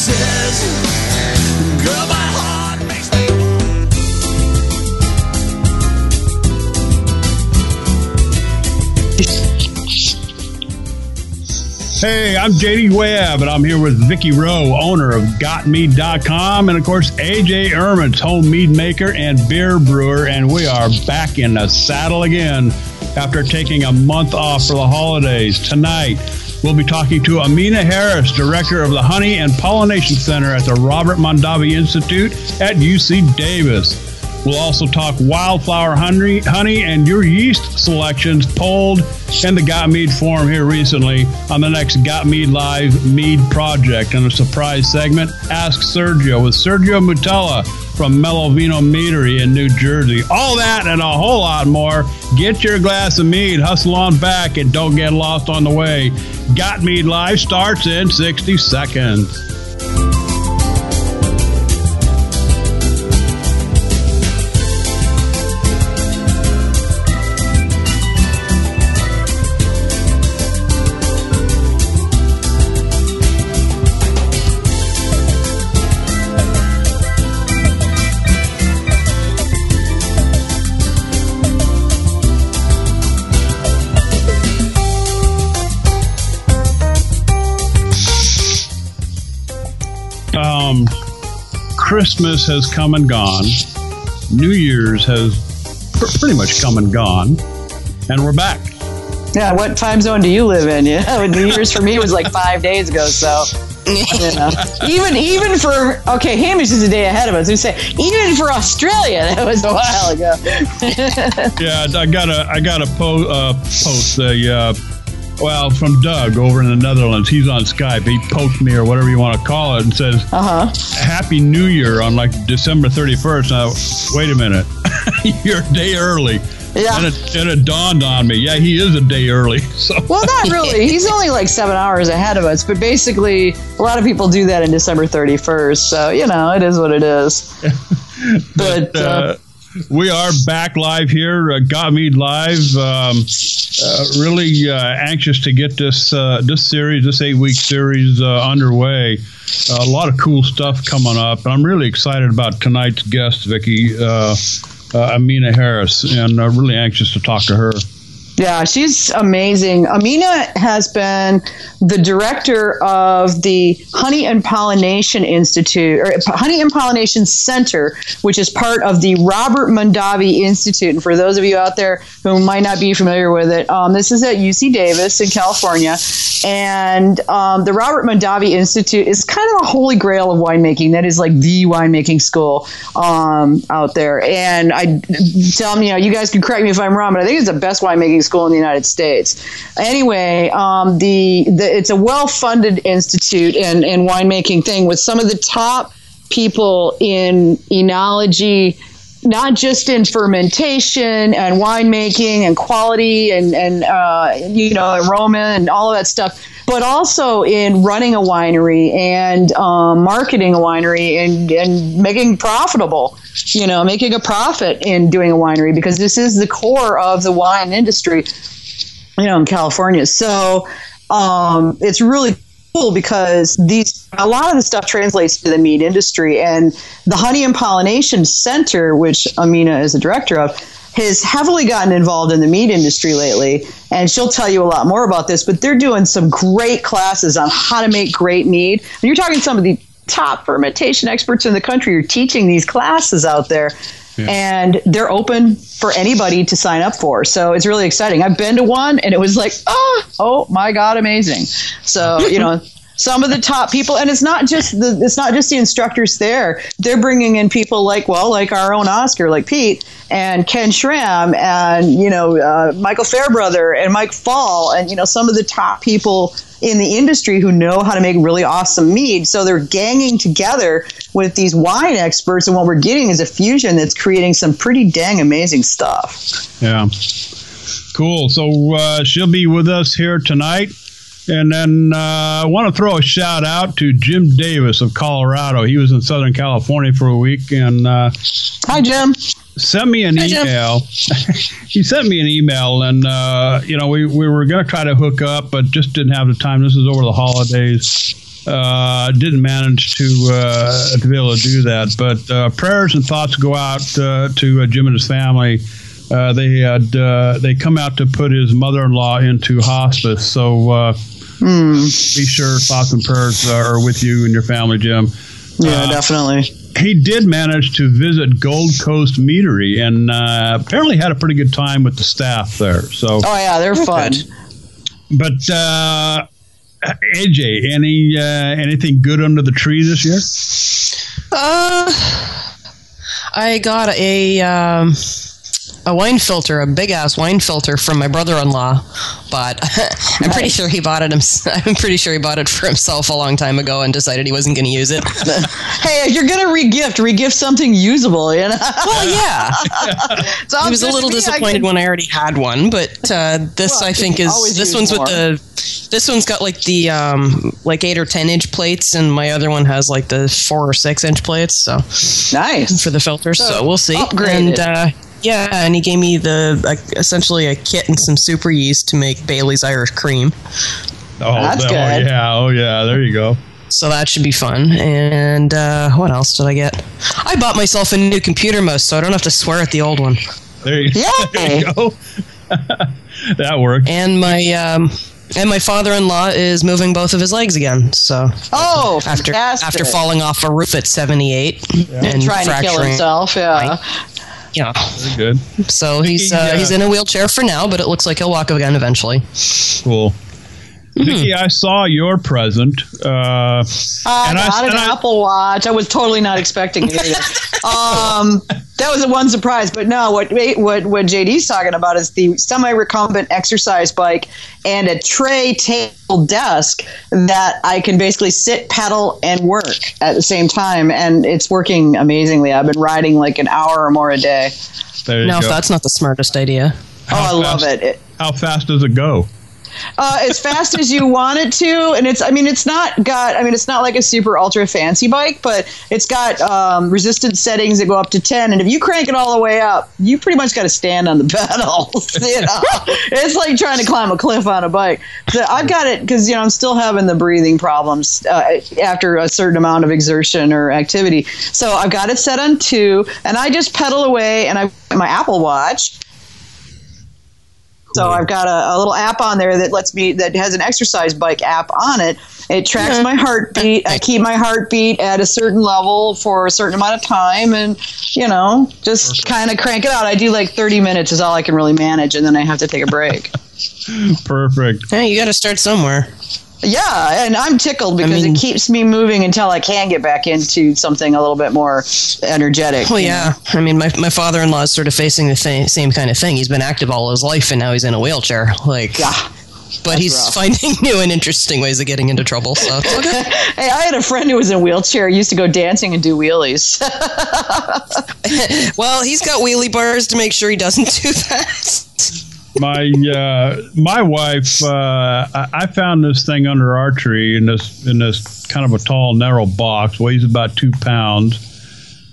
Girl, my heart makes Hey, I'm JD Webb, and I'm here with Vicky Rowe, owner of GotMead.com, and of course, AJ Ermans, home mead maker and beer brewer, and we are back in the saddle again after taking a month off for the holidays. Tonight, we'll be talking to Amina Harris, director of the Honey and Pollination Center at the Robert Mondavi Institute at UC Davis. We'll also talk wildflower honey, honey and your yeast selections polled in the Got Mead forum here recently on the next Got Mead Live Mead project. And a surprise segment, Ask Sergio with Sergio Moutela from Melovino Meadery in New Jersey. All that and a whole lot more. Get your glass of mead, hustle on back, and don't get lost on the way. Got Mead Live starts in 60 seconds. Christmas has come and gone. New Year's has pr- pretty much come and gone, and we're back. Yeah, what time zone do you live in? Yeah, New Year's for me was like five days ago. So, you know, even even for okay, Hamish is a day ahead of us. We say even for Australia, that was a while ago. Yeah, I got a I got a po- uh, post a uh, well from Doug over in the Netherlands. He's on Skype. He poked me or whatever you want to call it, and says Uh huh. Happy New Year on like December thirty first. Now, wait a minute, you're a day early. Yeah. And it, and it dawned on me. Yeah, he is a day early. So Well, not really. He's only like seven hours ahead of us, but basically, a lot of people do that in December 31st. So, you know, it is what it is. But, uh, uh, we are back live here, uh, Got Mead Live. Um, uh, really uh, anxious to get this uh, this series, this eight week series uh, underway. a lot of cool stuff coming up, and I'm really excited about tonight's guest, Vicky uh, uh, Amina Harris, and really anxious to talk to her. Yeah, she's amazing. Amina has been the director of the Honey and Pollination Institute, or Honey and Pollination Center, which is part of the Robert Mondavi Institute. And for those of you out there who might not be familiar with it, um, this is at UC Davis in California. And um, the Robert Mondavi Institute is kind of the holy grail of winemaking. That is like the winemaking school um, out there. And I tell me, you know, you guys can correct me if I'm wrong, but I think it's the best winemaking school in the United States. Anyway, um, the, the it's a well-funded institute and and winemaking thing with some of the top people in enology not just in fermentation and winemaking and quality and and uh, you know aroma and all of that stuff, but also in running a winery and um, marketing a winery and and making profitable, you know, making a profit in doing a winery because this is the core of the wine industry, you know, in California. So um, it's really cool because these a lot of the stuff translates to the mead industry and the honey and pollination center which amina is the director of has heavily gotten involved in the mead industry lately and she'll tell you a lot more about this but they're doing some great classes on how to make great mead. and you're talking some of the top fermentation experts in the country are teaching these classes out there and they're open for anybody to sign up for. So it's really exciting. I've been to one and it was like, oh, oh my God, amazing. So, you know, some of the top people, and it's not just the, it's not just the instructors there. They're bringing in people like, well, like our own Oscar, like Pete and Ken Schramm and, you know, uh, Michael Fairbrother and Mike Faul and, you know, some of the top people in the industry who know how to make really awesome mead. So they're ganging together with these wine experts, and what we're getting is a fusion that's creating some pretty dang amazing stuff. Yeah. Cool. So uh, she'll be with us here tonight. And then uh, I want to throw a shout out to Jim Davis of Colorado. He was in Southern California for a week and uh, Hi, Jim. sent me an Hi, email. he sent me an email, and uh, you know we, we were going to try to hook up, but just didn't have the time. This is over the holidays, uh, didn't manage to uh, to be able to do that. But uh, prayers and thoughts go out uh, to uh, Jim and his family. Uh, they had uh, they come out to put his mother-in-law into hospice. So uh, be sure thoughts and prayers are with you and your family, Jim. Yeah, Uh, definitely. he did manage to visit Gold Coast Meadery and uh, apparently had a pretty good time with the staff there. So, Oh yeah, they're fun. but uh, AJ, any uh, anything good under the tree this year? Uh, I got a um, a wine filter, a big ass wine filter from my brother-in-law, but I'm pretty sure he bought it. I'm pretty sure he bought it for himself a long time ago and decided he wasn't going to use it. Hey, if you're gonna regift, regift something usable. You know, well, yeah, he was a little me. I disappointed can- when I already had one, but uh, this Well, I think is this one's more. with the this one's got like the um like eight or ten inch plates, and my other one has like the four or six inch plates. So Nice. for the filters. So, we'll see. upgraded. And uh, yeah, and he gave me the uh, essentially a kit and some super yeast to make Bailey's Irish cream. Oh, That's oh, good. yeah, oh yeah, there you go. So that should be fun. And uh, what else did I get? I bought myself a new computer mouse, so I don't have to swear at the old one. There you, Yay. there you go. that worked. And my um, and my father-in-law is moving both of his legs again. So Oh, after fantastic. after falling off a roof at 78 and trying to kill himself. Yeah. Yeah. Very good. So he's uh, Yeah. he's in a wheelchair for now, but it looks like he'll walk again eventually. Cool. Vicky, I saw your present. Uh, I And I- got an I- Apple Watch. I was totally not expecting it. um, that was the one surprise. But no, what what what JD's talking about is the semi-recumbent exercise bike and a tray table desk that I can basically sit, pedal, and work at the same time, and it's working amazingly. I've been riding like an hour or more a day. there you Now, go. if that's not the smartest idea. Oh, I How love it. it How fast does it go? Uh, as fast as you want it to, and it's I mean it's not got I mean it's not like a super ultra fancy bike, but it's got um, resistance settings that go up to ten, and if you crank it all the way up, you pretty much got to stand on the pedals. You know, it's like trying to climb a cliff on a bike. So I've got it because you know I'm still having the breathing problems uh, after a certain amount of exertion or activity. So I've got it set on two, and I just pedal away, and I my Apple Watch. So I've got a, a little app on there that lets me that has an exercise bike app on it. It tracks my heartbeat. I keep my heartbeat at a certain level for a certain amount of time, and you know, just kind of crank it out. I do like thirty minutes is all I can really manage, and then I have to take a break. Perfect. Hey, you got to start somewhere. Yeah, and I'm tickled because mean- it keeps me moving until I can get back into something a little bit more energetic. Well, yeah. I mean, my, my father in law is sort of facing the th- same kind of thing. He's been active all his life, and now he's in a wheelchair. Like, Yeah. but he's rough. finding new and interesting ways of getting into trouble. So all. Hey, I had a friend who was in a wheelchair. He used to go dancing and do wheelies. well, he's got wheelie bars to make sure he doesn't do that. My uh, my wife, uh, I, I found this thing under our tree in this in this kind of a tall, narrow box. Weighs about two pounds,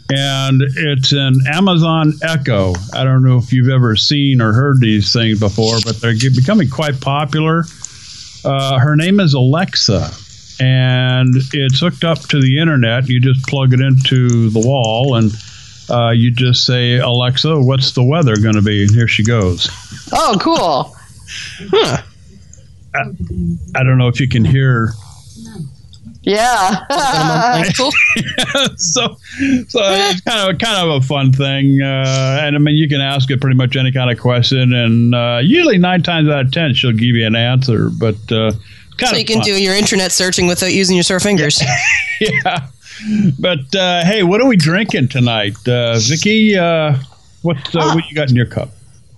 and it's an Amazon Echo. I don't know if you've ever seen or heard these things before, but they're becoming quite popular. Uh, her name is Alexa, and it's hooked up to the internet. You just plug it into the wall, and uh, you just say, "Alexa, what's the weather going to be?" And here she goes. oh, cool. Huh. I don't know if you can hear. Yeah. cool. so, so it's kind of kind of a fun thing, uh, and I mean you can ask it pretty much any kind of question, and uh, usually nine times out of ten she'll give you an answer. But uh, kind So of you can fun. do your internet searching without using your sore fingers. yeah. But uh, hey, what are we drinking tonight, uh, Vicky? Uh, what uh, what you got in your cup?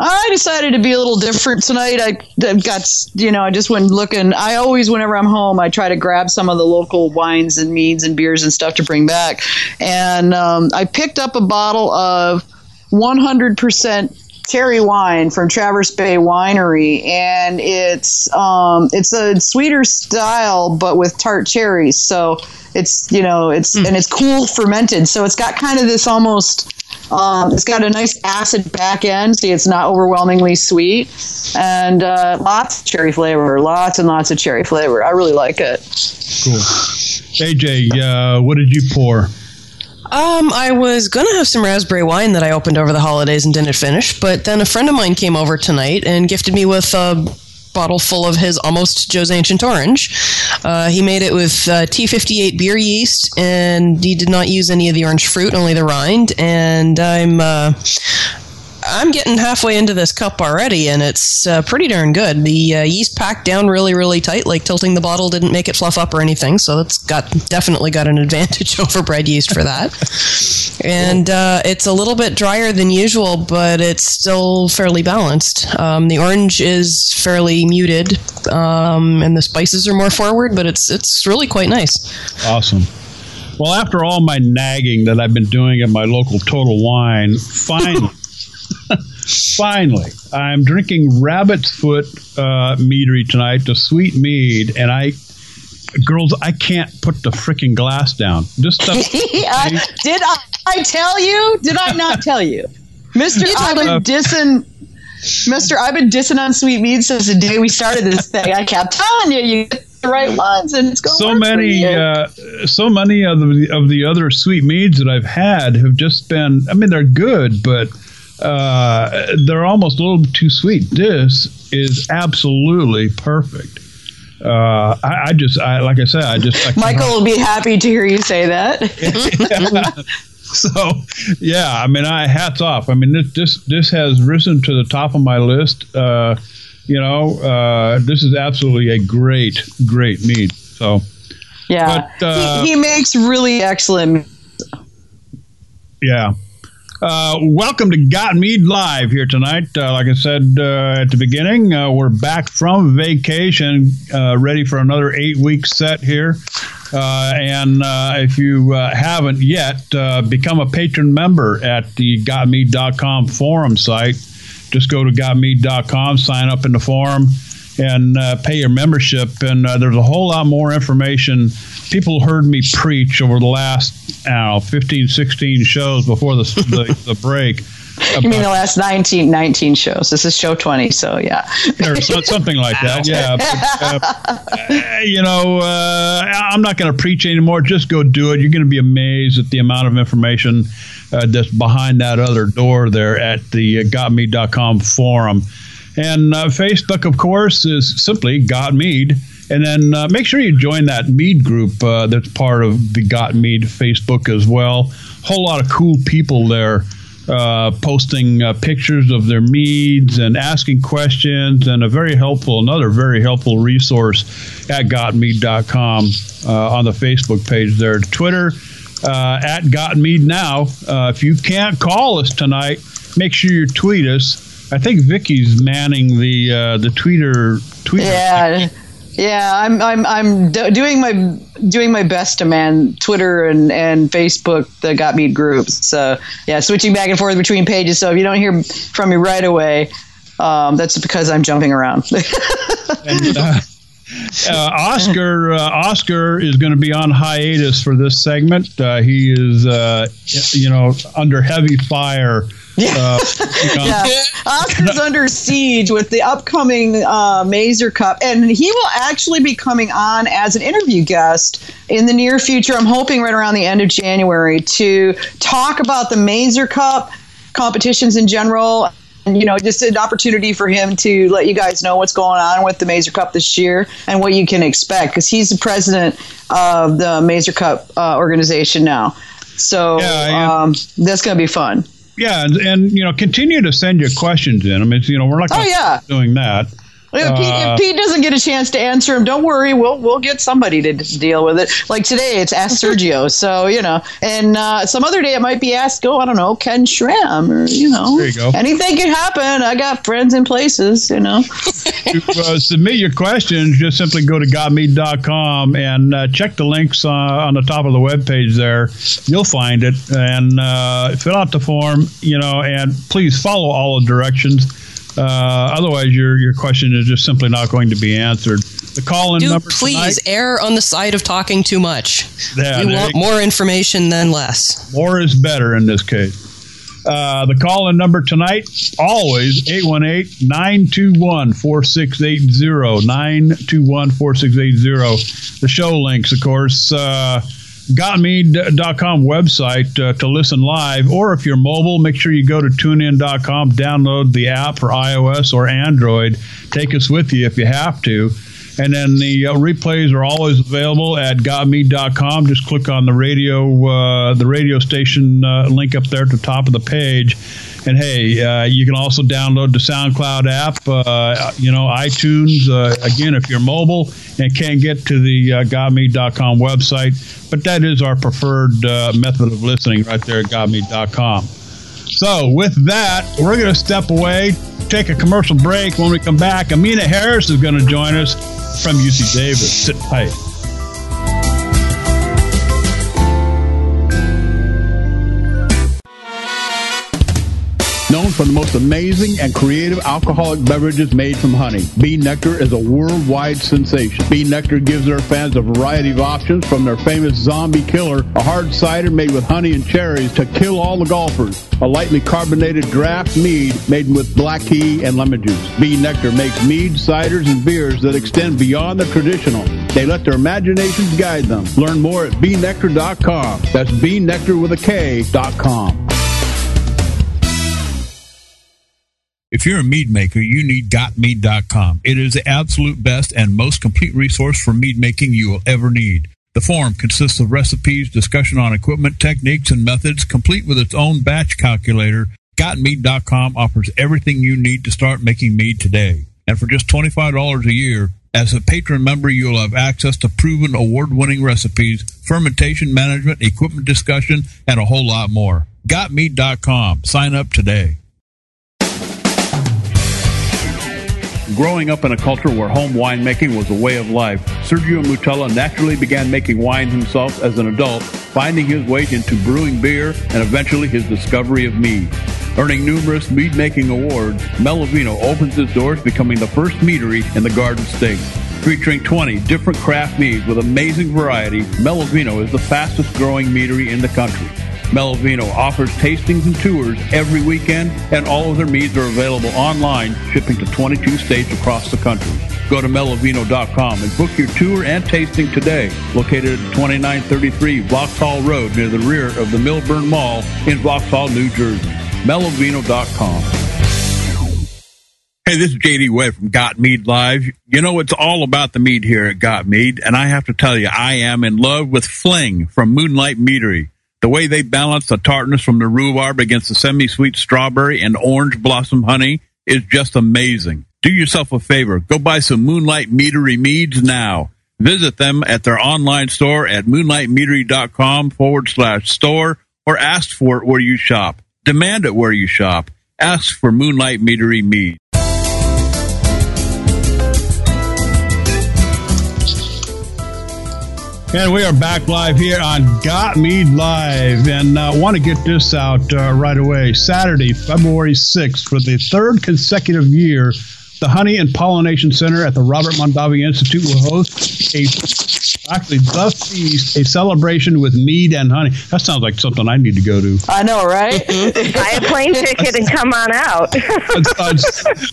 I decided to be a little different tonight. I got, you know, I just went looking. I always, whenever I'm home, I try to grab some of the local wines and meads and beers and stuff to bring back. And um, I picked up a bottle of 100% cherry wine from Traverse Bay Winery, and it's um, it's a sweeter style, but with tart cherries. So it's you know it's and it's cool fermented, so it's got kind of this almost Um, it's got a nice acid back end, see, it's not overwhelmingly sweet, and uh, lots of cherry flavor, lots and lots of cherry flavor. I really like it. Cool. AJ, uh, what did you pour? Um, I was gonna have some raspberry wine that I opened over the holidays and didn't finish, but then a friend of mine came over tonight and gifted me with a bottle full of his almost Joe's Ancient Orange. Uh, he made it with uh, T58 beer yeast, and he did not use any of the orange fruit, only the rind. And I'm uh, I'm getting halfway into this cup already, and it's uh, pretty darn good. The uh, yeast packed down really, really tight. Like tilting the bottle didn't make it fluff up or anything, so it's got definitely got an advantage over bread yeast for that. and uh, it's a little bit drier than usual, but it's still fairly balanced. Um, the orange is fairly muted, um, and the spices are more forward, but it's it's really quite nice. Awesome. Well, after all my nagging that I've been doing at my local Total Wine, finally, finally, I'm drinking Rabbit's Foot uh, Meadery tonight, the sweet mead, and I, girls, I can't put the freaking glass down. This stuff. I- did I, I tell you? Did I not tell you, Mister? I've been Uh, dissing. Mister, I've been dissing on sweet mead since the day we started this thing. I kept telling you, you get the right ones, and it's going so many, uh, so many of the of the other sweet meads that I've had have just been. I mean, they're good, but uh, they're almost a little too sweet. This is absolutely perfect. Uh, I, I just, I like I said, I just I Michael will be happy to hear you say that. So, yeah, I mean, I hats off. I mean, this this this has risen to the top of my list. Uh, you know, uh, this is absolutely a great, great mead. So, yeah, But, uh, he, he makes really excellent. yeah. Uh, welcome to Got Mead Live here tonight. Uh, like I said uh, at the beginning, uh, we're back from vacation, uh, ready for another eight week set here. Uh, and if you haven't yet, become a patron member at the GotMead.com forum site. Just go to GotMead.com, sign up in the forum, and pay your membership. And there's a whole lot more information. People heard me preach over the last, I know, 15, 16 shows before the, the, the break. You mean the last 19, 19 shows? This is show 20, so yeah. or something like that. Yeah, but, uh, you know, uh, I'm not going to preach anymore. Just go do it. You're going to be amazed at the amount of information uh, that's behind that other door there at the uh, GotMead.com forum. And uh, Facebook, of course, is simply Got Mead. And then uh, make sure you join that Mead group uh, that's part of the Got Mead Facebook as well. Whole lot of cool people there uh, posting uh, pictures of their meads and asking questions, and a very helpful, another very helpful resource at gotmead.com uh, on the Facebook page there. Twitter uh, at gotmead now. Uh, if you can't call us tonight, make sure you tweet us. I think Vicky's manning the uh, the tweeter tweeter. Yeah, yeah. I'm I'm I'm do- doing my doing my best to man Twitter and and Facebook, the Got Mead groups. So yeah, switching back and forth between pages. So if you don't hear from me right away, um, that's because I'm jumping around. And, uh, uh, Oscar uh, Oscar is going to be on hiatus for this segment. Uh, he is, uh, you know, under heavy fire. Uh, you know, yeah, Oscar's under siege with the upcoming uh, Mazer Cup, and he will actually be coming on as an interview guest in the near future. I'm hoping right around the end of January to talk about the Mazer Cup competitions in general. And, you know, just an opportunity for him to let you guys know what's going on with the Mazer Cup this year and what you can expect because he's the president of the Mazer Cup uh, organization now. So Yeah, yeah. um, that's going to be fun. Yeah, and, and you know, continue to send your questions in. I mean, you know, we're not Oh, yeah. doing that. If Pete, Uh, if Pete doesn't get a chance to answer him, don't worry. We'll we'll get somebody to deal with it. Like today, it's Ask Sergio. So you know, and uh, some other day it might be Ask. Oh, I don't know, Ken Schramm, or you know, There you go. anything can happen. I got friends in places. You know, to uh, submit your questions, just simply go to gotmead.com and uh, check the links uh, on the top of the webpage there. You'll find it and uh, fill out the form, you know, and please follow all the directions. Uh, otherwise, your, your question is just simply not going to be answered. The call in number please tonight, err on the side of talking too much. Yeah, we want more information than less. more is better in this case. Uh, the call in number tonight, always 818 921 4680. 921 4680. The show links, of course. Uh, GotMead.com website uh, to listen live, or if you're mobile, make sure you go to tunein.com, download the app for iOS or Android. Take us with you if you have to. And then the uh, replays are always available at gotmead.com. Just click on the radio uh, the radio station uh, link up there at the top of the page. And hey, uh, you can also download the SoundCloud app, uh, you know, iTunes. Uh, again, if you're mobile and can't get to the uh, gotmead.com website, but that is our preferred uh, method of listening right there at gotmead.com. So, with that, we're going to step away, take a commercial break. When we come back, Amina Harris is going to join us from UC Davis. Sit tight. For the most amazing and creative alcoholic beverages made from honey, B. Nektar is a worldwide sensation. B. Nektar gives their fans a variety of options from their famous Zombie Killer, a hard cider made with honey and cherries to kill all the golfers, a lightly carbonated draft mead made with black tea and lemon juice. B. Nektar makes mead, ciders, and beers that extend beyond the traditional. They let their imaginations guide them. Learn more at bnektar.com. That's beannectar with a K.com. If you're a mead maker, you need gotmead.com. It is the absolute best and most complete resource for mead making you will ever need. The forum consists of recipes, discussion on equipment, techniques, and methods, complete with its own batch calculator. Gotmead.com offers everything you need to start making mead today. And for just $25 a year, as a patron member, you'll have access to proven award winning recipes, fermentation management, equipment discussion, and a whole lot more. Gotmead.com. Sign up today. Growing up in a culture where home winemaking was a way of life, Sergio Moutela naturally began making wine himself as an adult, finding his way into brewing beer and eventually his discovery of mead. Earning numerous mead making awards, Melovino opens its doors, becoming the first meadery in the Garden State. Featuring 20 different craft meads with amazing variety, Melovino is the fastest growing meadery in the country. Melovino offers tastings and tours every weekend, and all of their meads are available online, shipping to 22 states across the country. Go to melovino.com and book your tour and tasting today. Located at 2933 Vauxhall Road near the rear of the Millburn Mall in Vauxhall, New Jersey. melovino.com. Hey, this is JD Webb from Got Mead Live. You know, it's all about the mead here at Got Mead, and I have to tell you, I am in love with Fling from Moonlight Meadery. The way they balance the tartness from the rhubarb against the semi-sweet strawberry and orange blossom honey is just amazing. Do yourself a favor. Go buy some Moonlight Meadery meads now. Visit them at their online store at moonlightmeadery.com forward slash store or ask for it where you shop. Demand it where you shop. Ask for Moonlight Meadery mead. And we are back live here on Got Mead Live, and uh, want to get this out uh, right away. Saturday, February 6th, for the third consecutive year, the Honey and Pollination Center at the Robert Mondavi Institute will host a actually the feast, a celebration with mead and honey. That sounds like something I need to go to. I know, right? Buy a plane ticket and come on out. on, on,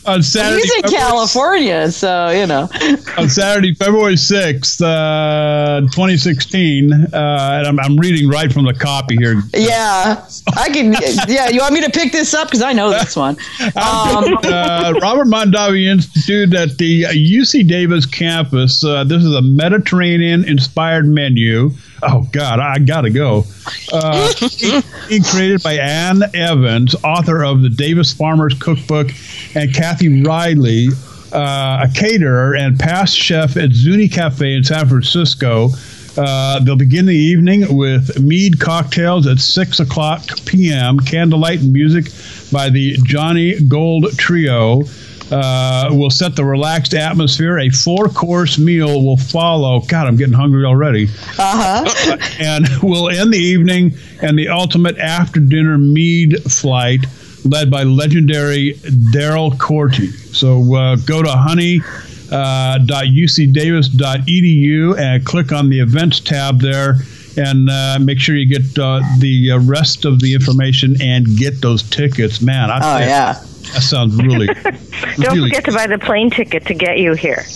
on Saturday, He's in February- California, so you know. on Saturday, February 6th, uh, 2016. Uh, and I'm, I'm reading right from the copy here. Yeah, I can. Yeah, you want me to pick this up because I know this one. Um, uh, Robert Mondavi Institute at the UC Davis campus. Uh, this is a Mediterranean inspired menu. Oh, God, I got to go. Uh, being created by Ann Evans, author of the Davis Farmers Cookbook, and Kathy Riley, uh, a caterer and past chef at Zuni Cafe in San Francisco. Uh, they'll begin the evening with mead cocktails at 6 o'clock p.m., candlelight and music by the Johnny Gold Trio. Uh, will set the relaxed atmosphere. A four course meal will follow. God, I'm getting hungry already. uh-huh. And we'll end the evening and the ultimate after dinner mead flight led by legendary Darrell Corti. So uh, go to honey. Uh, .ucdavis.edu and click on the events tab there and uh, make sure you get uh, the uh, rest of the information and get those tickets. Man, I Oh yeah. That sounds really. Don't really forget to buy the plane ticket to get you here.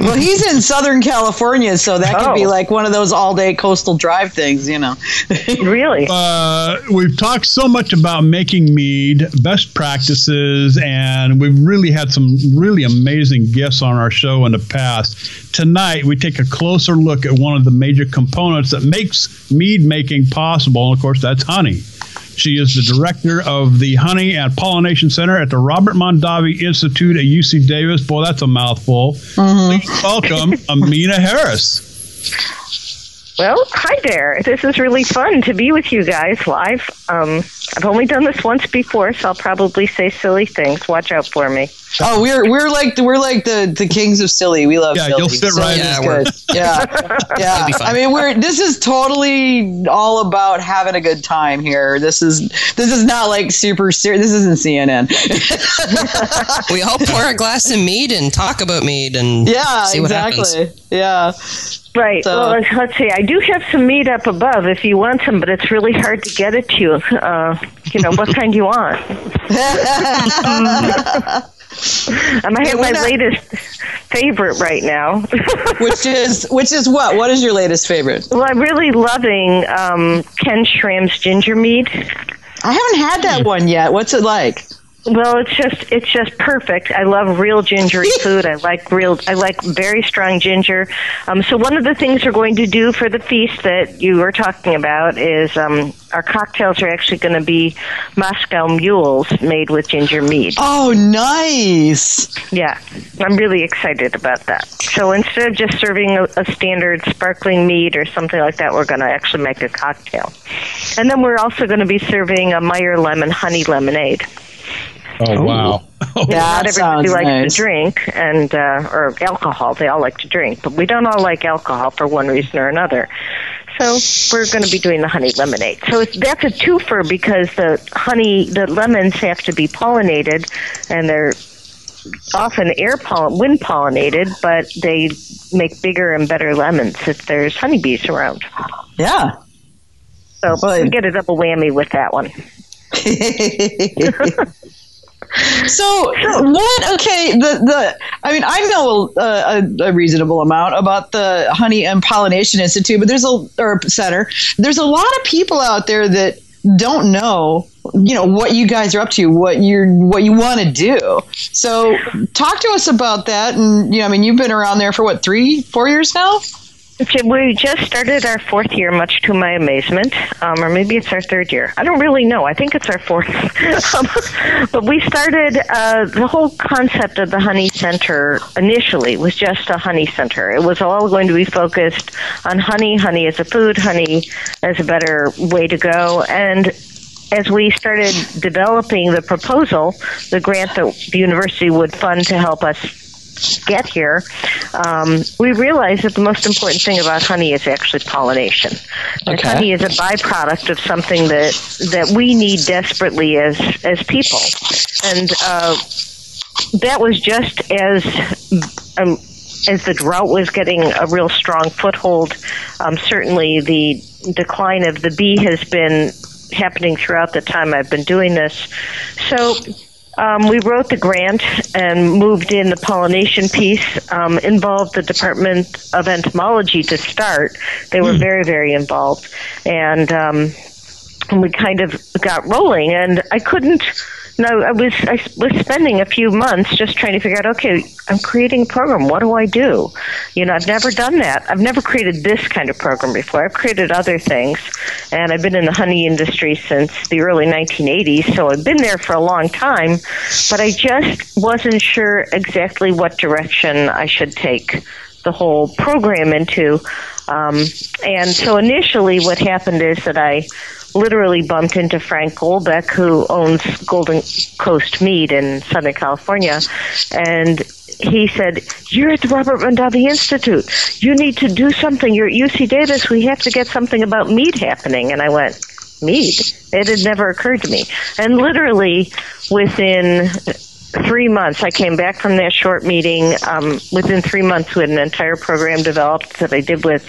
Well, he's in Southern California, so that could be Oh. like one of those all-day coastal drive things, you know. really? Uh, we've talked so much about making mead, best practices, and we've really had some really amazing guests on our show in the past. Tonight, we take a closer look at one of the major components that makes mead making possible, and of course, that's honey. She is the director of the Honey and Pollination Center at the Robert Mondavi Institute at UC Davis. Boy, that's a mouthful. Please welcome Amina Harris. Well, hi there. This is really fun to be with you guys live. Um, I've only done this once before, so I'll probably say silly things. Watch out for me. Oh, we're we're like we're like the the kings of silly. We love Yeah, silly. you'll fit Silly right is in. good. Yeah, yeah. I mean, we're this is totally all about having a good time here. This is this is not like super serious. This isn't CNN. We all pour a glass of mead and talk about mead and yeah, see what exactly. happens. Yeah. Right. So- well, let's, let's see. I do have some mead up above if you want some, but it's really hard to get it to you. Uh, you know, what kind do you want? Um, I have my not- latest favorite right now. which is which is what? What is your latest favorite? well, I'm really loving um, Ken Schramm's ginger mead. I haven't had that one yet. What's it like? Well, it's just it's just perfect. I love real gingery food. I like real I like very strong ginger. Um, so one of the things we're going to do for the feast that you were talking about is um, our cocktails are actually going to be Moscow mules made with ginger mead. Oh, nice. Yeah, I'm really excited about that. So instead of just serving a, a standard sparkling mead or something like that, we're going to actually make a cocktail. And then we're also going to be serving a Meyer lemon honey lemonade. Oh, wow. That not everybody likes nice. to drink and uh, or alcohol. They all like to drink, but we don't all like alcohol for one reason or another. So we're going to be doing the honey lemonade. So it's, that's a twofer because the honey, the lemons have to be pollinated, and they're often air pollen, wind pollinated, but they make bigger and better lemons if there's honeybees around. Yeah. So Well, we get a double whammy with that one. so what? Okay, the the I mean, I know a, a, a reasonable amount about the Honey and Pollination Institute, but there's a or center. There's a lot of people out there that don't know you know what you guys are up to what you're what you want to do so talk to us about that and you know i mean you've been around there for what three four years now We just started our fourth year, much to my amazement, um, or maybe it's our third year. I don't really know. I think it's our fourth. um, but we started uh, the whole concept of the Honey Center initially was just a honey center. It was all going to be focused on honey, honey as a food, honey as a better way to go, and as we started developing the proposal, the grant that the university would fund to help us get here, um, we realize that the most important thing about honey is actually pollination. That Okay. honey is a byproduct of something that that we need desperately as as people, and uh, that was just as um, as the drought was getting a real strong foothold. Um, certainly, the decline of the bee has been happening throughout the time I've been doing this. So. Um, we wrote the grant and moved in the pollination piece. Um, involved the Department of Entomology to start. They were very, very involved, and um, and we kind of got rolling. And I couldn't. No, I was I was spending a few months just trying to figure out. Okay, I'm creating a program. What do I do? You know, I've never done that. I've never created this kind of program before. I've created other things, and I've been in the honey industry since the early 1980s. So I've been there for a long time, but I just wasn't sure exactly what direction I should take the whole program into. Um, and so initially, what happened is that I literally bumped into Frank Golbeck, who owns Golden Coast Mead in Southern California, and he said, "You're at the Robert Mondavi Institute. You need to do something. You're at UC Davis. We have to get something about mead happening." And I went, "Mead? It had never occurred to me." And literally within three months, I came back from that short meeting. Um, within three months, we had an entire program developed that I did with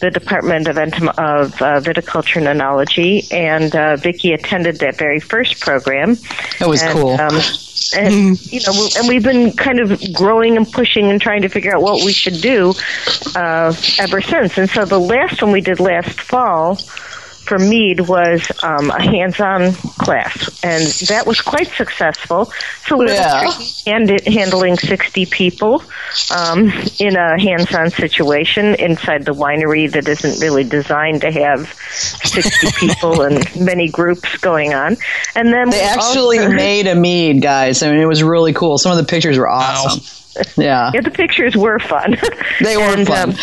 the Department of, Entom- of uh, Viticulture and Enology, and uh, Vicki attended that very first program. It was And, cool. Um, and you know, we- and we've been kind of growing and pushing and trying to figure out what we should do uh, ever since. And so the last one we did last fall for Mead was um, a hands-on class, and that was quite successful. So we Yeah. and handling 60 people um, in a hands-on situation inside the winery that isn't really designed to have 60 people and many groups going on. And then They we actually also- made a mead, guys. I mean, it was really cool. Some of the pictures were awesome. Yeah, Yeah, the pictures were fun. they were and, fun. Um,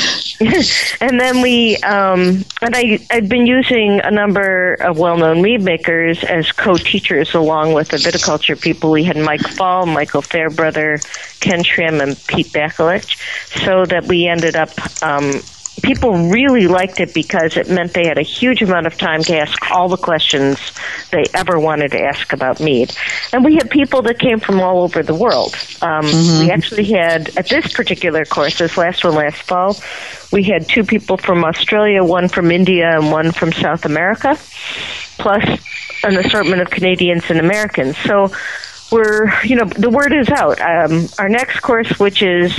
and then we, um, and I, I've been using a number of well-known mead makers as co-teachers along with the viticulture people. We had Mike Faul, Michael Fairbrother, Ken Schramm, and Pete Bakulich, so that we ended up. Um, people really liked it because it meant they had a huge amount of time to ask all the questions they ever wanted to ask about mead. And we had people that came from all over the world. Um, We actually had, at this particular course, this last one last fall, we had two people from Australia, one from India, and one from South America, plus an assortment of Canadians and Americans. So we're, you know, the word is out. Um, our next course, which is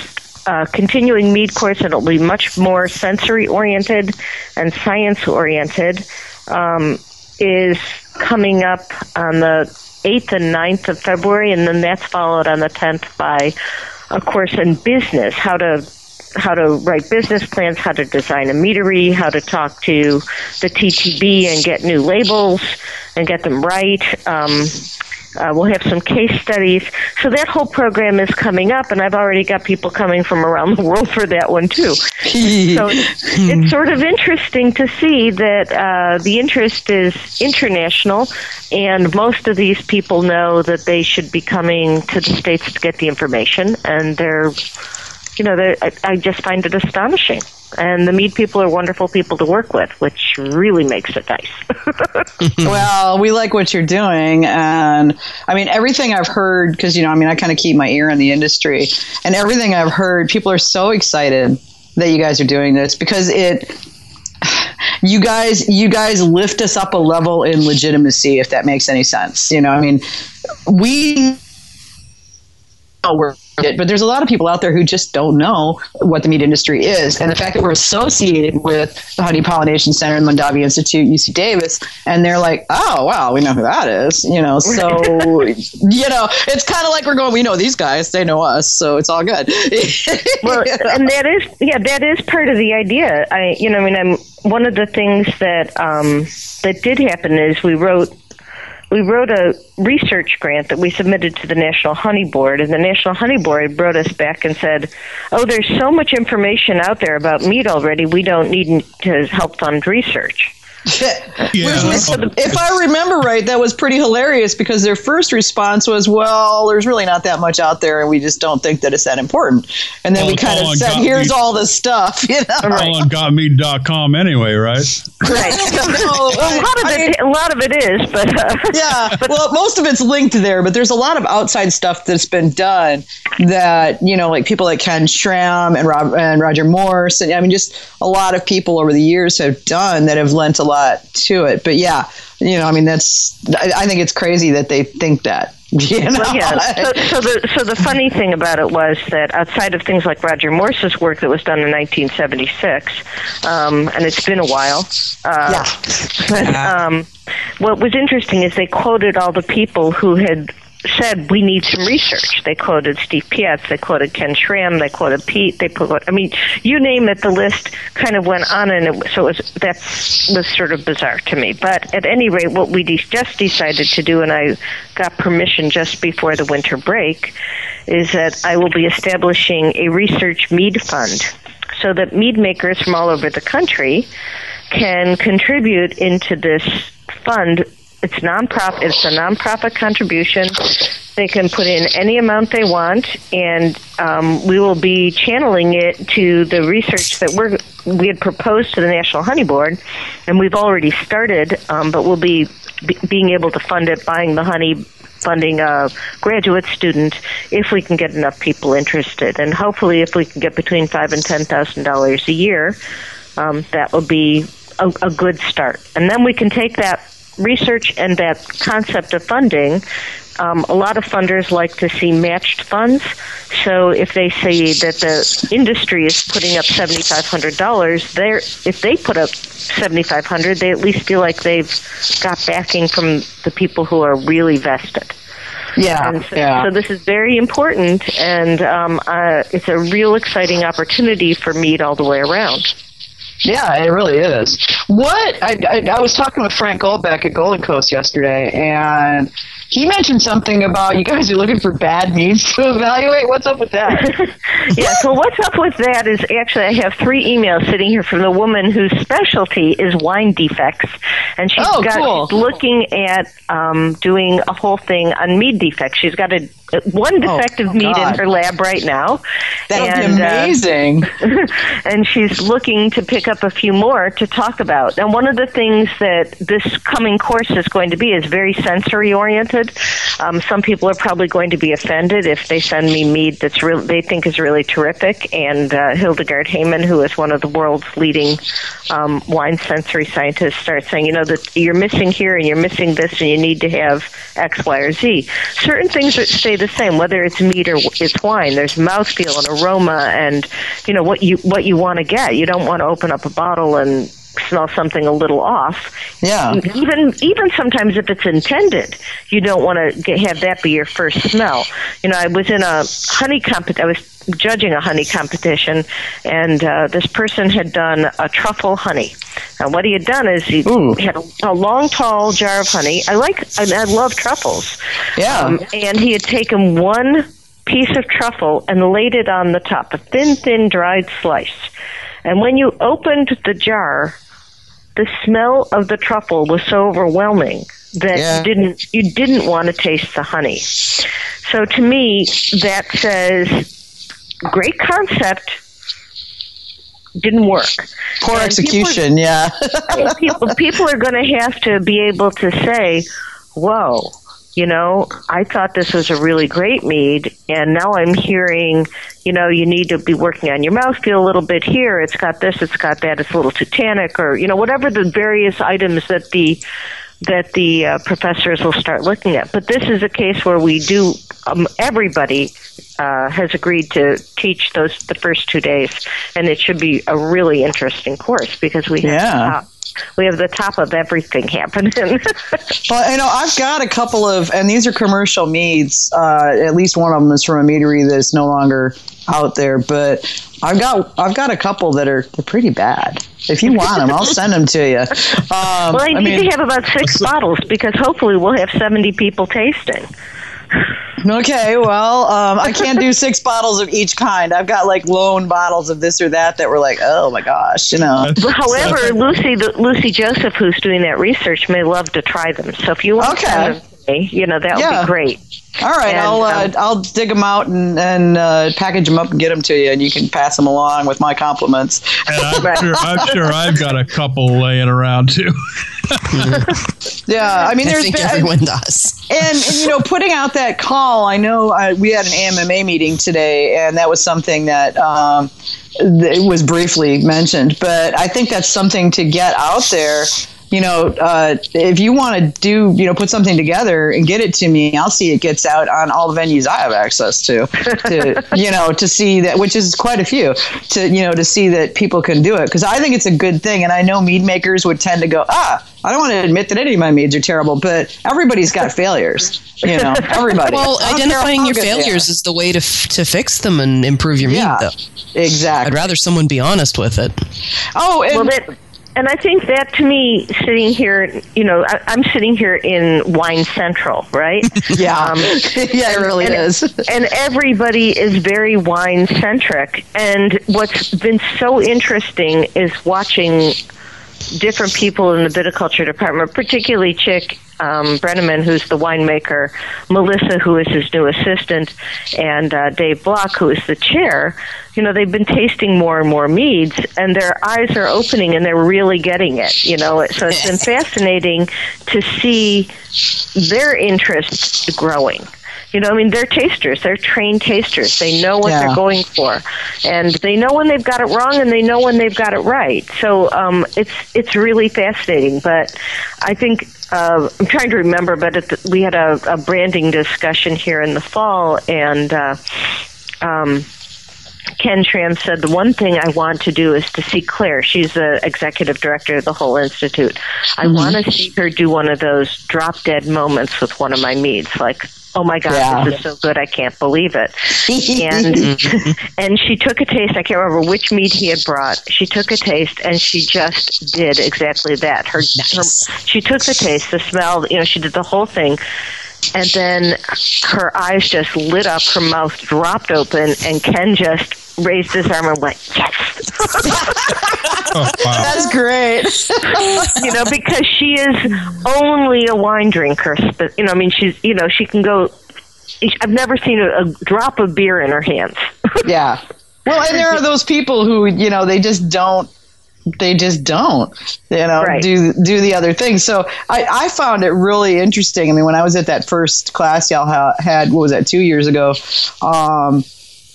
uh, continuing mead course, it'll be much more sensory oriented and science oriented, um, is coming up on the 8th and 9th of February, and then that's followed on the 10th by a course in business, how to how to write business plans, how to design a meadery, how to talk to the TTB and get new labels and get them right. Um, uh, we'll have some case studies. So that whole program is coming up, and I've already got people coming from around the world for that one too. so it's sort of interesting to see that uh, the interest is international, and most of these people know that they should be coming to the states to get the information, and they're, you know, they're, I, I just find it astonishing. And the mead people are wonderful people to work with, which really makes it nice. well, we like what you're doing, and I mean everything I've heard because you know I mean I kind of keep my ear on the industry, and everything I've heard, people are so excited that you guys are doing this because it. You guys, you guys lift us up a level in legitimacy, if that makes any sense. You know, I mean, we know we're it, but there's a lot of people out there who just don't know what the mead industry is. And the fact that we're associated with the Honey Pollination Center and Mondavi Institute, UC Davis, and they're like, oh, wow, we know who that is. You know, so, you know, it's kind of like we're going, we know these guys, they know us, so it's all good. well, and that is yeah, that is part of the idea. I you know, I mean, I'm one of the things that um, that did happen is we wrote we wrote a research grant that we submitted to the National Honey Board, and the National Honey Board wrote us back and said, "Oh, there's so much information out there about mead already. We don't need to help fund research." Yeah. if I remember right, that was pretty hilarious because their first response was, "Well, there's really not that much out there, and we just don't think that it's that important." And then All- we kind of said, "Here's Me- all the stuff," you know. All on gotmead.com anyway, right? Right. No, a lot of it, a lot of it is, but uh, yeah. Well, most of it's linked there, but there's a lot of outside stuff that's been done that you know, like people like Ken Schramm and Rob and Roger Morse, and I mean, just a lot of people over the years have done that have lent a lot to it. But yeah, you know, I mean, that's I, I think it's crazy that they think that. You know? Well, yeah. So, so the so the funny thing about it was that outside of things like Roger Morse's work that was done in 1976, um, and it's been a while. Uh, But um, what was interesting is they quoted all the people who had said we need some research. They quoted Steve Piatz, they quoted Ken Schramm, they quoted Pete, they put I mean, you name it, the list kind of went on, and it, so it was that was sort of bizarre to me. But at any rate, what we de- just decided to do, and I got permission just before the winter break, is that I will be establishing a research mead fund, so that mead makers from all over the country can contribute into this fund it's nonprofit. It's a nonprofit contribution. They can put in any amount they want, and um, we will be channeling it to the research that we're we had proposed to the National Honey Board, and we've already started. Um, but we'll be, be being able to fund it, buying the honey, funding a graduate student if we can get enough people interested, and hopefully, if we can get between five and ten thousand dollars a year, um, that will be a, a good start. And then we can take that research and that concept of funding. Um, a lot of funders like to see matched funds. So if they say that the industry is putting up seventy five hundred dollars, they if they put up seventy five hundred, they at least feel like they've got backing from the people who are really vested. Yeah, And so, yeah. so this is very important, and um, uh, it's a real exciting opportunity for mead all the way around. Yeah, it really is. What I, I, I was talking with Frank Golbeck at Golden Coast yesterday, and he mentioned something about you guys are looking for bad meads to evaluate. What's up with that? yeah, so what's up with that is actually I have three emails sitting here from the woman whose specialty is wine defects, and she's Oh, got cool. she's looking at um, doing a whole thing on mead defects. She's got a one defective oh, meat God. in her lab right now, That would and, be uh, amazing. and she's looking to pick up a few more to talk about. And one of the things that this coming course is going to be is very sensory oriented. Um, some people are probably going to be offended if they send me mead that's real they think is really terrific. And uh, Hildegarde Heymann, who is one of the world's leading um, wine sensory scientists, starts saying, you know, that you're missing here and you're missing this, and you need to have X, Y, or Z. Certain things that stay the same, whether it's mead or it's wine. There's mouthfeel and aroma, and you know what you what you want to get. You don't want to open up a bottle and smell something a little off. Yeah. Even even sometimes if it's intended, you don't want to get, have that be your first smell. You know, I was in a honey compet. I was judging a honey competition, and uh, this person had done a truffle honey. And what he had done is he Ooh. had a, a long, tall jar of honey. I like, I, I love truffles. Yeah. Um, and he had taken one piece of truffle and laid it on the top, a thin, thin, dried slice. And when you opened the jar, the smell of the truffle was so overwhelming that Yeah. you didn't you didn't want to taste the honey. So to me, that says great concept didn't work. Poor And people- execution. yeah. people people are going to have to be able to say, "Whoa." You know, I thought this was a really great mead, and now I'm hearing, you know, you need to be working on your mouthfeel a little bit here. It's got this, it's got that, it's a little too tannic, or you know, whatever the various items that the that the uh, professors will start looking at. But this is a case where we do. Um, everybody uh, has agreed to teach those the first two days, and it should be a really interesting course because we have Yeah. We have the top of everything happening. Well, you know, I've got a couple of, and these are commercial meads. Uh, at least one of them is from a meadery that's no longer out there. But I've got, I've got a couple that are they're pretty bad. If you want them, I'll send them to you. Um, well, I need mean, to have about six bottles because hopefully we'll have seventy people tasting. Okay, well, um, I can't do six bottles of each kind. I've got like lone bottles of this or that that were like, oh my gosh, you know. However, Lucy, the, Lucy Joseph, who's doing that research, may love to try them. So if you want Okay. to send them to me, you know that would Yeah. be great. All right, And, I'll uh, um, I'll dig them out and and uh, package them up and get them to you, and you can pass them along with my compliments. And I'm Right. sure, I'm sure I've got a couple laying around too. Yeah, I mean, I there's think been, everyone does. and, and, you know putting out that call i know uh, we had an AMMA meeting today and that was something that um, that was briefly mentioned but i think that's something to get out there you know uh, if you want to do you know put something together and get it to me i'll see it gets out on all the venues i have access to to you know to see that which is quite a few to you know to see that people can do it because i think it's a good thing and i know mead makers would tend to go ah i don't want to admit that any of my meads are terrible but everybody's got failures you know everybody Well, I don't care identifying your failures is the way to f- to fix them and improve your mead. yeah. Though exactly I'd rather someone be honest with it. oh and Well, that, and I think that to me, sitting here, you know, I, I'm sitting here in Wine Central, right? yeah Um, yeah it really and, is and everybody is very wine centric. And what's been so interesting is watching different people in the viticulture department, particularly Chik um, Brenneman, who's the winemaker, Melissa, who is his new assistant, and uh, Dave Block, who is the chair. You know, they've been tasting more and more meads, and their eyes are opening, and they're really getting it. You know, so it's been fascinating to see their interest growing. You know, I mean, they're tasters. They're trained tasters. They know what Yeah. they're going for, and they know when they've got it wrong, and they know when they've got it right. So um, it's it's really fascinating. But I think uh, I'm trying to remember, but the, we had a, a branding discussion here in the fall, and. Uh, um, Ken Schramm said the one thing I want to do is to see Claire. She's the executive director of the whole institute. I mm-hmm. want to see her do one of those drop dead moments with one of my meads, like, "Oh my God, Yeah. this is so good! I can't believe it." and and she took a taste. I can't remember which mead he had brought. She took a taste, and she just did exactly that. Her, her she took the taste, the smell. You know, she did the whole thing. And then her eyes just lit up, her mouth dropped open, and Ken just raised his arm and went, Yes! Oh, wow. That's great. you know, because she is only a wine drinker. But, you know, I mean, she's, you know, she can go. I've never seen a, a drop of beer in her hands. yeah. Well, and there are those people who, you know, they just don't they just don't, you know, Right. do do the other things. So I, I found it really interesting. I mean, when I was at that first class y'all ha- had, what was that, two years ago, um,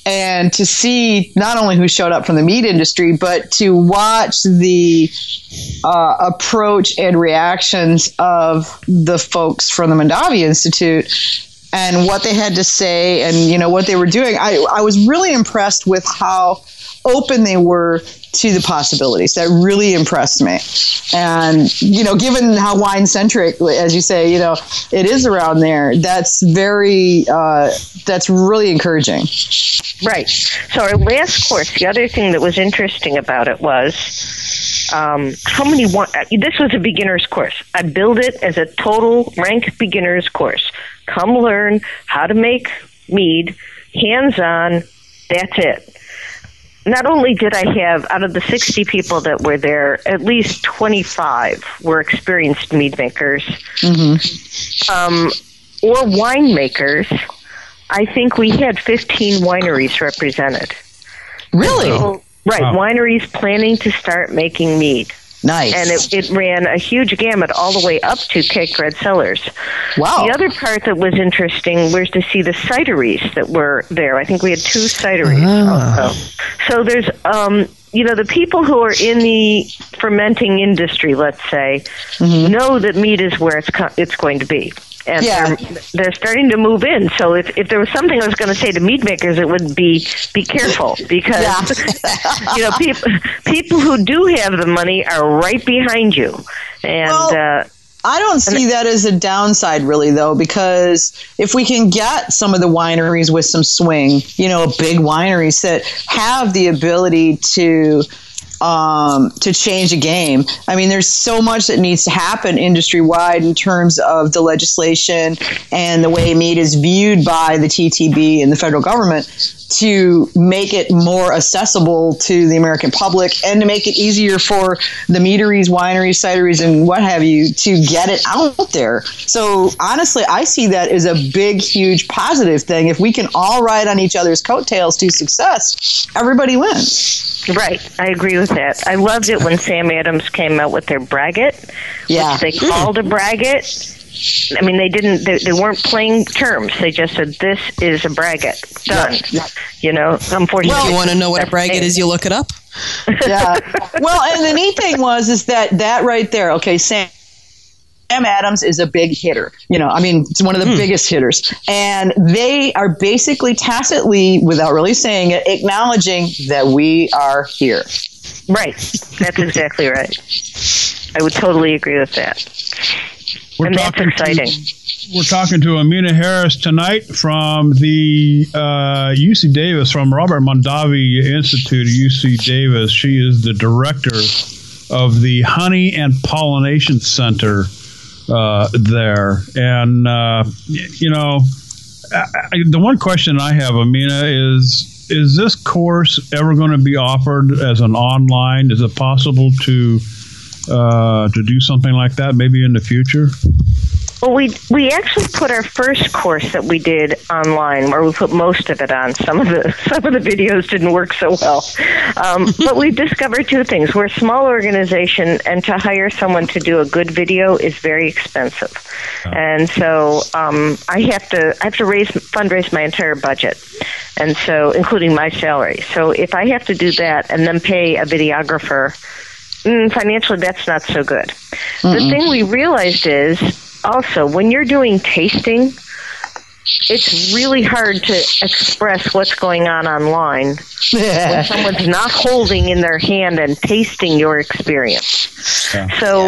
and to see not only who showed up from the mead industry, but to watch the uh, approach and reactions of the folks from the Mondavi Institute and what they had to say and you know what they were doing. I, I was really impressed with how open they were to the possibilities. That really impressed me. And you know, given how wine centric, as you say, you know, it is around there. That's very uh, that's really encouraging. Right. So our last course, the other thing that was interesting about it was um, how many. Uh, this was a beginner's course. I build it as a total rank beginner's course. Come learn how to make mead, hands on. That's it. Not only did I have out of the 60 people that were there, at least 25 were experienced mead makers um, or winemakers. I think we had 15 wineries represented. Really So- right, Wow. wineries planning to start making mead. Nice. And it, it ran a huge gamut all the way up to Cakebread Cellars. wow. The other part that was interesting was to see the cideries that were there. I think we had two cideries also. So there's, um, you know, the people who are in the fermenting industry, let's say, know that mead is where it's co- it's going to be. And Yeah. they're, they're starting to move in. So if, if there was something I was going to say to mead makers, it would be be careful because you know people people who do have the money are right behind you, and Well, uh, I don't see that as a downside, really, though, because if we can get some of the wineries with some swing, you know, big wineries that have the ability to um, to change a game. I mean, there's so much that needs to happen industry wide in terms of the legislation and the way mead is viewed by the TTB and the federal government to make it more accessible to the American public and to make it easier for the meaderies, wineries, cideries, and what have you to get it out there. So honestly, I see that as a big, huge positive thing. If we can all ride on each other's coattails to success, everybody wins. Right, I agree with that. I loved it when Sam Adams came out with their braggot, Yeah. which they called a braggot. I mean, they didn't. They, they weren't playing terms. They just said, "This is a braggot." Done. You know, unfortunately, If you want to know what a braggot is, you look it up. yeah. Well, and the neat thing was is that that right there. Okay, Sam. Sam Adams is a big hitter. You know, I mean, it's one of the hmm. biggest hitters. And they are basically tacitly, without really saying it, acknowledging that we are here. Right. That's exactly right. I would totally agree with that. We're and that's talking exciting. To, we're talking to Amina Harris tonight from the uh, UC Davis, from Robert Mondavi Institute at UC Davis. She is the director of the Honey and Pollination Center uh, there. And, uh, you know, I, I, the one question I have, Amina, is is this course ever going to be offered as an online? Is it possible to uh, to do something like that maybe in the future? Well, we we actually put our first course that we did online, where we put most of it on. Some of the some of the videos didn't work so well, um, but we discovered two things: we're a small organization, and to hire someone to do a good video is very expensive, and so um, I have to I have to raise fundraise my entire budget, and so including my salary. So if I have to do that and then pay a videographer. Mm, financially, that's not so good. The thing we realized is also when you're doing tasting it's really hard to express what's going on online when someone's not holding in their hand and tasting your experience. So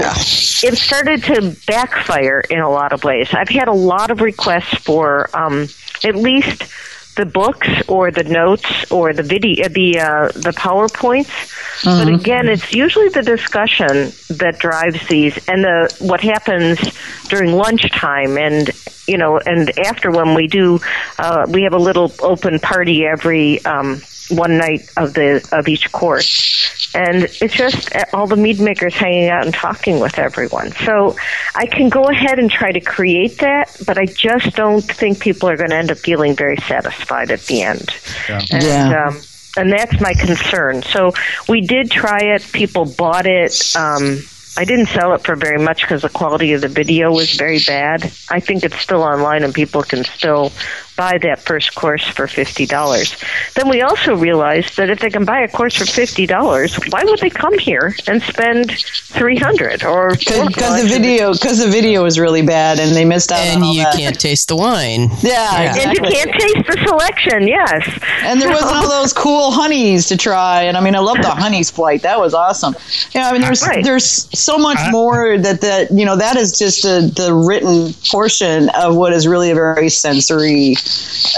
it started to backfire in a lot of ways. I've had a lot of requests for um, at least the books or the notes or the video, the uh, the powerpoints. But again, it's usually the discussion that drives these, and the what happens during lunchtime, and you know, and after when we do, uh, we have a little open party every. Um, one night of the of each course. And it's just all the mead makers hanging out and talking with everyone. So i can go ahead and try to create that but i just don't think people are going to end up feeling very satisfied at the end. And, Yeah. um, and that's my concern. So we did try it. People bought it. Um, I didn't sell it for very much because the quality of the video was very bad. I think it's still online and people can still buy that first course for fifty dollars. Then we also realized that if they can buy a course for fifty dollars, why would they come here and spend three hundred or because the video because the video was really bad and they missed out and on you that. can't taste the wine. yeah, and you can't taste the selection. Yes, And there wasn't all those cool honeys to try. And I mean, I love the honeys flight. That was awesome. You know, I mean, there's Right. there's so much more that that you know that is just a, the written portion of what is really a very sensory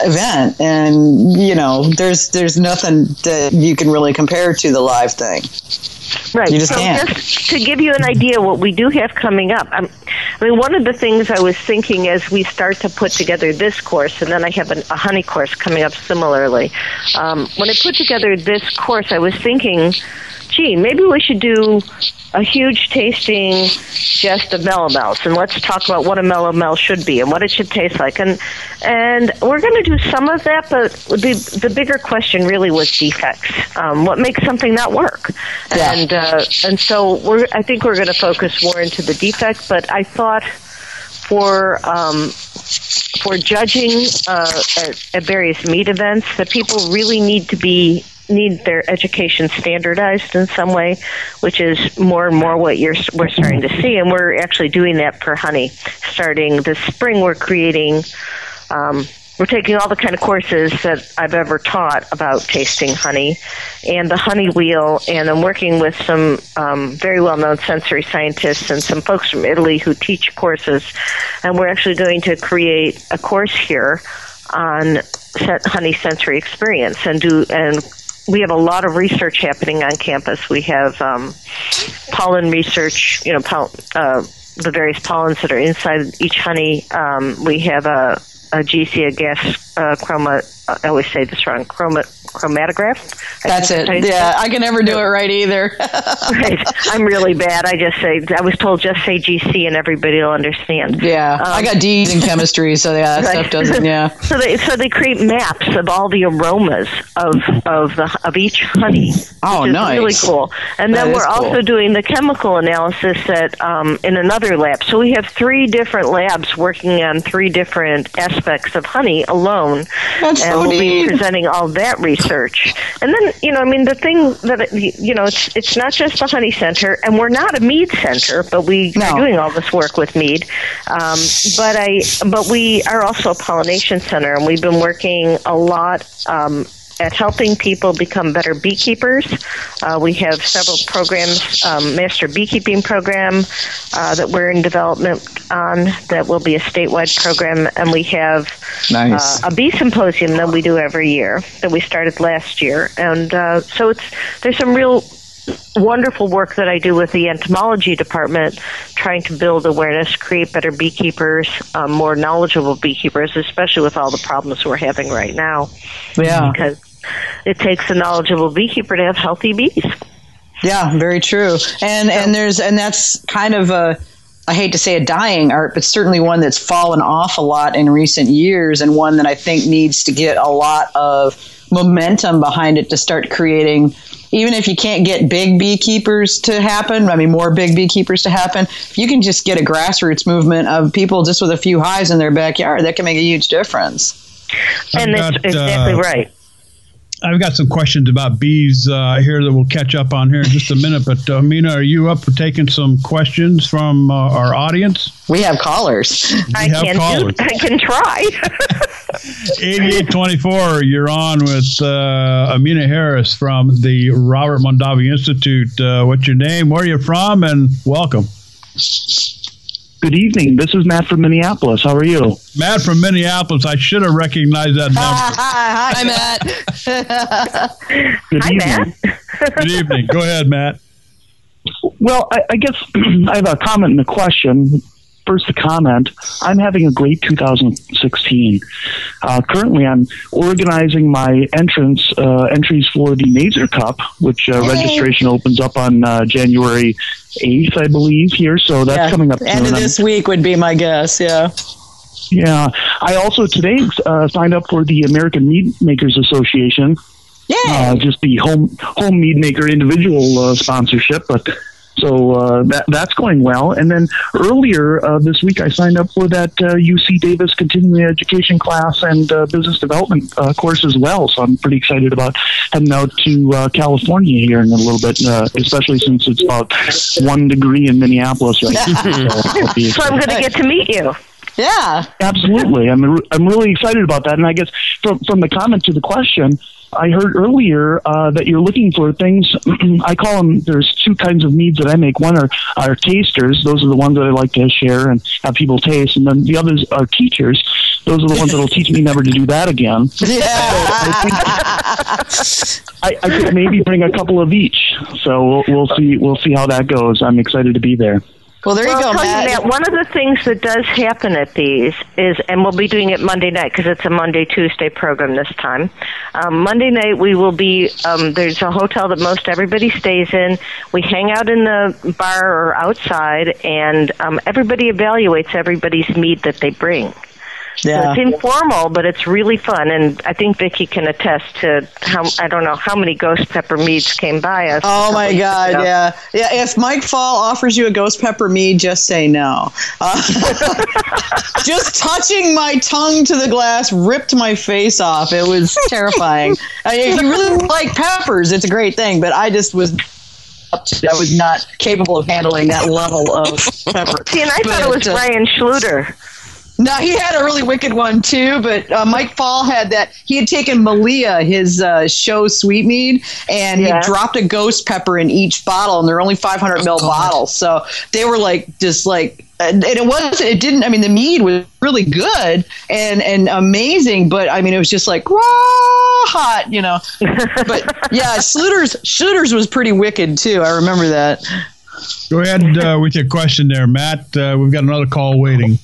event. And you know, there's there's nothing that you can really compare to the live thing. Right. You just so can't. just to give you an idea what we do have coming up. I'm, I mean, one of the things I was thinking as we start to put together this course, and then I have an, a honey course coming up similarly. Um, when I put together this course, I was thinking, gee, maybe we should do a huge tasting just of melomels, and let's talk about what a melomel should be and what it should taste like. And and we're going to do some of that, but the the bigger question really was defects. Um, what makes something not work? Yeah. And uh, and so we're I think we're going to focus more into the defects. But I thought for um, for judging uh, at, at various mead events that people really need to be need their education standardized in some way, which is more and more what you're we're starting to see, and we're actually doing that for honey. Starting this spring, we're creating. Um, we're taking all the kind of courses that I've ever taught about tasting honey and the honey wheel, and I'm working with some um, very well known sensory scientists and some folks from Italy who teach courses. And we're actually going to create a course here on honey sensory experience and do and we have a lot of research happening on campus. We have um, pollen research, you know, poll- uh, the various pollens that are inside each honey. Um, we have a, a GC, a gas uh, chroma. I always say this wrong. Chroma, chromatograph. That's it. how Yeah, I can never do it right either. right. I'm really bad. I just say I was told just say GC and everybody will understand. yeah, I got D's in chemistry, so yeah, that Right. stuff doesn't. Yeah. So they so they create maps of all the aromas of of the of each honey. Oh, nice. Really cool. And That then we're cool. also doing the chemical analysis at um, in another lab. So we have three different labs working on three different aspects of honey alone. That's and so we'll neat. be presenting all that research. And then you know, I mean, the thing that it- you know, it's it's not just the honey center, and we're not a mead center, but we No. are doing all this work with mead. Um, but I, but we are also a pollination center, and we've been working a lot. Um, at helping people become better beekeepers. Uh, we have several programs, um, master beekeeping program uh, that we're in development on that will be a statewide program, and we have Nice. uh, a bee symposium that we do every year that we started last year, and uh, so it's there's some real wonderful work that I do with the entomology department, trying to build awareness, create better beekeepers, um, more knowledgeable beekeepers, especially with all the problems we're having right now, yeah. because it takes a knowledgeable beekeeper to have healthy bees. Yeah, very true. And and there's and that's kind of a I hate to say a dying art, but certainly one that's fallen off a lot in recent years, and one that I think needs to get a lot of momentum behind it to start creating. Even if you can't get big beekeepers to happen, I mean, more big beekeepers to happen, you can just get a grassroots movement of people just with a few hives in their backyard. That can make a huge difference. and I've that's got, exactly uh, right. I've got some questions about bees uh, here that we'll catch up on here in just a minute. But uh, Mina, are you up for taking some questions from uh, our audience? We have callers. I have can callers. do. I can try. 8824, you're on with uh, Amina Harris from the Robert Mondavi Institute. Uh, what's your name? Where are you from? And welcome. Good evening. This is Matt from Minneapolis. How are you? Matt from Minneapolis. I should have recognized that number. Hi, Hi, Matt. Good Hi, evening. Matt. Good evening. Go ahead, Matt. Well, I, I guess I have a comment and a question. First, the comment. I'm having a great 2016. Uh, currently, I'm organizing my entrance uh, entries for the Mazer Cup, which uh, registration opens up on uh, January 8th, I believe. Here, so that's Yeah, coming up. End soon. of I'm- this week would be my guess. Yeah. Yeah, I also today uh, signed up for the American Mead Makers Association. Yeah. uh, just the home home mead maker individual uh, sponsorship, but so uh, that that's going well. And then earlier uh, this week, I signed up for that uh, UC Davis continuing education class and uh, business development uh, course as well. So I'm pretty excited about heading out to uh, California here in a little bit, uh, especially since it's about one degree in Minneapolis right now. So I'll be So I'm going to get to meet you. yeah. Absolutely, I'm I'm really excited about that. And I guess from from the comment to the question, I heard earlier uh, that you're looking for things. I call them. There's two kinds of meads that I make. One are are tasters. Those are the ones that I like to share and have people taste. And then the others are teachers. Those are the ones that'll teach me never to do that again. Yeah. I, I could maybe bring a couple of each. So we'll, we'll see. We'll see how that goes. I'm excited to be there. Well, there you go, Matt. you that one of the things that does happen at these is, and we'll be doing it Monday night because it's a Monday Tuesday program this time. Um, Monday night we will be. Um, there's a hotel that most everybody stays in. We hang out in the bar or outside, and um, everybody evaluates everybody's mead that they bring. So it's informal, but it's really fun, and I think Vicky can attest to how I don't know how many ghost pepper meads came by us. Oh my God! ago. Yeah, yeah. If Mike Faul offers you a ghost pepper mead, just say no. Uh, just touching my tongue to the glass ripped my face off. It was terrifying. I mean, if you really like peppers, it's a great thing. But I just was, up to, I was not capable of handling that level of pepper. See, and I thought it was uh, Ryan Schluter. No, he had a really wicked one too. But uh, Mike Faul had that. He had taken Malia, his uh, show sweet mead, and Yeah. he dropped a ghost pepper in each bottle, and they're only 500 mil bottles, so they were like just like. And it was. It didn't. I mean, the mead was really good and and amazing, but I mean, it was just like raw hot, you know. But yeah, Schluter's Schluter's was pretty wicked too. I remember that. Go ahead uh, with your question there, Matt. Uh, we've got another call waiting.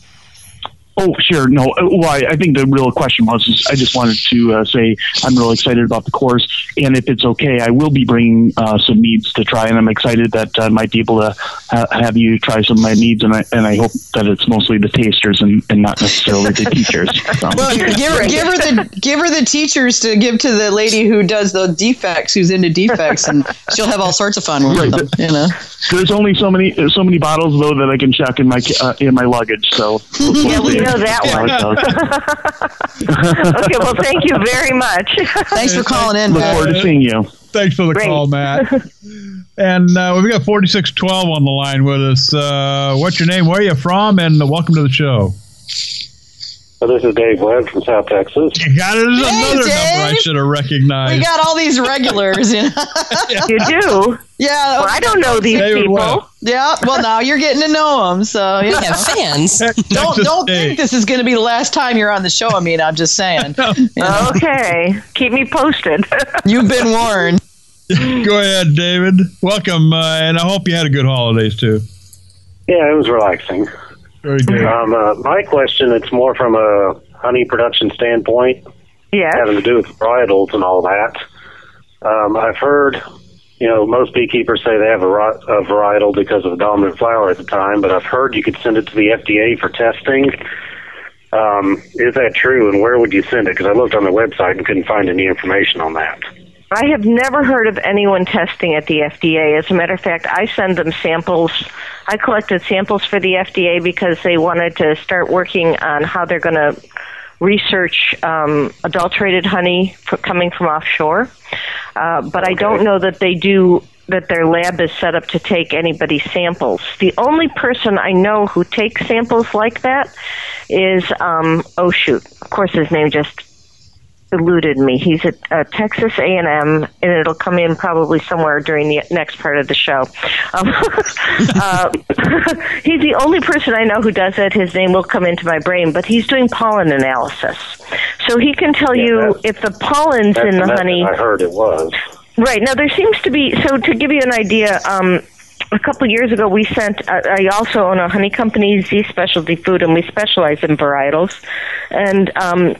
Oh, sure. No, uh, well, I, I think the real question was is I just wanted to uh, say I'm really excited about the course, and if it's okay, I will be bringing uh, some meads to try, and I'm excited that I might be able to ha- have you try some of my meads, and I and I hope that it's mostly the tasters and, and not necessarily the teachers. So. Well, give her, give her the give her the teachers to give to the lady who does the defects, who's into defects, and she'll have all sorts of fun with Right, them. You know. There's only so many so many bottles though that I can check in my uh, in my luggage. So Yeah, we know that how one. okay, well, thank you very much. Thanks for calling in. Look Matt. forward to seeing you. Thanks for the Great. call, Matt. and uh, we've got 4612 on the line with us. Uh, what's your name? Where are you from? And welcome to the show. Well, this is Dave Webb from South Texas. You got it. There's Hey, another number I should have recognized. We got all these regulars. You know? you do? yeah. Well, I don't know these David people. Webb. Yeah. Well, now you're getting to know them. So you We know. have fans. don't don't think this is going to be the last time you're on the show. I mean, I'm just saying. You know, Okay, keep me posted. You've been warned. Go ahead, David. Welcome, uh, and I hope you had a good holidays too. Yeah, it was relaxing. Very good. Um, uh, my question, it's more from a honey production standpoint, yes. having to do with varietals and all that. Um, I've heard you know, most beekeepers say they have a, ri- a varietal because of the dominant flower at the time, but I've heard you could send it to the FDA for testing. Um, is that true, and where would you send it? Because I looked on the website and couldn't find any information on that. I have never heard of anyone testing at the FDA. As a matter of fact, I send them samples. I collected samples for the FDA because they wanted to start working on how they're going to research um, adulterated honey f- coming from offshore. Uh, but I don't know that they do that their lab is set up to take anybody's samples. The only person I know who takes samples like that is um, oh shoot, of course his name just eluded me. He's at uh, Texas A&M, and it'll come in probably somewhere during the next part of the show. Um, uh, he's the only person I know who does that. His name will come into my brain, but he's doing pollen analysis, so he can tell Yeah, you if the pollen's in the honey. I heard it was. Right now, there seems to be. So to give you an idea, um, a couple of years ago, we sent. Uh, I also own a honey company, Z Specialty Food, and we specialize in varietals. And um,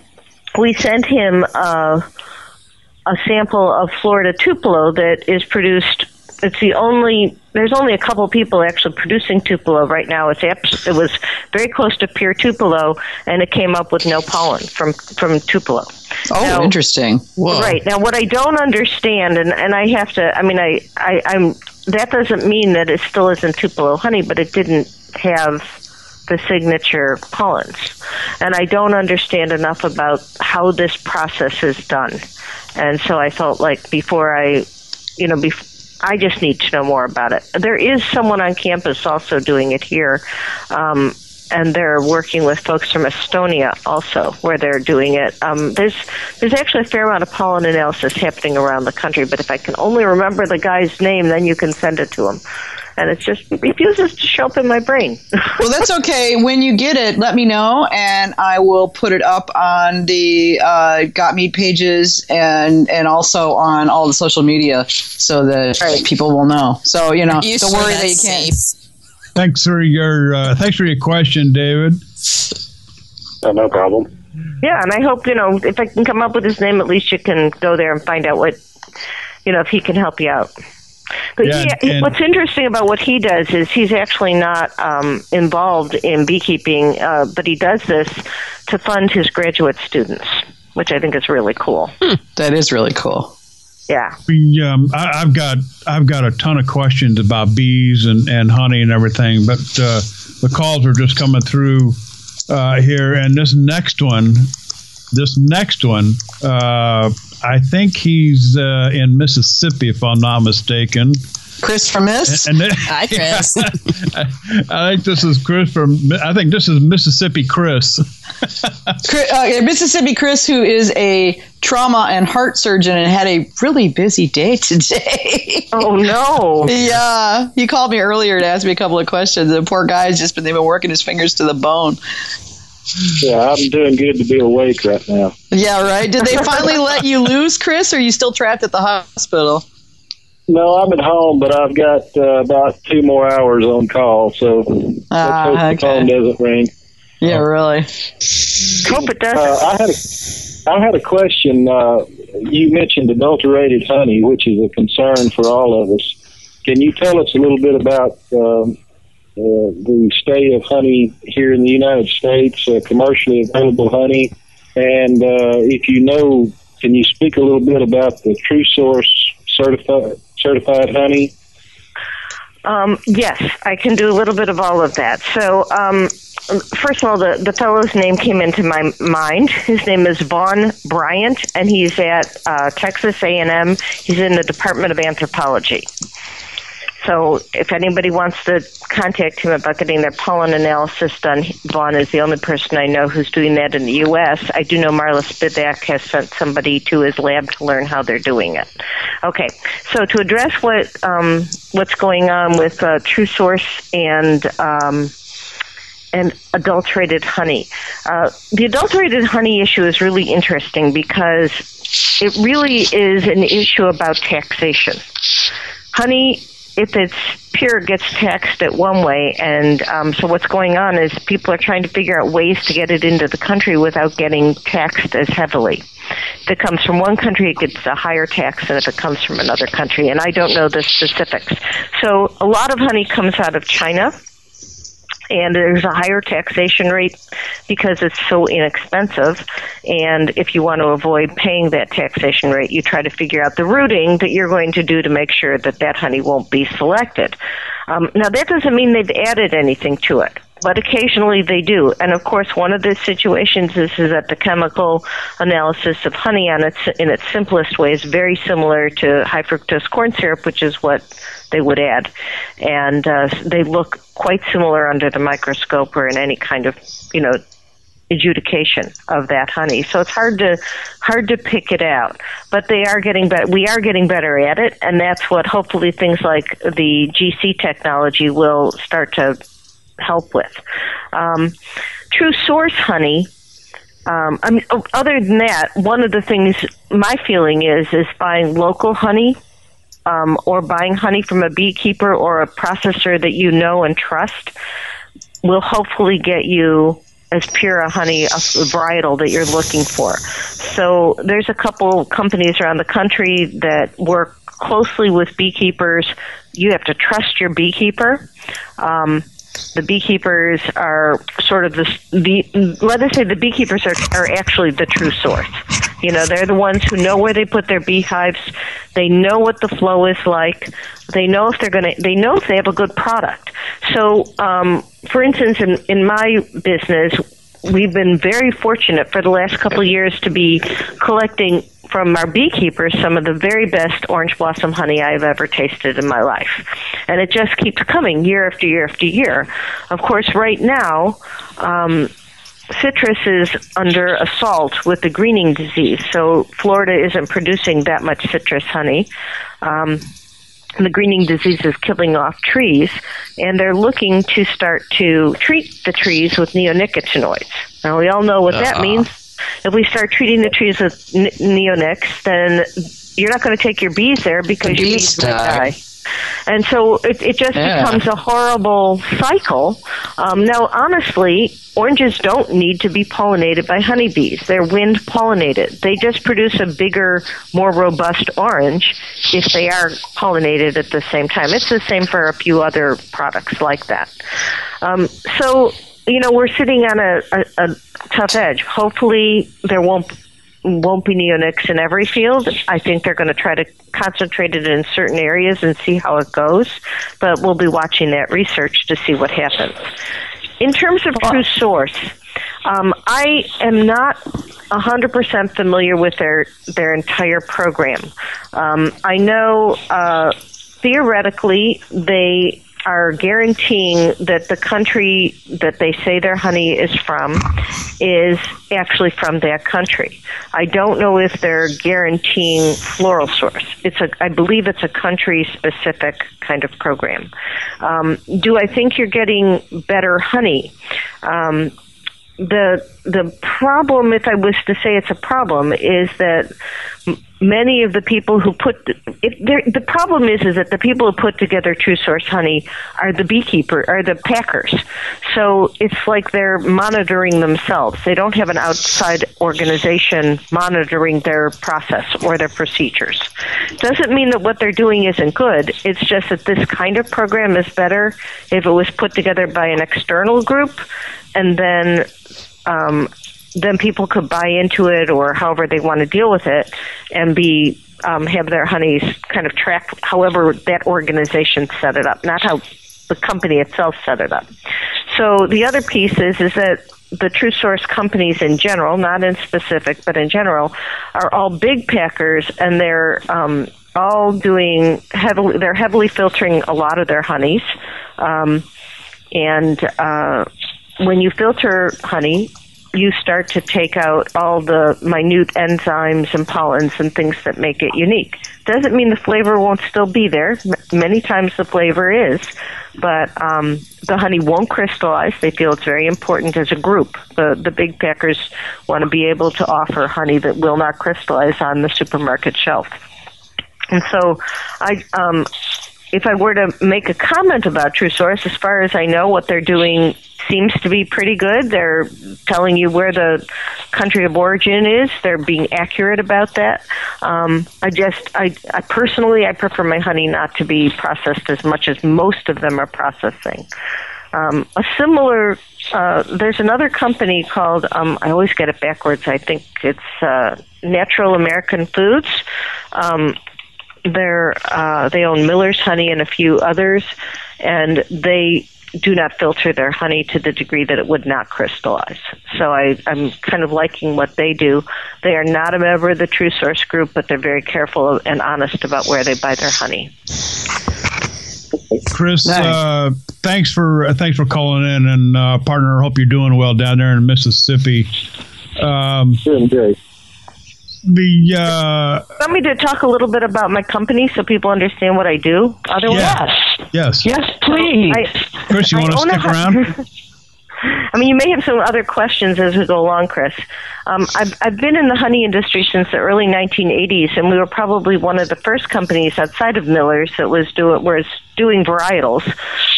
we sent him uh, a sample of Florida Tupelo that is produced. It's the only. There's only a couple people actually producing Tupelo right now. It's it was very close to pure Tupelo, and it came up with no pollen from from Tupelo. Oh, Now- interesting. Whoa. Right now, what I don't understand, and and I have to, I mean, I, I I'm that doesn't mean that it still isn't Tupelo honey, but it didn't have the signature pollens, and I don't understand enough about how this process is done, and so I felt like before I, you know, bef- I just need to know more about it. There is someone on campus also doing it here. Um, and they're working with folks from Estonia also, where they're doing it. Um, there's there's actually a fair amount of pollen analysis happening around the country, but if I can only remember the guy's name, then you can send it to him. And it just refuses to show up in my brain. Well, that's okay. When you get it, let me know, and I will put it up on the uh, Got Mead pages and and also on all the social media so that Right. people will know. So you know, You don't worry that you can't. safe? Thanks for your uh, thanks for your question, David. Uh, no problem. yeah, and I hope you know if I can come up with his name, at least you can go there and find out what you know if he can help you out. But Yeah, he, and- what's interesting about what he does is he's actually not um, involved in beekeeping, uh, but he does this to fund his graduate students, which I think is really cool. That is really cool. Yeah. We, um, I, I've got I've got a ton of questions about bees and, and honey and everything, but uh, the calls are just coming through uh, here. And this next one, this next one, uh, I think he's uh, in Mississippi, if I'm not mistaken. Chris from Miss. And then, Hi, Chris. I think this is Chris from. I think this is Mississippi Chris. Chris, uh, Mississippi Chris, who is a trauma and heart surgeon and had a really busy day today. Oh no. yeah, he called me earlier to ask me a couple of questions. The poor guy's just been they've been working his fingers to the bone. Yeah, I'm doing good to be awake right now. Yeah, right. Did they finally let you loose, Chris? Or are you still trapped at the hospital? No, I'm at home, but I've got uh, about two more hours on call, so let's Ah, hope the phone doesn't ring. Yeah, really. Hope it does. Uh, I had a, I had a question. Uh, you mentioned adulterated honey, which is a concern for all of us. Can you tell us a little bit about um, uh, the state of honey here in the United States, uh, commercially available honey, and uh, if you know, can you speak a little bit about the True Source certified certified honey? Um, yes, I can do a little bit of all of that. So, um, first of all, the, the fellow's name came into my mind. His name is Vaughn Bryant, and he's at uh, Texas A&M. He's in the Department of Anthropology. So, if anybody wants to contact him about getting their pollen analysis done, Vaughn is the only person I know who's doing that in the U.S. I do know Marla Spivak has sent somebody to his lab to learn how they're doing it. Okay, so to address what um, what's going on with uh, True Source and um, and adulterated honey, uh, the adulterated honey issue is really interesting because it really is an issue about taxation. Honey if it's pure, gets taxed at one way, and um, so what's going on is people are trying to figure out ways to get it into the country without getting taxed as heavily. If it comes from one country, it gets a higher tax than if it comes from another country, and I don't know the specifics. So a lot of honey comes out of China and there's a higher taxation rate because it's so inexpensive. And if you want to avoid paying that taxation rate, you try to figure out the routing that you're going to do to make sure that that honey won't be selected. Um, now, that doesn't mean they've added anything to it. But occasionally they do, and of course, one of the situations is, is that the chemical analysis of honey, on its in its simplest way, is very similar to high fructose corn syrup, which is what they would add, and uh, they look quite similar under the microscope or in any kind of you know adjudication of that honey. So it's hard to hard to pick it out. But they are getting better. We are getting better at it, and that's what hopefully things like the GC technology will start to help with. Um, true source honey. Um, I mean, other than that, one of the things my feeling is is buying local honey um, or buying honey from a beekeeper or a processor that you know and trust will hopefully get you as pure a honey a varietal that you're looking for. So there's a couple companies around the country that work closely with beekeepers. You have to trust your beekeeper. Um, the beekeepers are sort of the, the let us say the beekeepers are, are actually the true source. You know, they're the ones who know where they put their beehives. They know what the flow is like. They know if they're going to, they know if they have a good product. So, um, for instance, in, in my business, we've been very fortunate for the last couple of years to be collecting from our beekeepers some of the very best orange blossom honey I've ever tasted in my life. And it just keeps coming year after year after year. Of course, right now, um, citrus is under assault with the greening disease, so Florida isn't producing that much citrus honey. Um, the greening disease is killing off trees, and they're looking to start to treat the trees with neonicotinoids. Now, we all know what that Uh-huh. means. If we start treating the trees with n- neonics, then you're not going to take your bees there because The your bees bees die. die. And so it, it just Yeah. becomes a horrible cycle. Um, now, honestly, oranges don't need to be pollinated by honeybees. They're wind pollinated. They just produce a bigger, more robust orange if they are pollinated at the same time. It's the same for a few other products like that. Um, so, you know, we're sitting on a, a, a tough edge. Hopefully, there won't won't be neonics in every field. I think they're going to try to concentrate it in certain areas and see how it goes. But we'll be watching that research to see what happens. In terms of true source, um, I am not 100% familiar with their, their entire program. Um, I know uh, theoretically they are guaranteeing that the country that they say their honey is from is actually from that country. I don't know if they're guaranteeing floral source. It's a, I believe it's a country specific kind of program. Um, do I think you're getting better honey? Um, the the problem, if I was to say it's a problem, is that many of the people who put the problem is is that the people who put together True Source honey are the beekeeper are the packers. So it's like they're monitoring themselves. They don't have an outside organization monitoring their process or their procedures. Doesn't mean that what they're doing isn't good. It's just that this kind of program is better if it was put together by an external group and then um, then people could buy into it or however they want to deal with it and be um, have their honeys kind of track however that organization set it up, not how the company itself set it up. So the other piece is is that the true source companies in general, not in specific, but in general, are all big packers and they're um, all doing heavily. They're heavily filtering a lot of their honeys, um, and uh, when you filter honey, you start to take out all the minute enzymes and pollens and things that make it unique. Doesn't mean the flavor won't still be there. Many times the flavor is, but um, the honey won't crystallize. They feel it's very important as a group. The the big packers want to be able to offer honey that will not crystallize on the supermarket shelf. And so, I um, if I were to make a comment about True Source, as far as I know, what they're doing seems to be pretty good. They're telling you where the country of origin is. They're being accurate about that. Um, I just, I, I personally, I prefer my honey not to be processed as much as most of them are processing. Um, a similar, uh, there's another company called, um, I always get it backwards. I think it's uh, Natural American Foods. Um, they're uh, they own Miller's Honey and a few others, and they do not filter their honey to the degree that it would not crystallize. So I, I'm kind of liking what they do. They are not a member of the True Source group, but they're very careful and honest about where they buy their honey. Chris, uh, thanks for uh, thanks for calling in, and uh, partner. Hope you're doing well down there in Mississippi. Um, Doing great. The uh, Want me to talk a little bit about my company so people understand what I do? Otherwise, yeah, yes, Yes, please. I, Chris, you I want to own a stick around? I mean, you may have some other questions as we go along, Chris. Um, I've, I've been in the honey industry since the early 1980s, and we were probably one of the first companies outside of Miller's that was doing was doing varietals.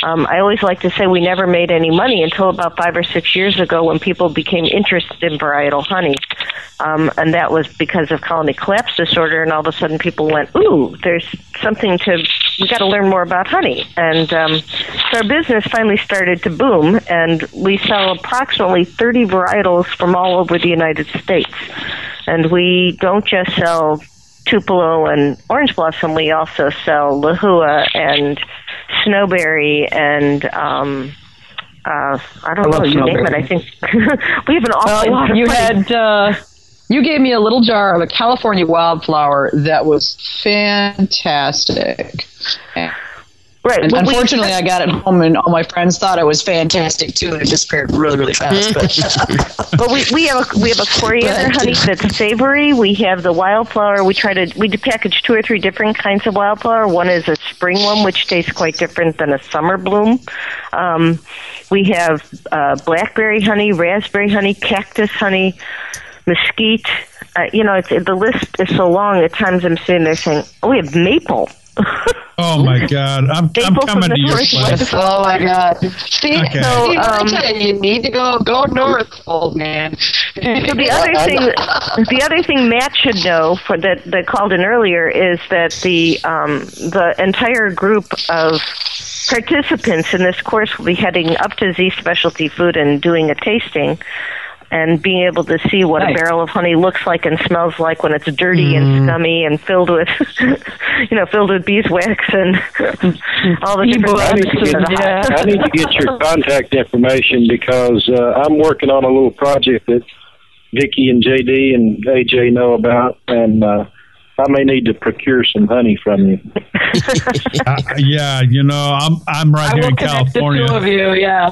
Um, I always like to say we never made any money until about five or six years ago when people became interested in varietal honey, um, and that was because of colony collapse disorder. And all of a sudden, people went, "Ooh, there's something to we got to learn more about honey." And um, so our business finally started to boom, and we sell approximately 30 varietals from all over the United States. And we don't just sell Tupelo and Orange Blossom, we also sell Lehua and Snowberry and um, uh, I don't I know, love you name it. I think we have an awful lot Well, of you honey. had uh, you gave me a little jar of a California wildflower that was fantastic. Right. And well, we- unfortunately, I got it home, and all my friends thought it was fantastic too, and it disappeared really, really fast. But But we, we have a we have a coriander honey that's savory. We have the wildflower. We try to we package two or three different kinds of wildflower. One is a spring one, which tastes quite different than a summer bloom. Um, we have uh, blackberry honey, raspberry honey, cactus honey, mesquite. Uh, you know, it's, the list is so long. At times, I'm sitting there saying, "Oh, we have maple." Oh my God, I'm I'm coming to your place. oh my god! See, Okay. so So, um, you need to go go north, old man. So the other thing, the other thing Matt should know for that that called in earlier is that the um, the entire group of participants in this course will be heading up to Z Specialty Food and doing a tasting. And being able to see what Nice. a barrel of honey looks like and smells like when it's dirty and scummy and filled with, you know, filled with beeswax and all the different I need, to things. get, I need to get your contact information because uh, I'm working on a little project that Vicky and JD and AJ know about, and uh, I may need to procure some honey from you. Uh, yeah, you know, I'm I'm right I here will in connect the two California. of you. Yeah.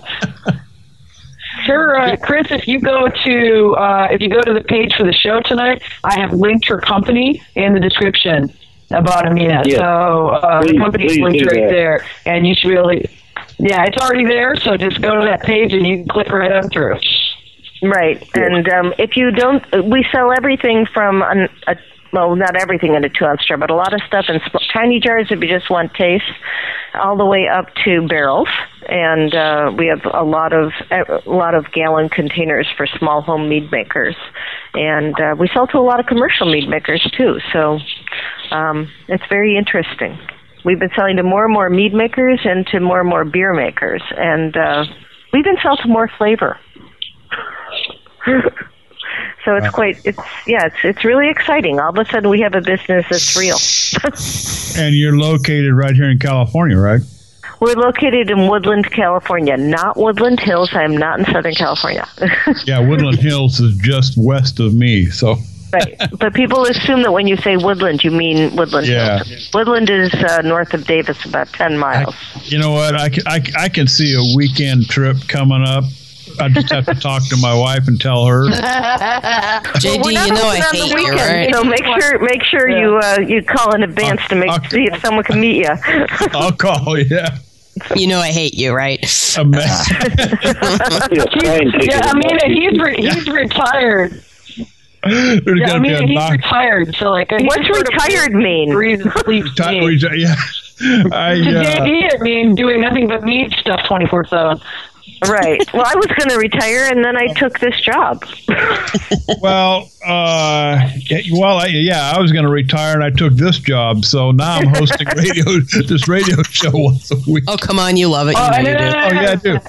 Sure, uh, Chris. If you go to uh, if you go to the page for the show tonight, I have linked her company in the description about Amina. Yeah. So uh, the Please- company's linked right that. there, and you should really. Yeah, it's already there. So just go to that page and you can click right on through. Right, and um, if you don't, we sell everything from an, a well, not everything in a two ounce jar, but a lot of stuff in sm- tiny jars if you just want taste, all the way up to barrels, and uh, we have a lot of a lot of gallon containers for small home mead makers, and uh, we sell to a lot of commercial mead makers too. So um, it's very interesting. We've been selling to more and more mead makers and to more and more beer makers, and uh, we even sell to more flavor. So it's quite it's yeah it's it's really exciting. All of a sudden we have a business that's real. And you're located right here in California, right? We're located in Woodland, California, not Woodland Hills. I'm not in Southern California. Yeah, Woodland Hills is just west of me. So right. But people assume that when you say Woodland, you mean Woodland Yeah. Hills. Woodland is uh, north of Davis, about 10 miles. you know what? I can, I, I can see a weekend trip coming up. I just have to talk to my wife and tell her. JD, We're you know I open on hate you, right? So make sure make sure you uh, you call in advance to make Okay. see if someone can meet you. I'll call. Yeah, You know I hate you, right? a mess. Yeah, Yeah, I mean he's re- he's retired. There's Yeah, I mean he's knock. retired. So like, he What's retired mean? breathes and sleeps. Ti- me. we- yeah, I, To uh, JD, it mean doing nothing but mead stuff 24 7. Right. Well, I was going to retire, and then I took this job. well, uh, well, I, yeah, I was going to retire, and I took this job, so now I'm hosting radio this radio show once a week. Oh, come on, you love it. You Oh, know no, you no, do. no, Oh yeah, I do.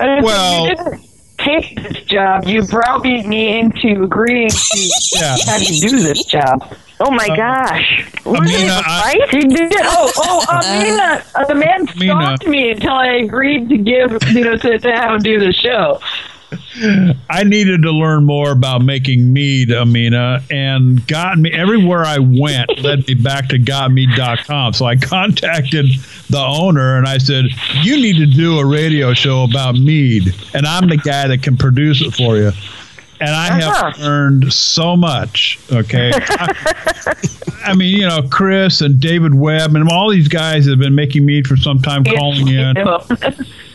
And Well- you didn't take this job. You browbeat me into agreeing to Yeah. having to do this job. Oh my gosh! Was it Amina, a I- fight? He did. Oh, oh, Amina. Uh, the man Amina. stalked me until I agreed to give, you know, to, to have him do the show. I needed to learn more about making mead, Amina, and got me everywhere I went led me back to gotmead.com. So I contacted the owner and I said, You need to do a radio show about mead, and I'm the guy that can produce it for you. And I have Uh-huh. learned so much. Okay. I, I mean, you know, Chris and David Webb and all these guys have been making mead for some time, calling in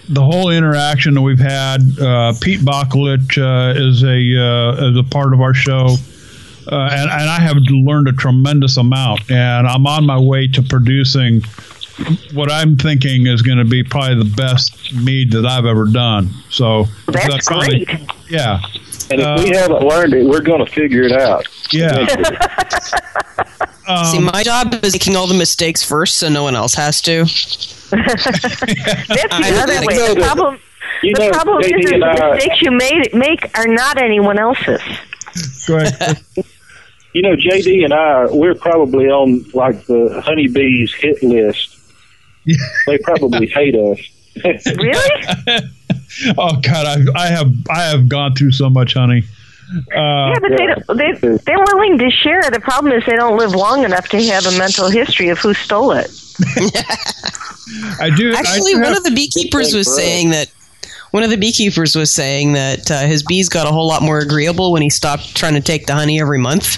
the whole interaction that we've had. Uh, Pete Bakulich uh, is a uh, is a part of our show, uh, and and I have learned a tremendous amount. And I'm on my way to producing what I'm thinking is going to be probably the best mead that I've ever done. So That's finally- great. Yeah, And if Uh, we haven't learned it, we're going to figure it out. yeah. See, Um, my job is making all the mistakes first, so no one else has to. That's the other way. The problem, You the know, problem is, JD is the mistakes you made make are not anyone else's. go ahead. You know, JD and I, we're probably on like the honeybees hit list. They probably hate us. Really? oh God, I, I have I have gone through so much, honey. Uh, yeah, but they don't, they they're willing to share. The problem is they don't live long enough to have a mental history of who stole it. I do. I Actually, do one have- of the beekeepers was for saying that one of the beekeepers was saying that uh, his bees got a whole lot more agreeable when he stopped trying to take the honey every month.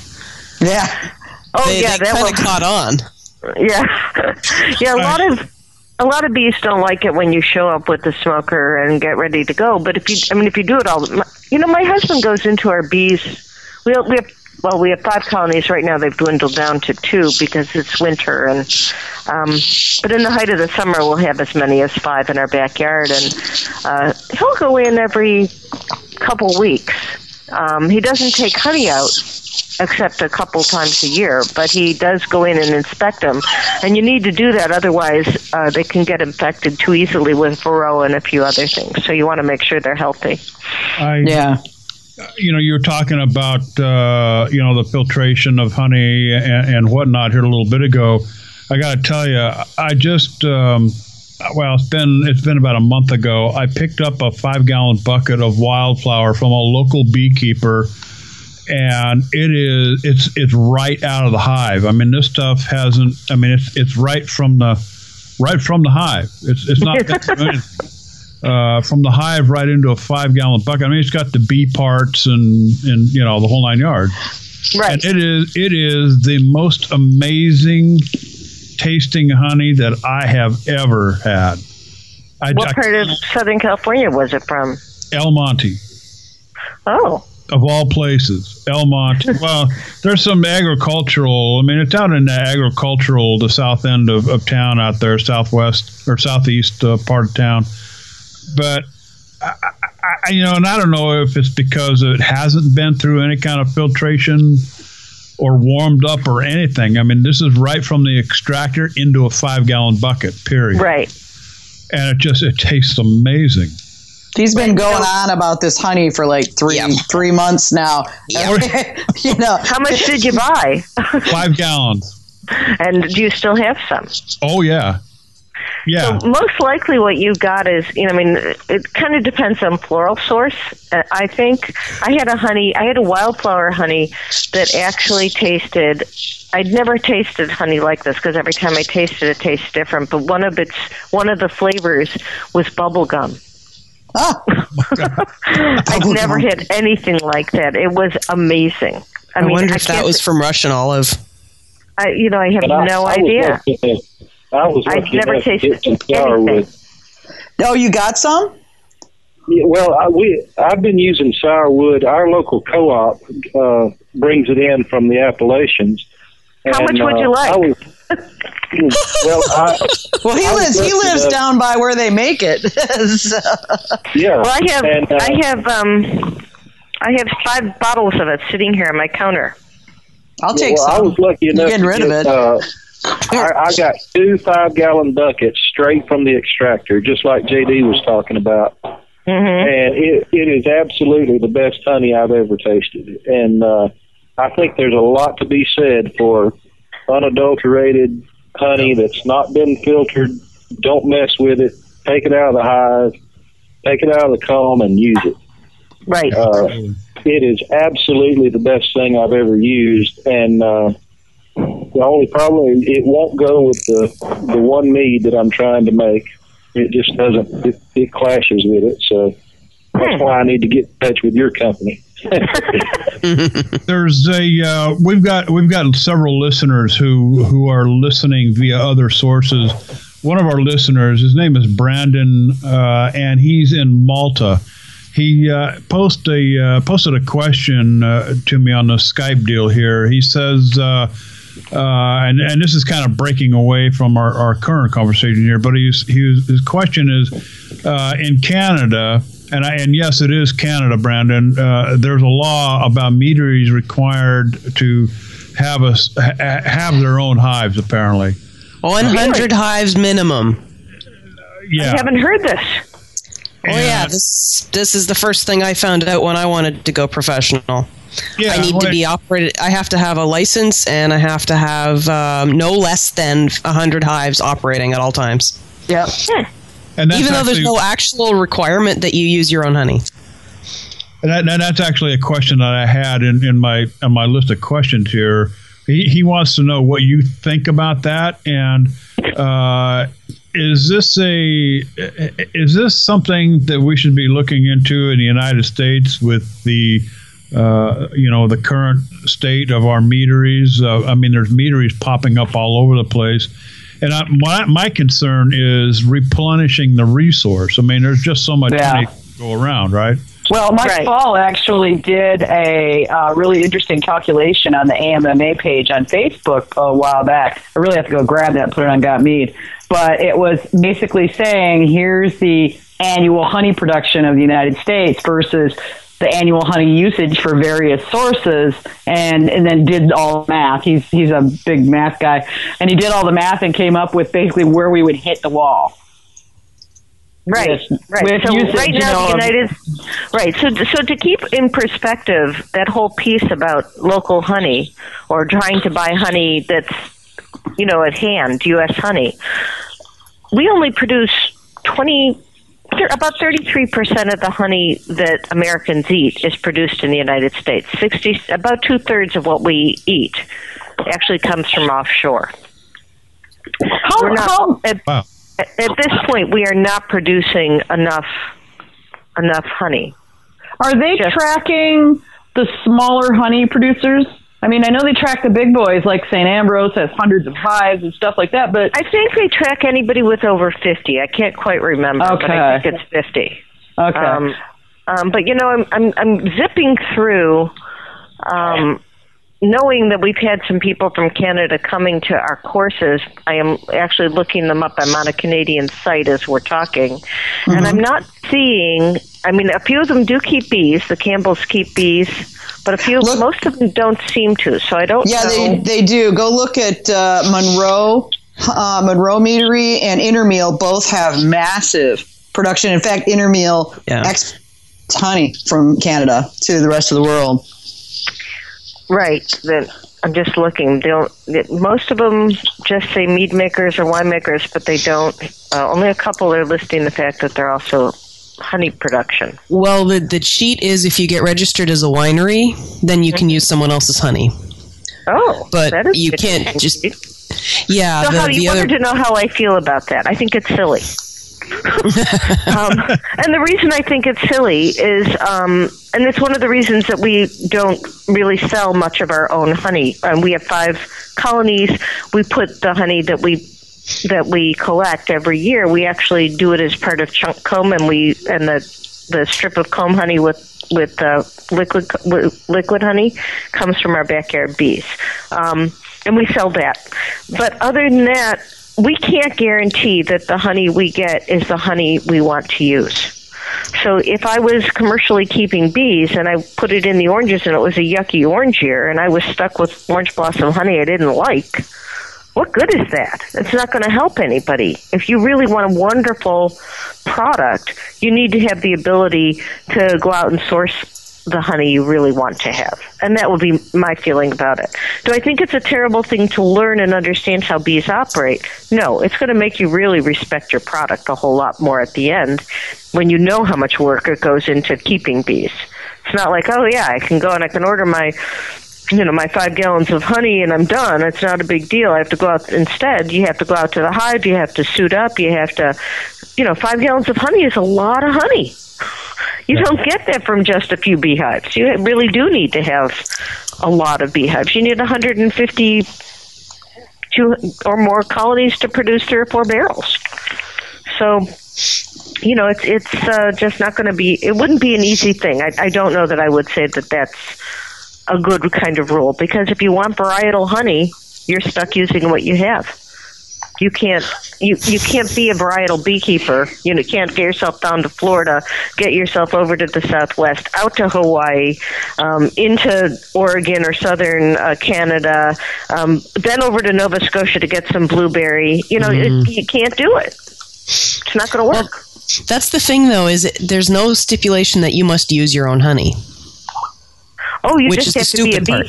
Yeah. Oh they yeah, they that kind of caught on. Yeah, yeah. A lot of a lot of bees don't like it when you show up with the smoker and get ready to go. But if you, I mean, if you do it all, you know, my husband goes into our bees. We we have well, we have five colonies right now. They've dwindled down to two because it's winter, and um, but in the height of the summer, we'll have as many as five in our backyard, and uh, he'll go in every couple weeks. Um, he doesn't take honey out except a couple times a year, but he does go in and inspect them. And you need to do that, otherwise, uh, they can get infected too easily with varroa and a few other things. So you want to make sure they're healthy. I, Yeah. You know, you were talking about uh, you know the filtration of honey and, and whatnot here a little bit ago. I got to tell you, I just um, well, it's been it's been about a month ago. I picked up a five gallon bucket of wildflower from a local beekeeper, and it is it's it's right out of the hive. I mean, this stuff hasn't. I mean, it's it's right from the right from the hive. It's it's not. uh, from the hive right into a five gallon bucket. I mean, it's got the bee parts and and you know the whole nine yards. Right. And it is it is the most amazing tasting honey that I have ever had. I, What I- part of Southern California was it from? El Monte Oh, of all places, El Monte. well, there's some agricultural. I mean, it's out in the agricultural, the south end of, of town out there, southwest or southeast uh, part of town. But I, I, you know, and I don't know if it's because it hasn't been through any kind of filtration or warmed up or anything. I mean, this is right from the extractor into a five gallon bucket. Period. right. And it just it tastes amazing. He's been going on about this honey for like three Yep. three months now. you know, How much did you buy? Five gallons. and do you still have some? Oh yeah, yeah. So most likely, what you got is, you know, I mean, it kind of depends on floral source. Uh, I think I had a honey, I had a wildflower honey that actually tasted. I'd never tasted honey like this because every time I tasted it, it tastes different. But one of its, one of the flavors was bubble gum. oh, I've never had anything like that. It was amazing. I, I, mean, wonder I if that was from Russian olive. I, you know, I have And I- no I was idea. Lucky enough- I was I've never tasted some sourwood. anything. oh, you got some? Yeah, well, I, we I've been using sourwood. Our local co-op uh, brings it in from the Appalachians. How much would uh, you like? I was well, I, Well, he I lives he lives up- down by where they make it. So- Yeah. Well, I have And, uh, I have um I have five bottles of it sitting here on my counter. I'll take well, I some. was lucky You're getting to rid get, of it. Uh, I, I got two five gallon buckets straight from the extractor, just like JD was talking about. Mm-hmm. And it, it is absolutely the best honey I've ever tasted. And uh, I think there's a lot to be said for unadulterated honey that's not been filtered. Don't mess with it. Take it out of the hive, take it out of the comb, and use it. Right. Uh, it is absolutely the best thing I've ever used, and uh, the only problem is it won't go with the the one mead that I'm trying to make. It just doesn't. It, it clashes with it, so that's why I need to get in touch with your company. There's a uh, we've got we've got several listeners who who are listening via other sources. One of our listeners, his name is Brandon, uh, and he's in Malta. He uh, post a uh, posted a question uh, to me on the Skype deal here. He says, uh, and and this is kind of breaking away from our, our current conversation here, but he's, he was, his question is uh, in Canada, and I, and yes, it is Canada, Brandon. Uh, there's a law about meaderies required to have us ha- have their own hives, apparently. 100 hives minimum. Yeah. I haven't heard this. Oh yeah, this this is the first thing I found out when I wanted to go professional. Yeah, I need to be operated. I have to have a license, and I have to have um, no less than hundred hives operating at all times. Yep. And that's Even though there's no actual requirement that you use your own honey. And, that, and that's actually a question that I had in, in my in my list of questions here. He, he wants to know what you think about that, and uh, is this a is this something that we should be looking into in the United States with the uh, you know the current state of our meaderies? Uh, I mean, there's meaderies popping up all over the place. And I, my, my concern is replenishing the resource. I mean, there's just so much Yeah. honey to go around, right? Well, Mike Right. Faul actually did a uh, really interesting calculation on the AMMA page on Facebook a while back. I really have to go grab that and put it on Got Mead. But it was basically saying here's the annual honey production of the United States versus the annual honey usage for various sources and, and then did all the math. He's, he's a big math guy. And he did all the math and came up with basically where we would hit the wall. Right, With- right. with so usage, right you now, know, the United, right. So, so to keep in perspective that whole piece about local honey or trying to buy honey that's, you know, at hand, U.S. honey, we only produce twenty. Thir- About 33% of the honey that Americans eat is produced in the United States. 60, about two thirds of what we eat actually comes from offshore. How, We're not, how, at, Wow. at this point, we are not producing enough enough honey. Are they Just- tracking the smaller honey producers? I mean, I know they track the big boys like St. Ambrose has hundreds of hives and stuff like that, but I think they track anybody with over 50. I can't quite remember, but I think it's 50. okay. Um, um, but you know, I'm, I'm I'm zipping through, um, knowing that we've had some people from Canada coming to our courses. I am actually looking them up. I'm on a Canadian site as we're talking, and I'm not seeing. I mean, a few of them do keep bees. The Campbells keep bees, but a few, Look- most of them don't seem to. So I don't. Yeah, know. they, they do. Go look at uh, Munro, uh, Munro Meadery and Intermiel both have massive production. In fact, Intermiel Yeah. exports honey from Canada to the rest of the world. Right. Then I'm just looking. They don't. Most of them just say mead makers or winemakers, but they don't. Uh, only a couple are listing the fact that they're also honey production. Well, the the cheat is if you get registered as a winery, then you can use someone else's honey. Oh, But that is you can't just. Yeah, So the, how the you other. wanted to know how I feel about that? I think it's silly. um, and the reason I think it's silly is, um, and it's one of the reasons that we don't really sell much of our own honey. Um, we have five colonies. We put the honey that we that we collect every year. We actually do it as part of chunk comb, and we and the the strip of comb honey with with uh, liquid liquid honey comes from our backyard bees. Um, and we sell that. But other than that, we can't guarantee that the honey we get is the honey we want to use. So if I was commercially keeping bees and I put it in the oranges and it was a yucky orange year and I was stuck with orange blossom honey I didn't like, what good is that? It's not going to help anybody. If you really want a wonderful product, you need to have the ability to go out and source the honey you really want to have. And that would be my feeling about it. Do I think it's a terrible thing to learn and understand how bees operate? No, it's going to make you really respect your product a whole lot more at the end when you know how much work it goes into keeping bees. It's not like, oh yeah, I can go and I can order my you know my five gallons of honey and I'm done. It's not a big deal. I have to go out instead. You have to go out to the hive. You have to suit up. You have to, you know, five gallons of honey is a lot of honey. You don't get that from just a few beehives. You really do need to have a lot of beehives. You need 150 two or more colonies to produce three or four barrels. So, you know, it's it's uh, just not going to be. It wouldn't be an easy thing. I, I don't know that I would say that that's a good kind of rule because if you want varietal honey, you're stuck using what you have. You can't you you can't be a varietal beekeeper. You know, can't get yourself down to Florida, get yourself over to the Southwest, out to Hawaii, um, into Oregon or southern uh, Canada, um, then over to Nova Scotia to get some blueberry. You know, it, you can't do it. It's not going to work. That's the thing, though, is it, there's no stipulation that you must use your own honey. Oh, you just have to be a stupid part.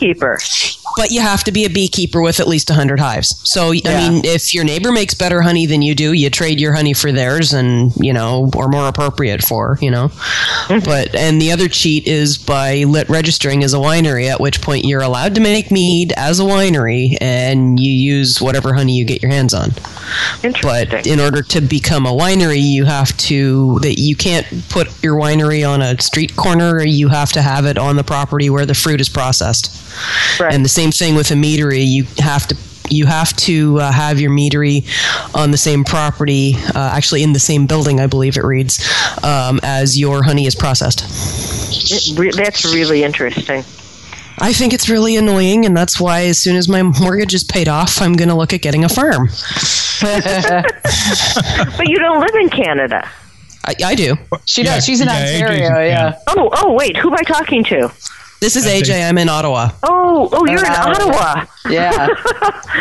But you have to be a beekeeper with at least 100 hives. So, I mean, if your neighbor makes better honey than you do, you trade your honey for theirs and, you know, or more appropriate for, you know. Mm-hmm. But, and the other cheat is by lit registering as a winery, at which point you're allowed to make mead as a winery and you use whatever honey you get your hands on. But in order to become a winery, you have to that you can't put your winery on a street corner. You have to have it on the property where the fruit is processed. Right. And the same thing with a meadery. You have to you have to uh, have your meadery on the same property, uh, actually in the same building, I believe it reads, um, as your honey is processed. It re- that's really interesting. I think it's really annoying, and that's why as soon as my mortgage is paid off, I'm going to look at getting a farm. but you don't live in Canada. I, I do. She does. She's in Ontario. Yeah. Oh, oh, wait. Who am I talking to? This is AJ. I'm in Ottawa. Oh, oh, you're in Ottawa. Yeah.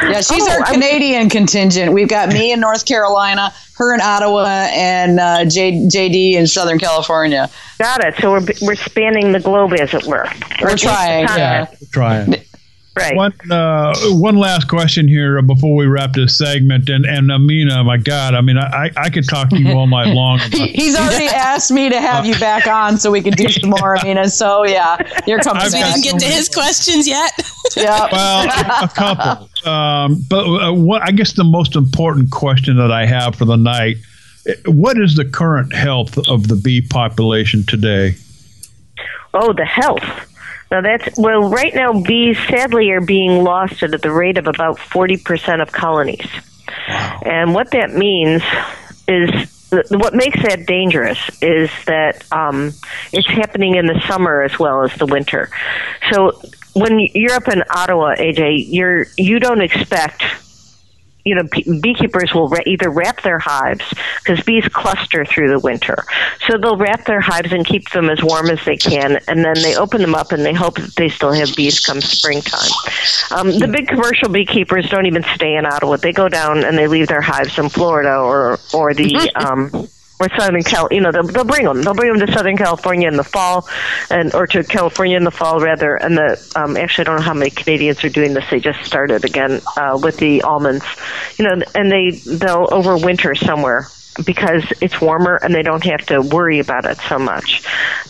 Yeah, she's Oh, our I'm- Canadian contingent. We've got me in North Carolina, her in Ottawa, and uh, J- JD in Southern California. Got it. So we're we're spanning the globe, as it were. We're trying. Yeah. Trying. Right. One uh, one last question here before we wrap this segment, and and Amina, my God, I mean, I I could talk to you all night long. He, he's already asked me to have you back on so we can do some more, Amina. So yeah, you're coming I've back. got Get to his questions yet? Yeah. Well, a, a couple. Um, but uh, what I guess the most important question that I have for the night: What is the current health of the bee population today? Oh, the health. Now that's well. Right now, bees sadly are being lost at the rate of about forty percent of colonies, and what that means is what makes that dangerous is that um, it's happening in the summer as well as the winter. So when you're up in Ottawa, AJ, you're you don't expect you know, beekeepers will either wrap their hives because bees cluster through the winter. So they'll wrap their hives and keep them as warm as they can, and then they open them up and they hope that they still have bees come springtime. Um, the big commercial beekeepers don't even stay in Ottawa; they go down and they leave their hives in Florida or or the. Um, or Southern Cal, you know, they'll, they'll bring them. They'll bring them to Southern California in the fall, and or to California in the fall rather. And the um, actually, I don't know how many Canadians are doing this. They just started again uh, with the almonds, you know, and they they'll overwinter somewhere because it's warmer and they don't have to worry about it so much.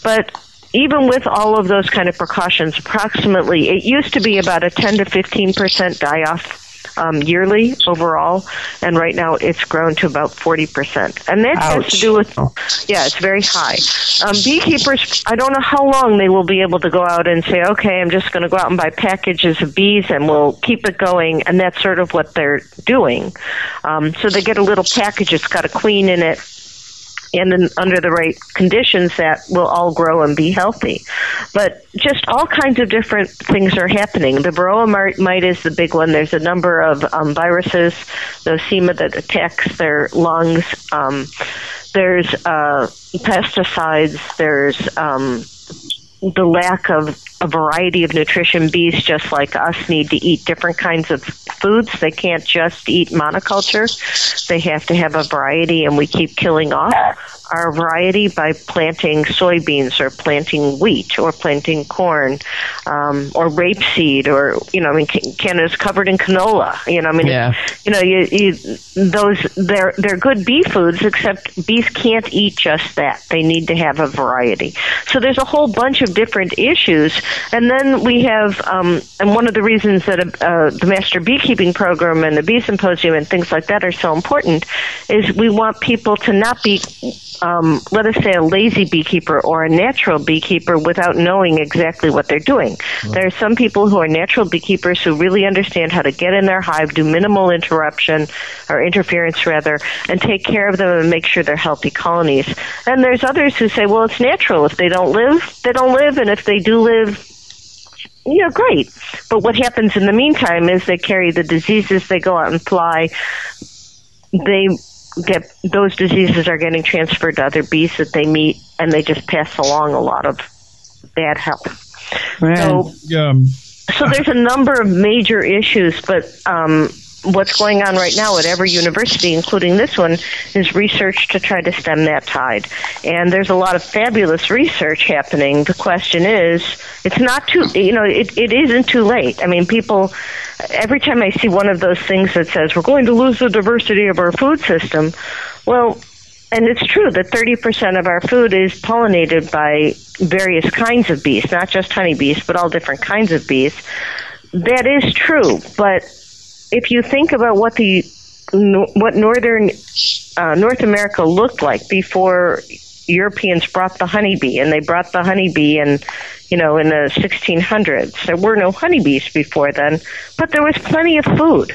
But even with all of those kind of precautions, approximately it used to be about a 10 to 15 percent die off um, yearly overall, and right now it's grown to about 40%. And that has to do with, yeah, it's very high. Um, beekeepers, I don't know how long they will be able to go out and say, okay, I'm just going to go out and buy packages of bees and we'll keep it going. And that's sort of what they're doing. Um, so they get a little package, it's got a queen in it. And in, under the right conditions, that will all grow and be healthy. But just all kinds of different things are happening. The varroa mite is the big one. There's a number of um, viruses, nosema that attacks their lungs. Um, there's uh, pesticides. There's um, the lack of a variety of nutrition. Bees, just like us, need to eat different kinds of foods. They can't just eat monoculture. They have to have a variety, and we keep killing off our variety by planting soybeans or planting wheat or planting corn um, or rapeseed or you know I mean Canada's covered in canola you know I mean Yeah. you know you, you those they're they're good bee foods except bees can't eat just that. They need to have a variety. So there's a whole bunch of different issues. And then we have um, and one of the reasons that uh, the master beekeeping program and the bee symposium and things like that are so important is we want people to not be um, let us say, a lazy beekeeper or a natural beekeeper without knowing exactly what they're doing. There are some people who are natural beekeepers who really understand how to get in their hive, do minimal interruption or interference rather, and take care of them and make sure they're healthy colonies. And there's others who say, well, it's natural. If they don't live, they don't live, and if they do live, yeah, great. But what happens in the meantime is they carry the diseases, they go out and fly, they get those diseases are getting transferred to other bees that they meet, and they just pass along a lot of bad health. So, Um, so there's a number of major issues, but um, what's going on right now at every university, including this one, is research to try to stem that tide. And there's a lot of fabulous research happening. The question is, it's not too, you know, it, it isn't too late. I mean, people, every time I see one of those things that says we're going to lose the diversity of our food system, well, and it's true that 30% of our food is pollinated by various kinds of bees, not just honeybees, but all different kinds of bees. That is true, but if you think about what the what northern uh, North America looked like before Europeans brought the honeybee, and they brought the honeybee in, you know, in the 1600s. There were no honeybees before then, but there was plenty of food,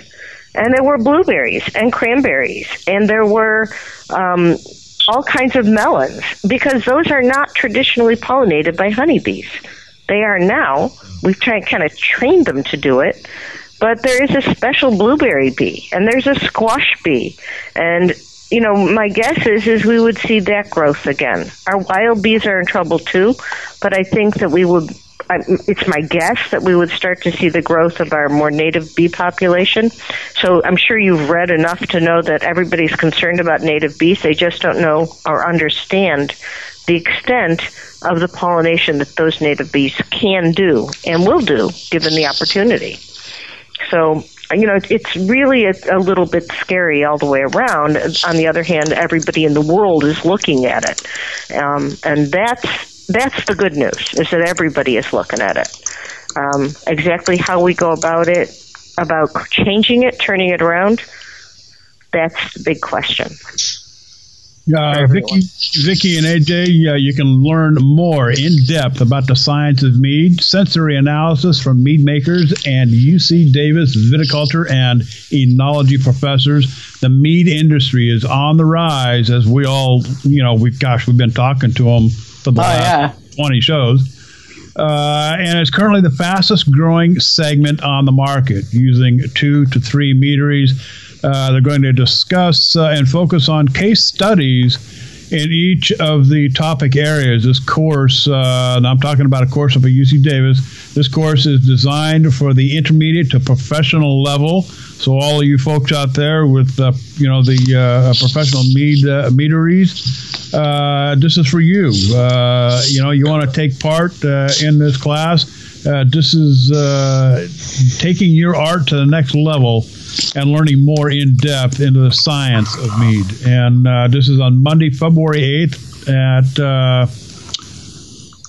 and there were blueberries and cranberries, and there were um, all kinds of melons because those are not traditionally pollinated by honeybees. They are now. We've tried kind of trained them to do it, but there is a special blueberry bee and there's a squash bee and you know my guess is is we would see that growth again our wild bees are in trouble too but i think that we would it's my guess that we would start to see the growth of our more native bee population. So I'm sure you've read enough to know that everybody's concerned about native bees. They just don't know or understand the extent of the pollination that those native bees can do and will do given the opportunity. So, you know, it's really a, a little bit scary all the way around. On the other hand, everybody in the world is looking at it, um, and that's that's the good news is that everybody is looking at it. Um, exactly how we go about it, about changing it, turning it around, that's the big question. Uh, Vicky, Vicky and AJ, uh, you can learn more in depth about the science of mead, sensory analysis from mead makers and UC Davis viticulture and enology professors. The mead industry is on the rise, as we all, you know, we gosh, we've been talking to them for the Oh, last yeah. 20 shows. Uh, and it's currently the fastest growing segment on the market, using two to three meaderies. Uh, they're going to discuss uh, and focus on case studies in each of the topic areas. This course, uh, and I'm talking about a course up at UC Davis. This course is designed for the intermediate to professional level. So all of you folks out there with, uh, you know, the uh, professional mead uh, this is for you. You know, you want to take part in this class. This is taking your art to the next level and learning more in depth into the science of mead. And uh, this is on Monday, February 8th at, uh,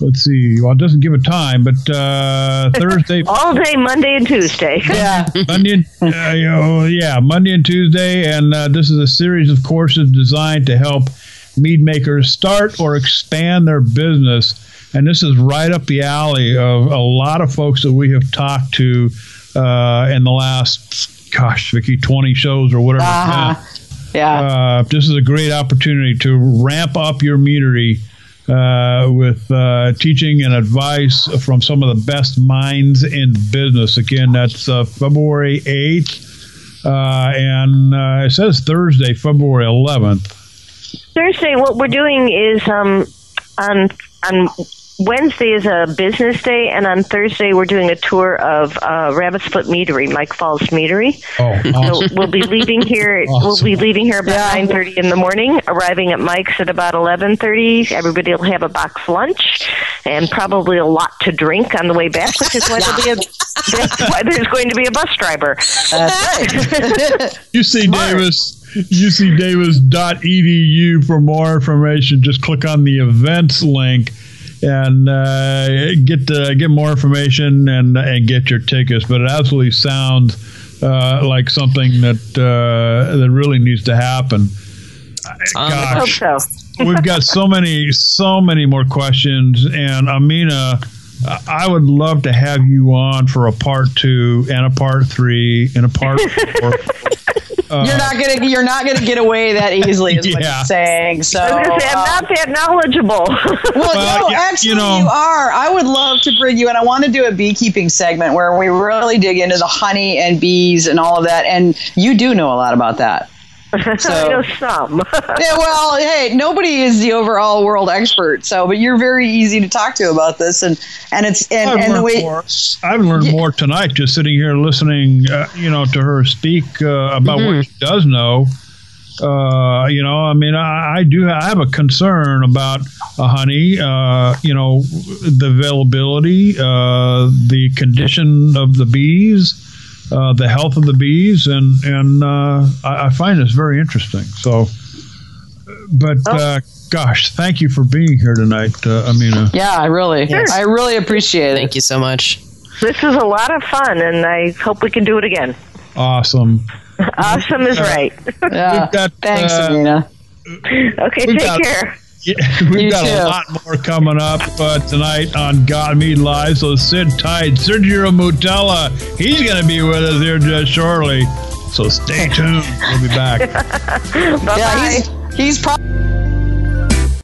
let's see, well, it doesn't give a time, but uh, Thursday, All day, Monday and Tuesday. Yeah. Monday, and, uh, you know, yeah, Monday and Tuesday, and uh, this is a series of courses designed to help mead makers start or expand their business. And this is right up the alley of a lot of folks that we have talked to uh, in the last, gosh, Vicky, twenty shows or whatever. Uh-huh. been. Yeah. Uh, this is a great opportunity to ramp up your meadery uh, with uh, teaching and advice from some of the best minds in business. Again, that's uh, February 8th. Uh, and uh, it says Thursday, February 11th. Thursday, what we're doing is um, on on Wednesday is a business day, and on Thursday we're doing a tour of uh, Rabbit's Foot Meadery, Mike Faul's Meadery. Oh, So we'll be leaving here. We'll be leaving here about nine thirty in the morning, arriving at Mike's at about eleven thirty. Everybody will have a box lunch and probably a lot to drink on the way back, which is why there'll be a that's why there's going to be a bus driver. UC Davis, ucdavis.edu for more information. Just click on the events link and uh, get uh, get more information and and get your tickets. But it absolutely sounds uh, like something that uh, that really needs to happen. I hope Gosh, so. we've got so many so many more questions, and Amina. I would love to have you on for a part two and a part three and a part four. You're not gonna you're not gonna get away that easily, is what Yeah. you're saying. So I was going to say, I'm uh, not that knowledgeable. Well, Well, no, you- actually, you you, are. I would love to bring you, and I want to do a beekeeping segment where we really dig into the honey and bees and all of that. And you do know a lot about that. I know some. Yeah, well, hey, nobody is the overall world expert, so but you're very easy to talk to about this, and and it's and, I've and the learned way more. I've learned more tonight just sitting here listening, uh, you know, to her speak uh, about Mm-hmm. what she does know. Uh, you know, I mean, I, I do. I have a concern about uh, honey. Uh, you know, the availability, uh, the condition of the bees, uh, the health of the bees, and and uh, I, I find this very interesting. So, but uh, gosh, thank you for being here tonight, uh, Amina. yeah, I really, I really appreciate it. Thank you so much. this is a lot of fun, and I hope we can do it again. Awesome. Awesome is right. Yeah, got, thanks, uh, Amina. Okay, take got- care. Yeah, we've You got too. a lot more coming up uh, tonight on Got Mead Live. So sit tight. Sergio Moutela, he's going to be with us here just shortly. So stay tuned. We'll be back. Bye Yeah, he's he's probably.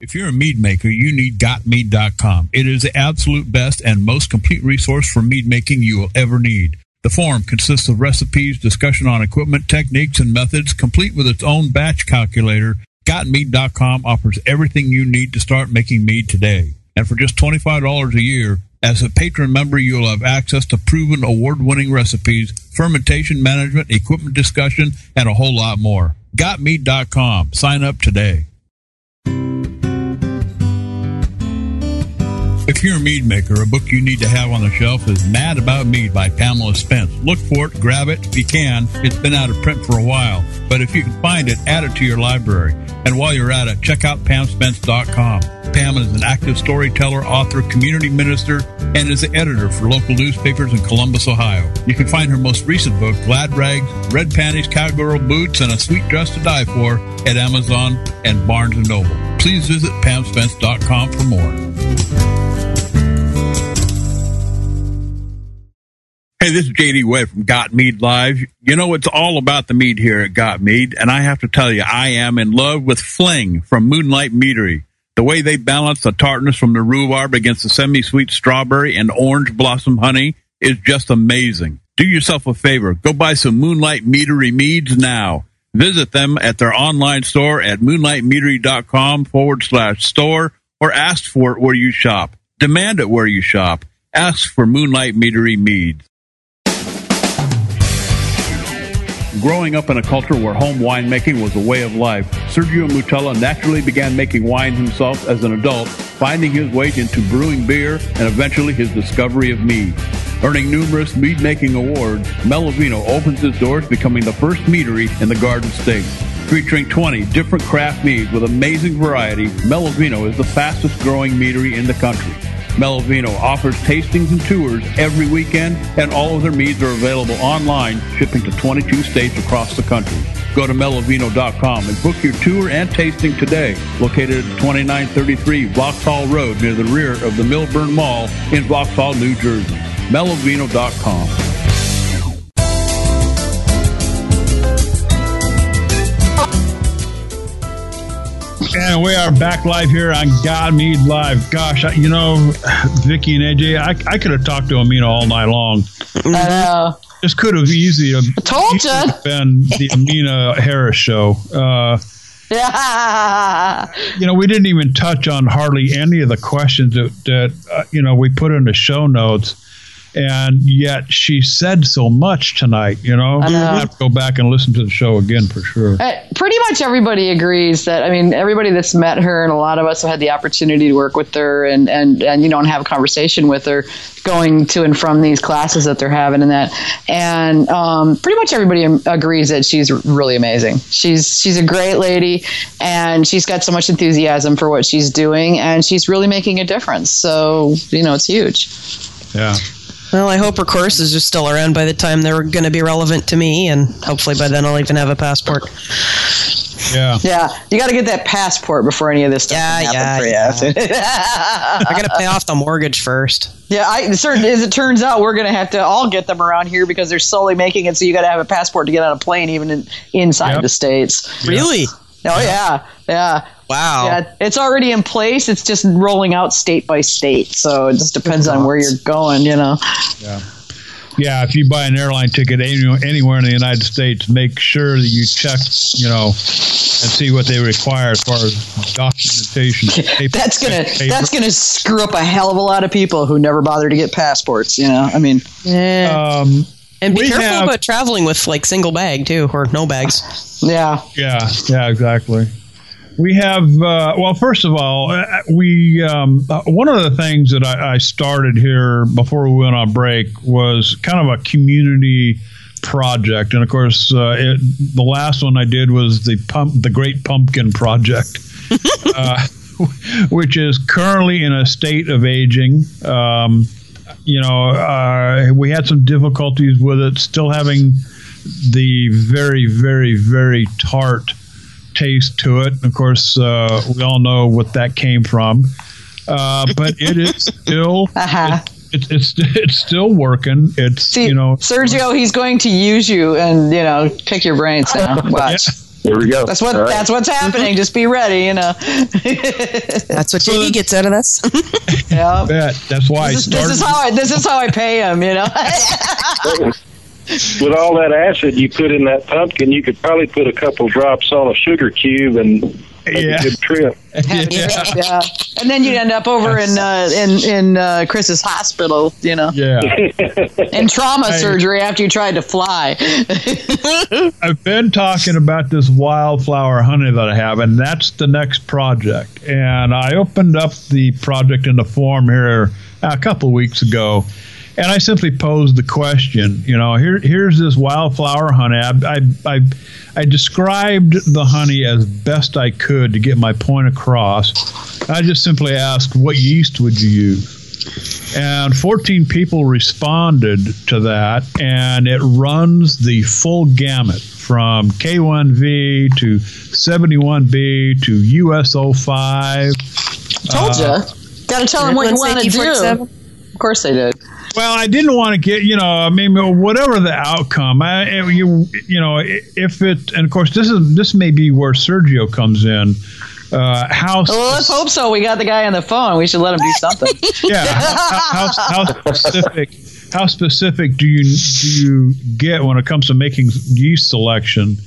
If you're a mead maker, you need gotmead.com. It is the absolute best and most complete resource for mead making you will ever need. The forum consists of recipes, discussion on equipment, techniques, and methods, complete with its own batch calculator. GotMead.com offers everything you need to start making mead today. And for just $25 a year, as a patron member, you'll have access to proven award winning recipes, fermentation management, equipment discussion, and a whole lot more. GotMead.com. Sign up today. If you're a mead maker, a book you need to have on the shelf is Mad About Mead by Pamela Spence. Look for it, grab it if you can. It's been out of print for a while, but if you can find it, add it to your library. And while you're at it, check out PamSpence.com. Pam is an active storyteller, author, community minister, and is the editor for local newspapers in Columbus, Ohio. You can find her most recent book, Glad Rags, Red Panties, Cowgirl Boots, and a Sweet Dress to Die For, at Amazon and Barnes & Noble. Please visit PamSpence.com for more. Hey, this is JD Webb from Got Mead Live. You know, it's all about the mead here at Got Mead, and I have to tell you, I am in love with Fling from Moonlight Meadery. The way they balance the tartness from the rhubarb against the semi-sweet strawberry and orange blossom honey is just amazing. Do yourself a favor, go buy some Moonlight Meadery meads now. Visit them at their online store at moonlightmeadery.com forward slash store or ask for it where you shop. Demand it where you shop. Ask for Moonlight Meadery meads. Growing up in a culture where home winemaking was a way of life, Sergio Moutela naturally began making wine himself as an adult, finding his way into brewing beer and eventually his discovery of mead. Earning numerous mead making awards, Melovino opens his doors, becoming the first meadery in the Garden State. Featuring 20 different craft meads with amazing variety, Melovino is the fastest growing meadery in the country. Melovino offers tastings and tours every weekend, and all of their meads are available online, shipping to 22 states across the country. Go to melovino.com and book your tour and tasting today. Located at 2933 Vauxhall Road near the rear of the Millburn Mall in Vauxhall, New Jersey. melovino.com. And we are back live here on Got Mead Live. Gosh, I, you know, Vicky and AJ, I, I could have talked to Amina all night long. I know. This could have easily told easily ya. have been the Amina Harris show. Uh, Yeah. you know, we didn't even touch on hardly any of the questions that, that uh, you know we put in the show notes, and yet she said so much tonight. You know, I know. We'll have to go back and listen to the show again for sure. Uh, pretty much everybody agrees that I mean everybody that's met her and a lot of us have had the opportunity to work with her and and and you know and have a conversation with her going to and from these classes that they're having and that and um, pretty much everybody agrees that she's really amazing. She's she's a great lady and she's got so much enthusiasm for what she's doing and she's really making a difference. So you know it's huge. Yeah. Well, I hope her courses are still around by the time they're going to be relevant to me, and hopefully by then I'll even have a passport. Yeah. Yeah, you got to get that passport before any of this stuff Yeah, can happen yeah. I got to pay off the mortgage first. Yeah, I certain as it turns out, we're going to have to all get them around here because they're slowly making it so you got to have a passport to get on a plane, even in, inside Yep. the states. Really? Oh yeah, yeah, Wow. yeah. It's already in place. It's just rolling out state by state, so it just depends on where you're going. You know. Yeah, Yeah, if you buy an airline ticket anywhere in the United States, make sure that you check, you know, and see what they require as far as documentation. Paper- That's gonna paper. that's gonna screw up a hell of a lot of people who never bother to get passports. You know, I mean, Yeah. Um, and be careful have- about traveling with like single bag too, or no bags. yeah. Yeah, yeah, exactly. We have, uh, well, first of all, uh, we, um, uh, one of the things that I, I started here before we went on break was kind of a community project. And of course, uh, it, the last one I did was the pump, the Great Pumpkin Project. uh, which is currently in a state of aging. Um, you know, uh, we had some difficulties with it, still having the very, very, very tart taste to it. Of course, uh, we all know what that came from, uh, but it is still. Uh-huh. It's, it's it's still working. It's See, you know Sergio, he's going to use you and you know pick your brains now. Watch. There we go. That's what All right. that's what's happening. Just be ready, you know. That's what JD gets out of this. yeah. bet. That's why This is, I this is how I this is how I pay him, you know. With all that acid you put in that pumpkin, you could probably put a couple drops on a sugar cube and make Yeah. a good trip. yeah. yeah. And then you'd end up over in uh, in in uh, Chris's hospital, you know, yeah. in trauma I- surgery after you tried to fly. I've been talking about this wildflower honey that I have, and that's the next project. And I opened up the project in the forum here a couple weeks ago, and I simply posed the question. You know, here here's this wildflower honey. I I, I, I described the honey as best I could to get my point across. I just simply asked, "What yeast would you use?" And 14 people responded to that, and it runs the full gamut from K1V to 71B to US-05. Told Uh, you. Got to tell them what you Everyone want to do. Of course they did. Well, I didn't want to get, you know, I mean, whatever the outcome, I, you, you know, if it, and of course, this is this may be where Sergio comes in. Uh, how Well, let's hope so. We got the guy on the phone. We should let him do something. yeah how, how, how specific how specific do you do you get when it comes to making yeast selection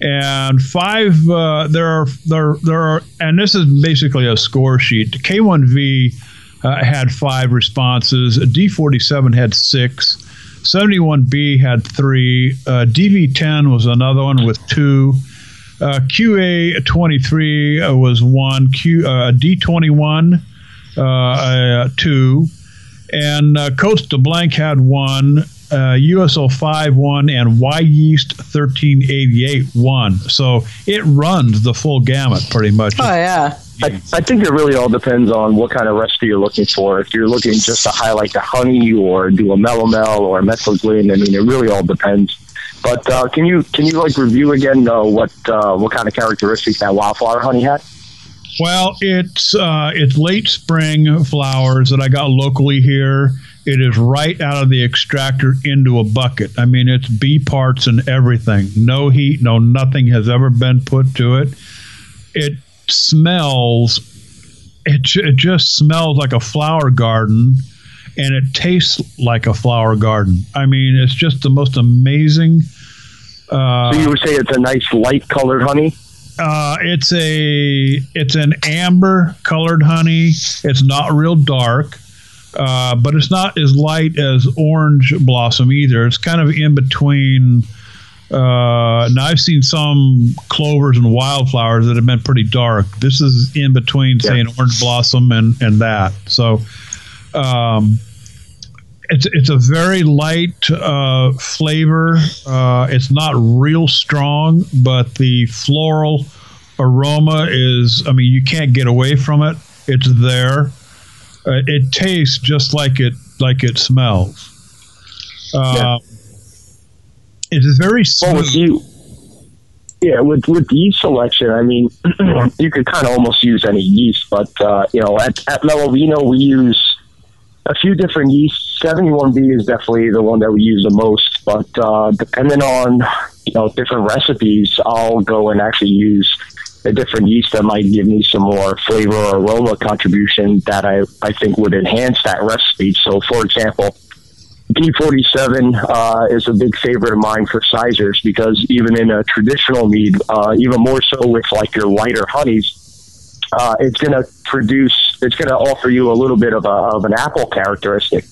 and five uh, there are there there are and this is basically a score sheet k1v uh, had five responses. D47 had six. 71b had three. Uh, dv10 was another one with two. Uh, QA23 uh, was one. Q uh, D21 uh, two, and Côte des Blancs had one. Uh, US-05 one and Wyeast 1388 one. So it runs the full gamut pretty much. oh yeah. I, I think it really all depends on what kind of recipe you're looking for. If you're looking just to highlight the honey or do a melomel or a metheglin, I mean, it really all depends. But uh, can you can you like review again uh, what uh, what kind of characteristics that wildflower honey had? Well, it's uh, it's late spring flowers that I got locally here. It is right out of the extractor into a bucket. I mean, it's bee parts and everything. No heat, no nothing has ever been put to it. It smells. It, it just smells like a flower garden, and it tastes like a flower garden. I mean, it's just the most amazing. Uh, So you would say it's a nice light colored honey? uh, it's a it's an amber colored honey. It's not real dark, uh, but it's not as light as orange blossom either. It's kind of in between. Uh, now I've seen some clovers and wildflowers that have been pretty dark. This is in between, say, an orange blossom and and that. So. Um, it's it's a very light uh, flavor. Uh, it's not real strong, but the floral aroma is. I mean, you can't get away from it. It's there. Uh, it tastes just like it like it smells. Uh, It's very Well, with you, yeah, with with the yeast selection, I mean, you could kind of almost use any yeast, but uh, you know, at at Melovino we use a few different yeasts. Seventy one B is definitely the one that we use the most, but uh, depending on you know different recipes, I'll go and actually use a different yeast that might give me some more flavor or aroma contribution that I, I think would enhance that recipe. So, for example, D47 uh, is a big favorite of mine for cysers because even in a traditional mead, uh, even more so with like your lighter honeys, uh, it's going to produce, it's going to offer you a little bit of, a, of an apple characteristic.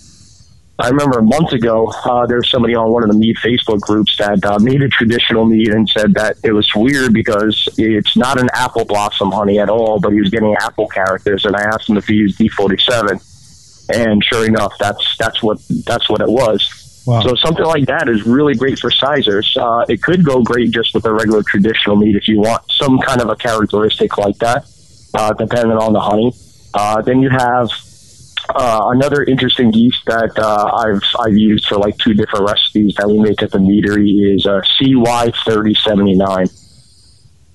I remember a month ago, uh, there was somebody on one of the mead Facebook groups that uh, made a traditional mead and said that it was weird because it's not an apple blossom honey at all, but he was getting apple characters. And I asked him if he used D47, and sure enough, that's that's what that's what it was. Wow. So something like that is really great for cysers. Uh, it could go great just with a regular traditional mead if you want some kind of a characteristic like that, uh, depending on the honey. Uh, then you have uh, another interesting yeast that uh, I've I've used for like two different recipes that we make at the meadery is uh, CY thirty seventy nine.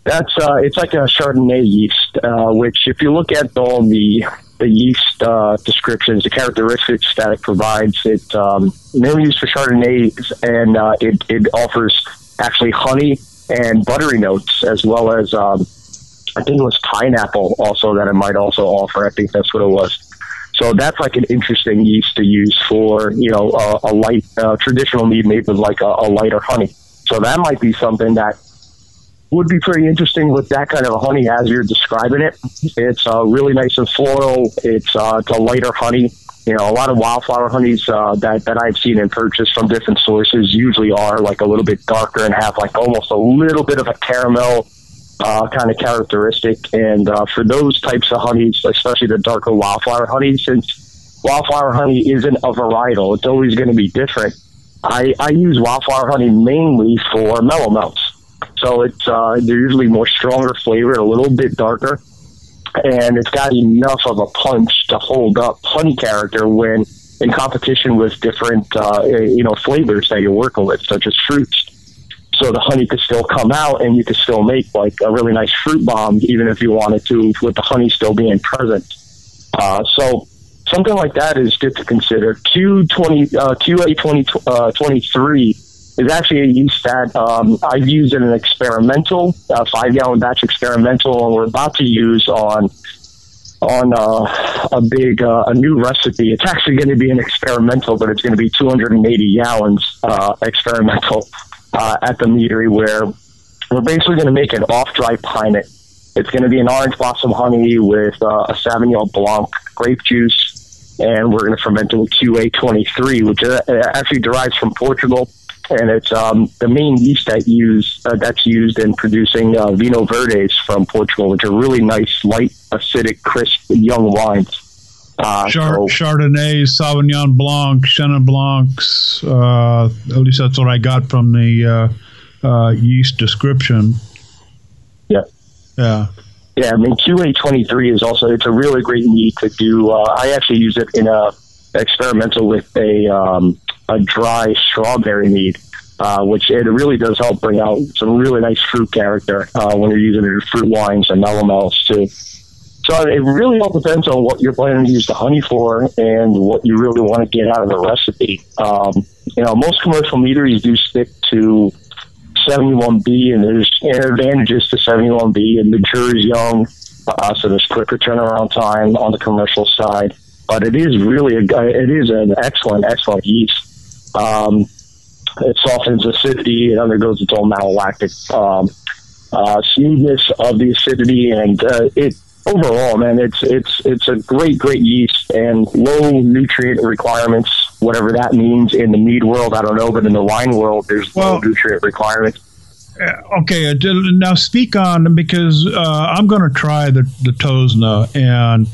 That's uh, it's like a Chardonnay yeast, uh, which if you look at all the the yeast uh, descriptions, the characteristics that it provides, it um, mainly used for Chardonnays, and uh, it it offers actually honey and buttery notes as well as um, I think it was pineapple also that it might also offer. I think that's what it was. So that's like an interesting yeast to use for you know a, a light uh, traditional mead made with like a, a lighter honey. So that might be something that would be pretty interesting with that kind of a honey as you're describing it. It's uh, really nice and floral. It's uh, it's a lighter honey. You know, a lot of wildflower honeys uh, that that I've seen and purchased from different sources usually are like a little bit darker and have like almost a little bit of a caramel uh, kind of characteristic. And uh, for those types of honeys, especially the darker wildflower honey, since wildflower honey isn't a varietal, it's always going to be different. I, I use wildflower honey mainly for melomels. So it's uh, they're usually more stronger flavored, a little bit darker, and it's got enough of a punch to hold up honey character when in competition with different uh, you know flavors that you're working with, such as fruits. So the honey could still come out, and you could still make like a really nice fruit bomb, even if you wanted to, with the honey still being present. Uh, so something like that is good to consider. Q twenty uh, QA twenty uh, twenty three is actually a yeast that um, I've used in an experimental five gallon batch experimental, and we're about to use on on uh, a big uh, a new recipe. It's actually going to be an experimental, but it's going to be 280 gallons uh, experimental uh, at the meadery where we're basically going to make an off dry pinot. It's going to be an orange blossom honey with uh, a Sauvignon Blanc grape juice, and we're going to ferment it with QA23, which uh, actually derives from Portugal, and it's um, the main yeast that use uh, that's used in producing uh, Vinho Verdes from Portugal, which are really nice, light, acidic, crisp, young wines. Uh, so- Chardonnay, Sauvignon Blanc, Chenin Blancs. Uh, at least that's what I got from the uh, uh, yeast description. Yeah. Yeah. Yeah, I mean QA twenty three is also it's a really great mead to do. Uh, I actually use it in a experimental with a um, a dry strawberry mead, uh, which it really does help bring out some really nice fruit character uh, when you're using it in fruit wines and melomels too. So it really all depends on what you're planning to use the honey for and what you really want to get out of the recipe. Um, you know, most commercial meaderies do stick to 71B, and there's advantages to 71B, and matures young. uh, so there's quicker turnaround time on the commercial side. But it is really a, it is an excellent excellent yeast. Um, it softens acidity. It undergoes its own malolactic um, uh, smoothness of the acidity, and uh, it overall, man, it's it's it's a great great yeast and low nutrient requirements, whatever that means in the mead world. I don't know, but in the wine world, there's low nutrient requirements. Okay, uh, now speak on because uh, I'm going to try the the Tosna, and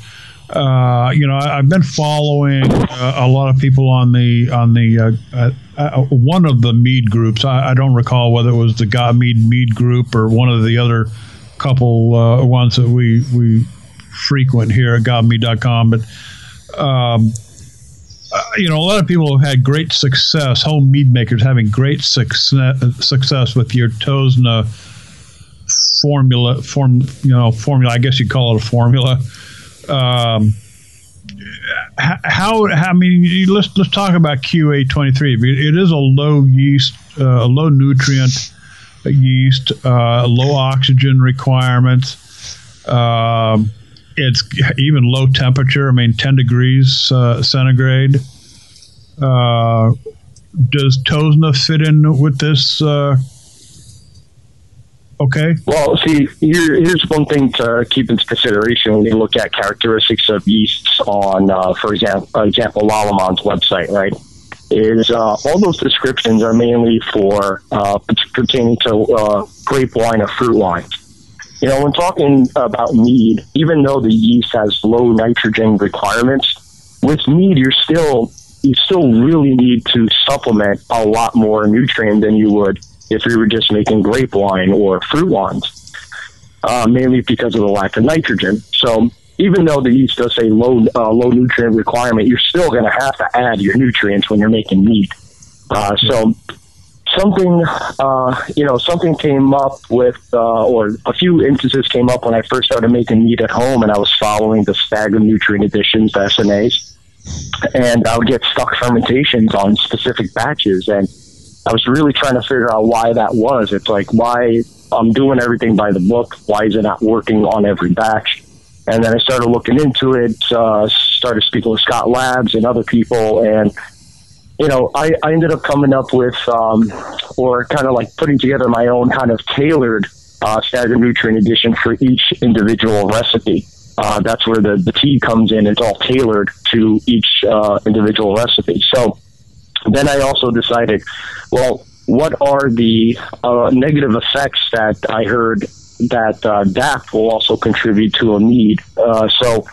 uh, you know I, I've been following uh, a lot of people on the on the uh, uh, uh, one of the mead groups. I, I don't recall whether it was the Got Mead Mead group or one of the other couple uh, ones that we we frequent here at GotMead.com, but. Um, uh, you know, a lot of people have had great success. Home mead makers having great success success with your Tosna formula. Form, you know, formula. I guess you'd call it a formula. Um, h- how? I mean, let's let's talk about QA twenty three. It is a low yeast, uh, a low nutrient yeast, uh, low oxygen requirements. Um, it's even low temperature. I mean, 10 degrees uh, centigrade. Uh, does Tosna fit in with this? Uh, okay. Well, see, here, here's one thing to keep in consideration when you look at characteristics of yeasts on, uh, for example, example, Lallemand's website, right? Is uh, all those descriptions are mainly for uh, pertaining to uh, grape wine or fruit wine. You know, when talking about mead, even though the yeast has low nitrogen requirements, with mead you're still you still really need to supplement a lot more nutrient than you would if you were just making grape wine or fruit wines, uh, mainly because of the lack of nitrogen. So even though the yeast does say low uh, low nutrient requirement, you're still going to have to add your nutrients when you're making mead. Uh, so something uh, you know something came up with uh, or a few instances came up when I first started making mead at home and I was following the staggered nutrient additions the SNAs and I would get stuck fermentations on specific batches. And I was really trying to figure out why that was. It's like why I'm doing everything by the book. Why is it not working on every batch and then I started looking into it uh, started speaking with Scott Labs and other people and you know, I, I ended up coming up with, um, or kind of like putting together my own kind of tailored uh, nutrient addition for each individual recipe. Uh, that's where the, the tea comes in. It's all tailored to each uh, individual recipe. So then I also decided, well, what are the uh, negative effects that I heard that uh, DAP will also contribute to a mead? Uh, so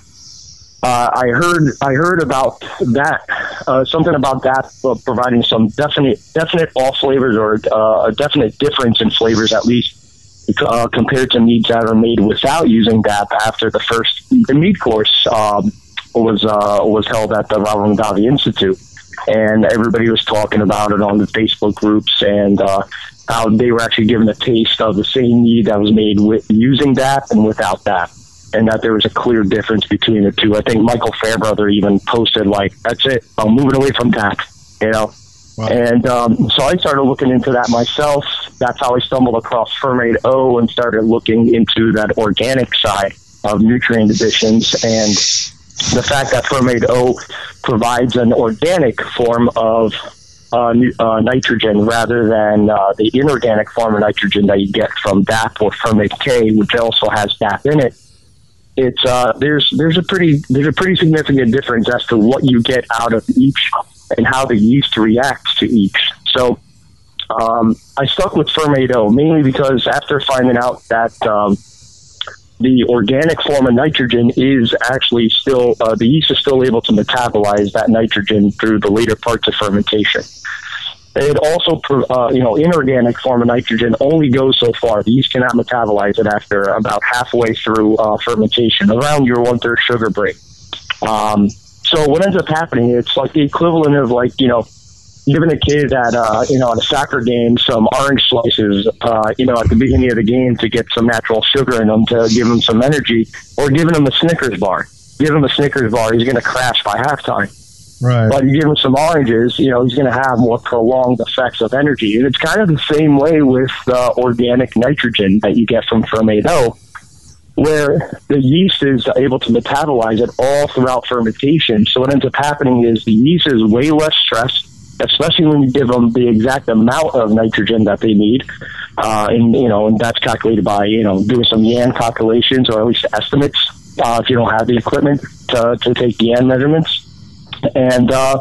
uh, I heard I heard about that uh, something about that uh, providing some definite definite off flavors or uh, a definite difference in flavors at least compared to meads that are made without using DAP after the first the mead course um, was was held at the Robert Mondavi Institute and everybody was talking about it on the Facebook groups and how they were actually given a taste of the same mead that was made with using that and without that. and that there was a clear difference between the two. I think Michael Fairbrother even posted like, "That's it, I'm moving away from DAP," you know. And um, so I started looking into that myself. That's how I stumbled across Fermaid O and started looking into that organic side of nutrient additions and the fact that Fermaid O provides an organic form of uh, uh, nitrogen rather than uh, the inorganic form of nitrogen that you get from DAP or Fermaid K, which also has DAP in it it's uh, there's there's a pretty there's a pretty significant difference as to what you get out of each and how the yeast reacts to each. So um, I stuck with Fermaid O mainly because after finding out that um, the organic form of nitrogen is actually still uh, the yeast is still able to metabolize that nitrogen through the later parts of fermentation. It also, uh, you know, inorganic form of nitrogen only goes so far. The yeast cannot metabolize it after about halfway through uh, fermentation, around your one third sugar break. Um, so what ends up happening? It's like the equivalent of like you know, giving a kid at uh, you know at a soccer game some orange slices, uh, you know, at the beginning of the game to get some natural sugar in them to give them some energy, or giving them a Snickers bar. Give him a Snickers bar, he's going to crash by halftime. Right. But you give him some oranges, you know, he's going to have more prolonged effects of energy. And it's kind of the same way with uh, organic nitrogen that you get from Fermaid O. where the yeast is able to metabolize it all throughout fermentation. So what ends up happening is the yeast is way less stressed, especially when you give them the exact amount of nitrogen that they need. Uh, and, you know, and that's calculated by, you know, doing some YAN calculations or at least estimates, uh, if you don't have the equipment to, to take YAN measurements. And, uh,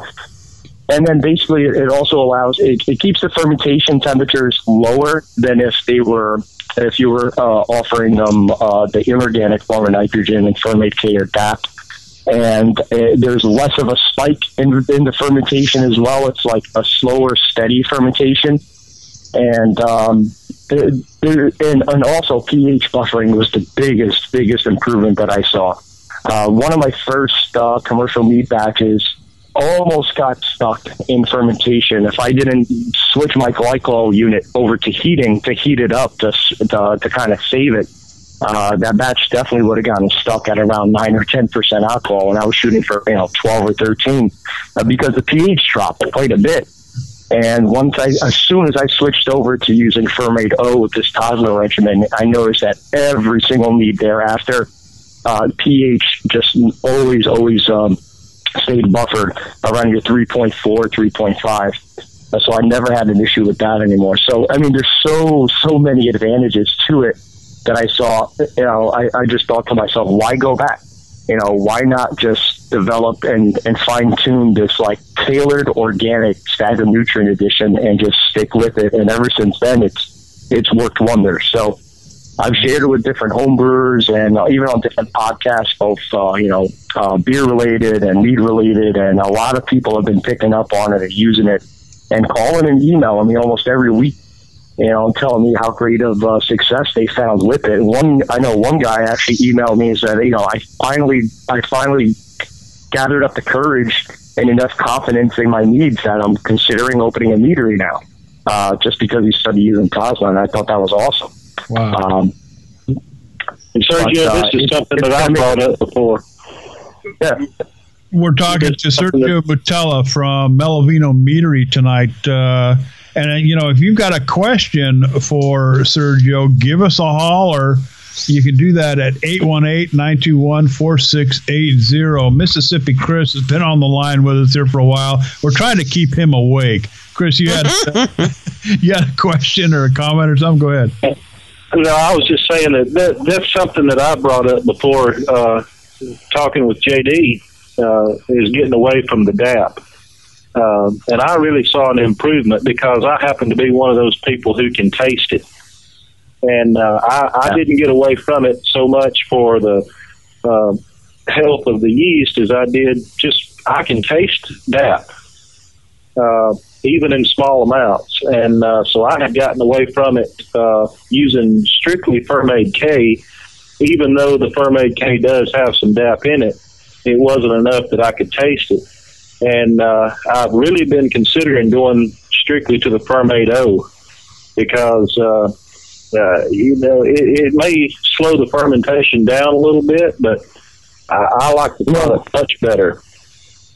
and then basically it also allows, it, it keeps the fermentation temperatures lower than if they were if you were uh, offering them uh, the inorganic form of nitrogen and Fermaid K or DAP. And uh, there's less of a spike in, in the fermentation as well. It's like a slower, steady fermentation. And um, and, and also pH buffering was the biggest, biggest improvement that I saw. Uh, one of my first uh, commercial mead batches almost got stuck in fermentation. If I didn't switch my glycol unit over to heating to heat it up to to, to kind of save it, uh, that batch definitely would have gotten stuck at around nine or ten percent alcohol, and I was shooting for you know twelve or thirteen uh, because the pH dropped quite a bit. And once I, as soon as I switched over to using Fermaid O with this Tosna regimen, I noticed that every single mead thereafter, uh, pH just always, always um, stayed buffered around your 3.4, 3.5. Uh, So I never had an issue with that anymore. So, I mean, there's so, so many advantages to it that I saw. You know, I, I just thought to myself, why go back? You know, why not just develop and, and fine tune this like tailored organic staggered nutrient addition and just stick with it? And ever since then, it's, it's worked wonders. So, I've shared it with different homebrewers and uh, even on different podcasts, both uh, you know uh, beer related and mead related, and a lot of people have been picking up on it and using it and calling and emailing me almost every week, you know, and telling me how great of uh, success they found with it. And one, I know one guy actually emailed me and said, you know, I finally, I finally gathered up the courage and enough confidence in my needs that I'm considering opening a meadery now, uh, just because he started using Tosna, and I thought that was awesome. Wow. Um, And Sergio, But, uh, this is it- something it's that I gonna brought up before. yeah. We're talking to Sergio Moutela from Melovino Meadery tonight. Uh, and, uh, you know, if you've got a question for Sergio, give us a holler. You can do that at 818 921 4680. Mississippi Chris has been on the line with us here for a while. We're trying to keep him awake. Chris, you had, you had a question or a comment or something? Go ahead. No, I was just saying that, that that's something that I brought up before uh, talking with JD uh, is getting away from the DAP. Um, and I really saw an improvement because I happen to be one of those people who can taste it. And uh, I, I didn't get away from it so much for the uh, health of the yeast as I did just, I can taste DAP. Uh, even in small amounts. And uh, so I had gotten away from it uh, using strictly Fermaid K, even though the Fermaid K does have some DAP in it. It wasn't enough that I could taste it. And uh, I've really been considering going strictly to the Fermaid O because, uh, uh, you know, it, it may slow the fermentation down a little bit, but I, I like the product much better.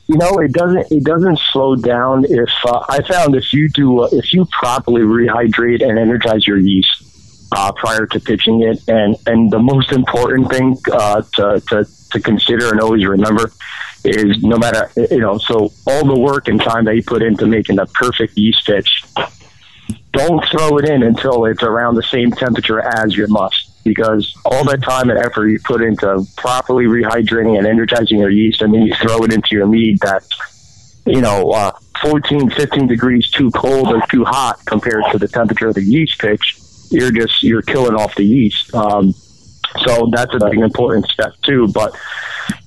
You know, it doesn't. It doesn't slow down. If uh, I found if you do, uh, if you properly rehydrate and energize your yeast uh, prior to pitching it, and and the most important thing uh, to, to to consider and always remember is no matter you know, so all the work and time that you put into making the perfect yeast pitch, don't throw it in until it's around the same temperature as your must. Because all that time and effort you put into properly rehydrating and energizing your yeast and then you throw it into your mead that's you know uh, 14 15 degrees too cold or too hot compared to the temperature of the yeast pitch you're just you're killing off the yeast. Um, so that's a big important step too but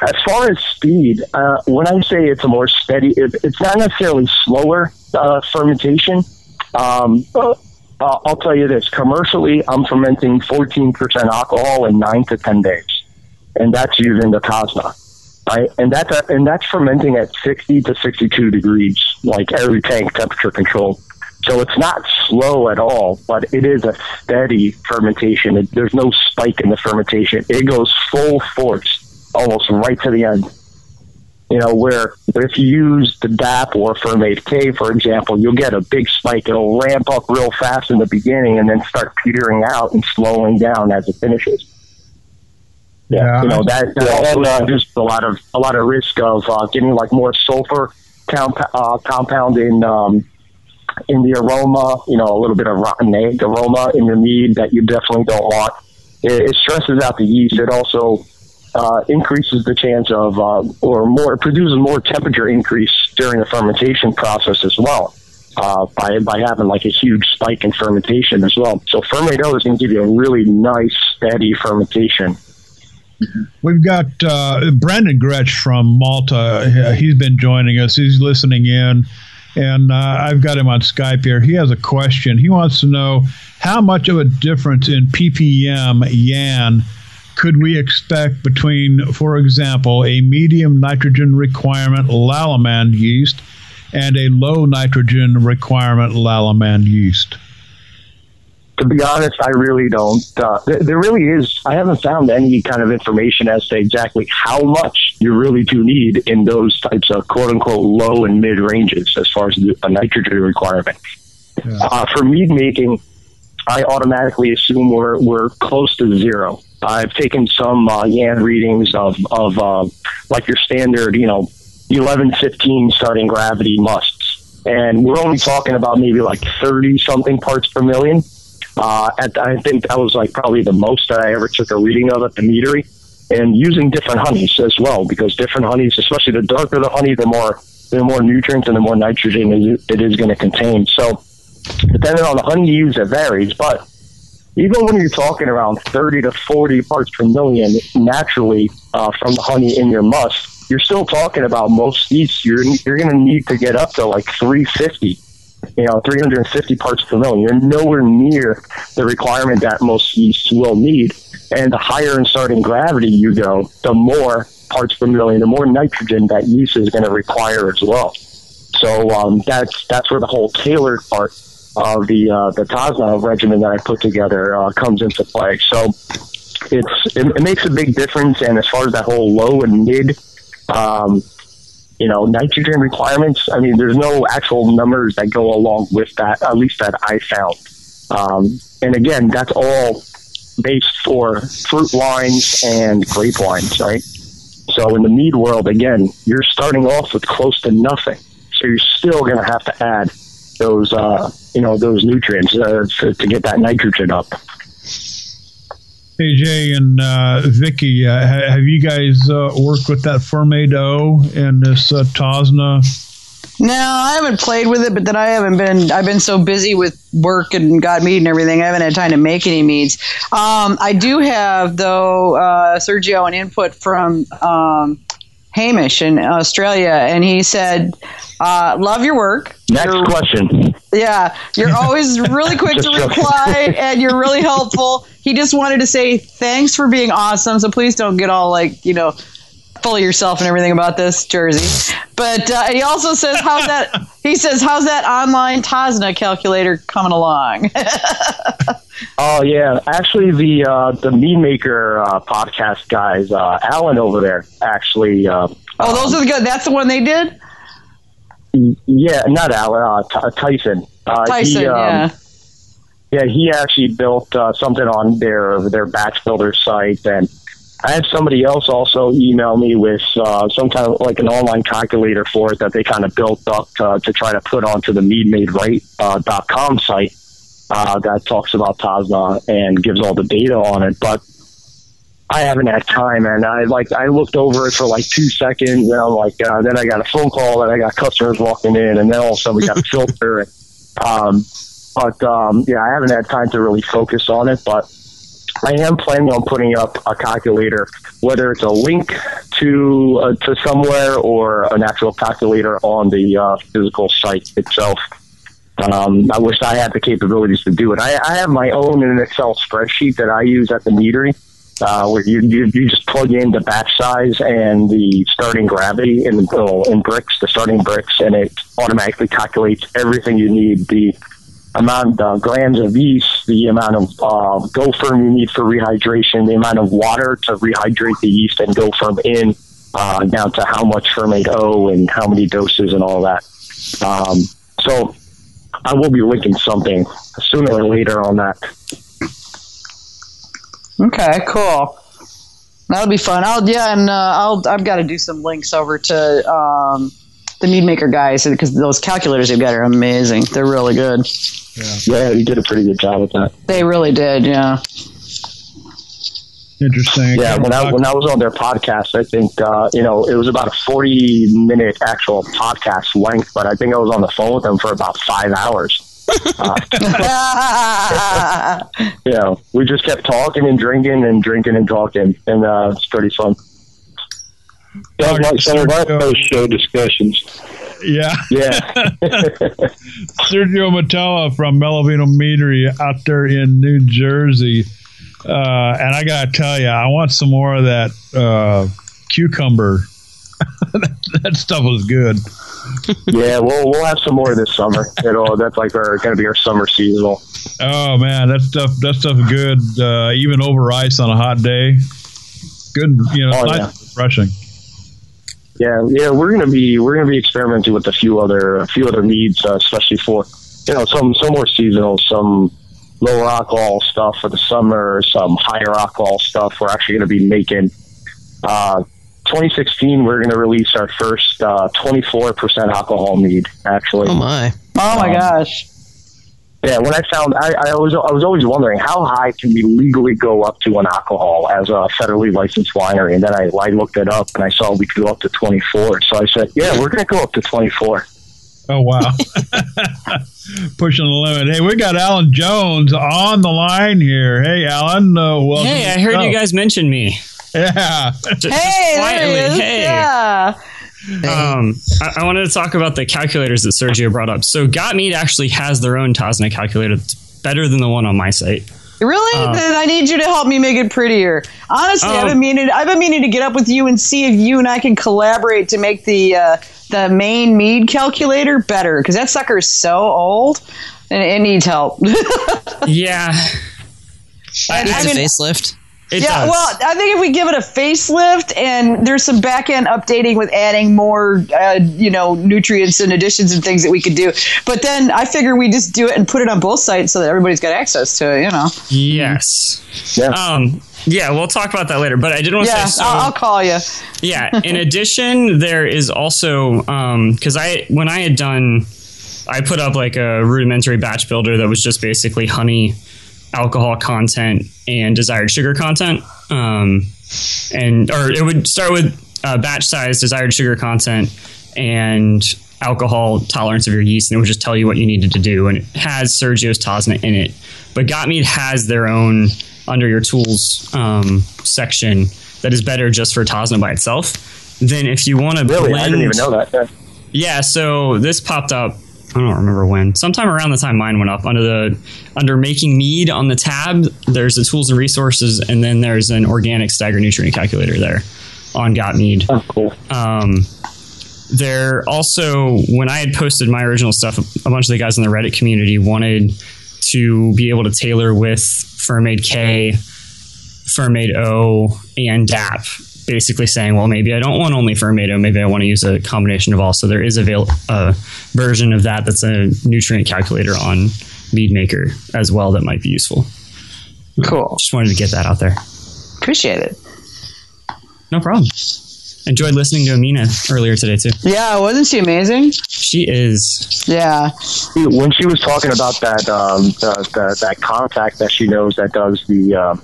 as far as speed uh, when i say it's a more steady it, it's not necessarily slower uh, fermentation um, uh, I'll tell you this: commercially, I'm fermenting 14% alcohol in nine to 10 days, and that's using the Tosna, right? And that's a, and that's fermenting at 60 to 62 degrees, like every tank temperature control. So it's not slow at all, but it is a steady fermentation. It, there's no spike in the fermentation. It goes full force, almost right to the end. You know, where if you use the DAP or Fermaid K, for example, you'll get a big spike. It'll ramp up real fast in the beginning and then start petering out and slowing down as it finishes. yeah. You know that, that also just a lot of a lot of risk of uh, getting like more sulfur comp- uh, compound in um, in the aroma. You know, a little bit of rotten egg aroma in your mead that you definitely don't want. It, it stresses out the yeast. It also uh, increases the chance of uh, or more produces more temperature increase during the fermentation process as well. Uh, by by having like a huge spike in fermentation as well. So Fermaid O is going to give you a really nice steady fermentation. We've got uh, Brandon Gretsch from Malta. He's been joining us. He's listening in, and uh, I've got him on Skype here. He has a question. He wants to know how much of a difference in ppm YAN could we expect between, for example, a medium nitrogen requirement Lallemand yeast and a low nitrogen requirement Lallemand yeast? To be honest, I really don't. Uh, there, there really is. I haven't found any kind of information as to exactly how much you really do need in those types of quote unquote low and mid ranges as far as a nitrogen requirement. Yeah. Uh, for mead making, I automatically assume we're we're close to zero. I've taken some uh, YAN readings of of uh, like your standard, you know, 11, 15 starting gravity musts. And we're only talking about maybe like 30 something parts per million. Uh, at, I think that was like probably the most that I ever took a reading of at the meadery. And using different honeys as well, because different honeys, especially the darker the honey, the more the more nutrients and the more nitrogen it is going to contain. So, depending on the honey you use, it varies. But even when you're talking around 30 to 40 parts per million naturally uh, from the honey in your must, you're still talking about most yeast. You're you're going to need to get up to like 350, you know, 350 parts per million. You're nowhere near the requirement that most yeasts will need. And the higher in starting gravity you go, the more parts per million, the more nitrogen that yeast is going to require as well. So um, that's that's where the whole tailored part of the uh, the Tosna regimen that I put together uh, comes into play. So it's it, it makes a big difference. And as far as that whole low and mid um, you know, nitrogen requirements. I mean, there's no actual numbers that go along with that, at least that I found. Um, and again, that's all based for fruit wines and grape wines, right? So in the mead world, again, you're starting off with close to nothing. So you're still going to have to add those, uh, you know, those nutrients uh, to, to get that nitrogen up. AJ and uh, Vicky, uh, have you guys uh, worked with that Fermaid O and this uh, Tosna? No, I haven't played with it, but then I haven't been. I've been so busy with work and got mead and everything. I haven't had time to make any meads. Um, I do have though, uh, Sergio, an input from um, Hamish in Australia, and he said, uh, "Love your work." Next you're, question. Yeah, you're always really quick to reply, and you're really helpful. He just wanted to say thanks for being awesome. So please don't get all like you know full of yourself and everything about this jersey. But uh, he also says, "How's that?" He says, "How's that online Tosna calculator coming along?" oh yeah, actually the uh, the Mead Maker uh, podcast guys, uh, Alan over there, actually. Uh, oh, those um, are the good. That's the one they did. Yeah, not Alan. Uh, Tyson. Uh, Tyson. He, um, yeah. Yeah, he actually built uh, something on their their batch builder site, and I had somebody else also email me with uh, some kind of like an online calculator for it that they kind of built up to, to try to put onto the meadmaderight.com uh, .com site uh, that talks about Tosna and gives all the data on it. But I haven't had time, and I like I looked over it for like two seconds, and I'm like, uh, then I got a phone call, and I got customers walking in, and then all of a sudden we got a filter. And, um, but um, yeah, I haven't had time to really focus on it, but I am planning on putting up a calculator, whether it's a link to uh, to somewhere or an actual calculator on the uh, physical site itself. Um, I wish I had the capabilities to do it. I, I have my own in an Excel spreadsheet that I use at the meadery, uh, where you, you, you just plug in the batch size and the starting gravity in the in Brix, the starting Brix, and it automatically calculates everything you need the amount of grams of yeast, the amount of uh, Go-Ferm you need for rehydration, the amount of water to rehydrate the yeast and go from in uh, down to how much Fermaid O and how many doses and all that. Um, so I will be linking something sooner or later on that. Okay, cool. That'll be fun. I'll yeah, and uh, I'll I've got to do some links over to um, the Mead Maker guys because those calculators they've got are amazing. They're really good. Yeah, you did a pretty good job with that. They really did. Yeah. Interesting. Yeah, when I when I was on their podcast, I think uh, you know it was about a forty minute actual podcast length, but I think I was on the phone with them for about five hours. Uh, you know, we just kept talking and drinking and drinking and talking, and uh, it's pretty fun. Sounds like some of our post show discussions. Yeah. Yeah. Sergio Moutela from Melovino Meadery out there in New Jersey. Uh, and I got to tell you, I want some more of that uh, cucumber. that, that stuff was good. yeah, we'll we'll have some more this summer. It'll that's like our going to be our summer seasonal. Oh man, that stuff that stuff's good. Uh, even over ice on a hot day. Good, you know, Oh, nice yeah. refreshing. Yeah, yeah, we're gonna be we're gonna be experimenting with a few other a few other meads, uh, especially for you know some some more seasonal, some lower alcohol stuff for the summer, some higher alcohol stuff. We're actually gonna be making. Uh, 2016, we're gonna release our first uh, 24% alcohol mead. Actually, Oh my. Oh my Um, gosh. Yeah, when I found, I, I was I was always wondering how high can we legally go up to on alcohol as a federally licensed winery, and then I, I looked it up and I saw we could go up to 24. So I said, yeah, we're going to go up to 24. Oh wow, pushing the limit. Hey, we got Alan Jones on the line here. Hey, Alan. Uh, welcome Hey, I heard show. you guys mention me. Yeah. Just, just Hey, there he quietly. is. Hey. Yeah. Um, I, I wanted to talk about the calculators that Sergio brought up. So, GotMead actually has their own Tosna calculator that's better than the one on my site. Really? Uh, then I need you to help me make it prettier. Honestly, I've Oh. been meaning I've been meaning to get up with you and see if you and I can collaborate to make the uh, the main mead calculator better because that sucker is so old and it needs help. Yeah, And, Needs I a mean, facelift. It yeah, does. well, I think if we give it a facelift and there's some back end updating with adding more, uh, you know, nutrients and additions and things that we could do. But then I figure we just do it and put it on both sites so that everybody's got access to it. You know. yes. Yeah. Um, yeah, we'll talk about that later. But I did want to Yeah, say so. I'll, I'll call you. yeah. In addition, there is also because I when I had done, I put up like a rudimentary batch builder that was just basically honey, alcohol content, and desired sugar content. Um, and or it would start with uh, batch size, desired sugar content, and alcohol tolerance of your yeast, and it would just tell you what you needed to do. And it has Sergio's Tosna in it, but GotMead has their own under your tools um, section that is better just for Tosna by itself. Then if you want to Really, blend, I didn't even know that. Yeah. yeah, so this popped up. I don't remember when. Sometime around the time mine went up under the under making mead on the tab. There's the tools and resources, and then there's an organic stagger nutrient calculator there on Got Mead. Oh, cool. Um, there also, when I had posted my original stuff, a bunch of the guys in the Reddit community wanted to be able to tailor with Fermaid K, Fermaid O, and DAP. Basically saying, well, maybe I don't want only Fermaid O, maybe I want to use a combination of all. So there is a avail- a version of that that's a nutrient calculator on Mead Maker as well that might be useful. Cool. Just wanted to get that out there. Appreciate it. No problem. Enjoyed listening to Amina earlier today too. Yeah, wasn't she amazing? She is. Yeah. When she was talking about that um, the, the, that contact that she knows that does the uh,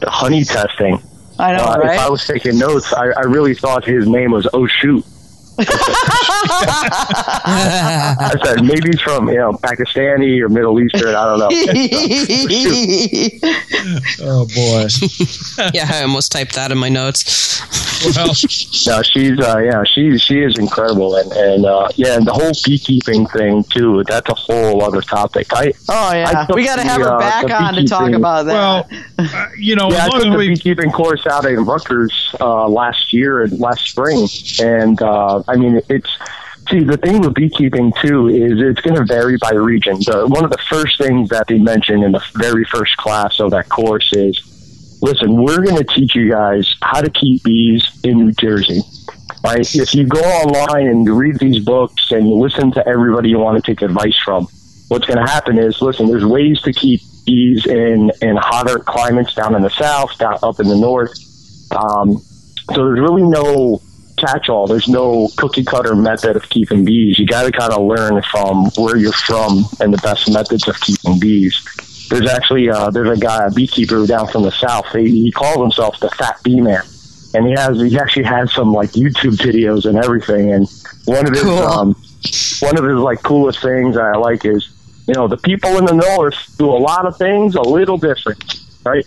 the honey testing, I know, uh, right? if I was taking notes, I, I really thought his name was Oh Shoot. I said maybe he's from you know Pakistani or Middle Eastern. I don't know. Oh boy. yeah, I almost typed that in my notes. Well, No, she's uh, yeah, she she is incredible, and and uh, yeah, and the whole beekeeping thing too. That's a whole other topic. I oh yeah, took we got to have her uh, back the on to talk about that. well, uh, you know, yeah, I as long took as the we beekeeping course out in Rutgers uh, last year and last spring, and uh, I mean it's. See, the thing with beekeeping too is it's going to vary by region. The, one of the first things that they mentioned in the very first class of that course is, listen, we're going to teach you guys how to keep bees in New Jersey. Right? If you go online and you read these books and you listen to everybody you want to take advice from, what's going to happen is, listen, there's ways to keep bees in in hotter climates down in the south, down up in the north. Um, so there's really no catch-all. There's no cookie-cutter method of keeping bees. You got to kind of learn from where you're from and the best methods of keeping bees. There's actually uh, there's a guy, a beekeeper down from the south. He, he calls himself the Fat Bee Man, and he has he actually has some like YouTube videos and everything. And one of his Cool. um, one of his like coolest things I like is you know the people in the north do a lot of things a little different, right?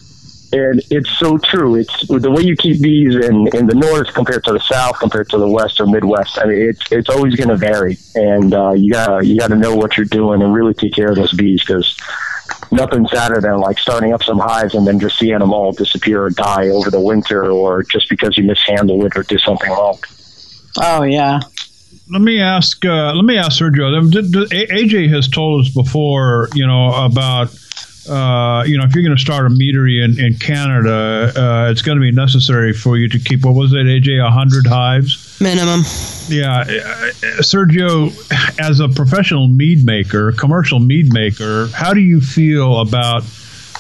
And it's so true. It's the way you keep bees in, in the north compared to the south, compared to the west or midwest. I mean, it's it's always going to vary, and uh, you gotta you gotta know what you're doing and really take care of those bees because nothing sadder than like starting up some hives and then just seeing them all disappear or die over the winter, or just because you mishandle it or do something wrong. Oh yeah. Let me ask. Uh, let me ask Sergio. Did- did- AJ has told us before, you know, about uh, you know, if you're going to start a meadery in, in Canada, uh, it's going to be necessary for you to keep what was it, AJ, hundred hives minimum. Yeah, uh, Sergio, as a professional mead maker, commercial mead maker, how do you feel about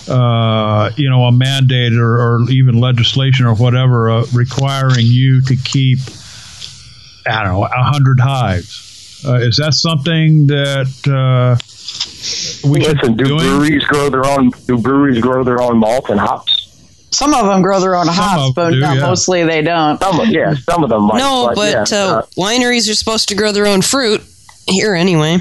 uh, you know a mandate or, or even legislation or whatever uh, requiring you to keep I don't know a hundred hives? Uh, is that something that uh, we Listen, do doing? breweries grow their own? Do breweries grow their own malt and hops? Some of them grow their own hops, but do, uh, yeah. mostly they don't. Some, of- yeah, some of them might. No, but, yeah, uh, wineries are supposed to grow their own fruit here anyway.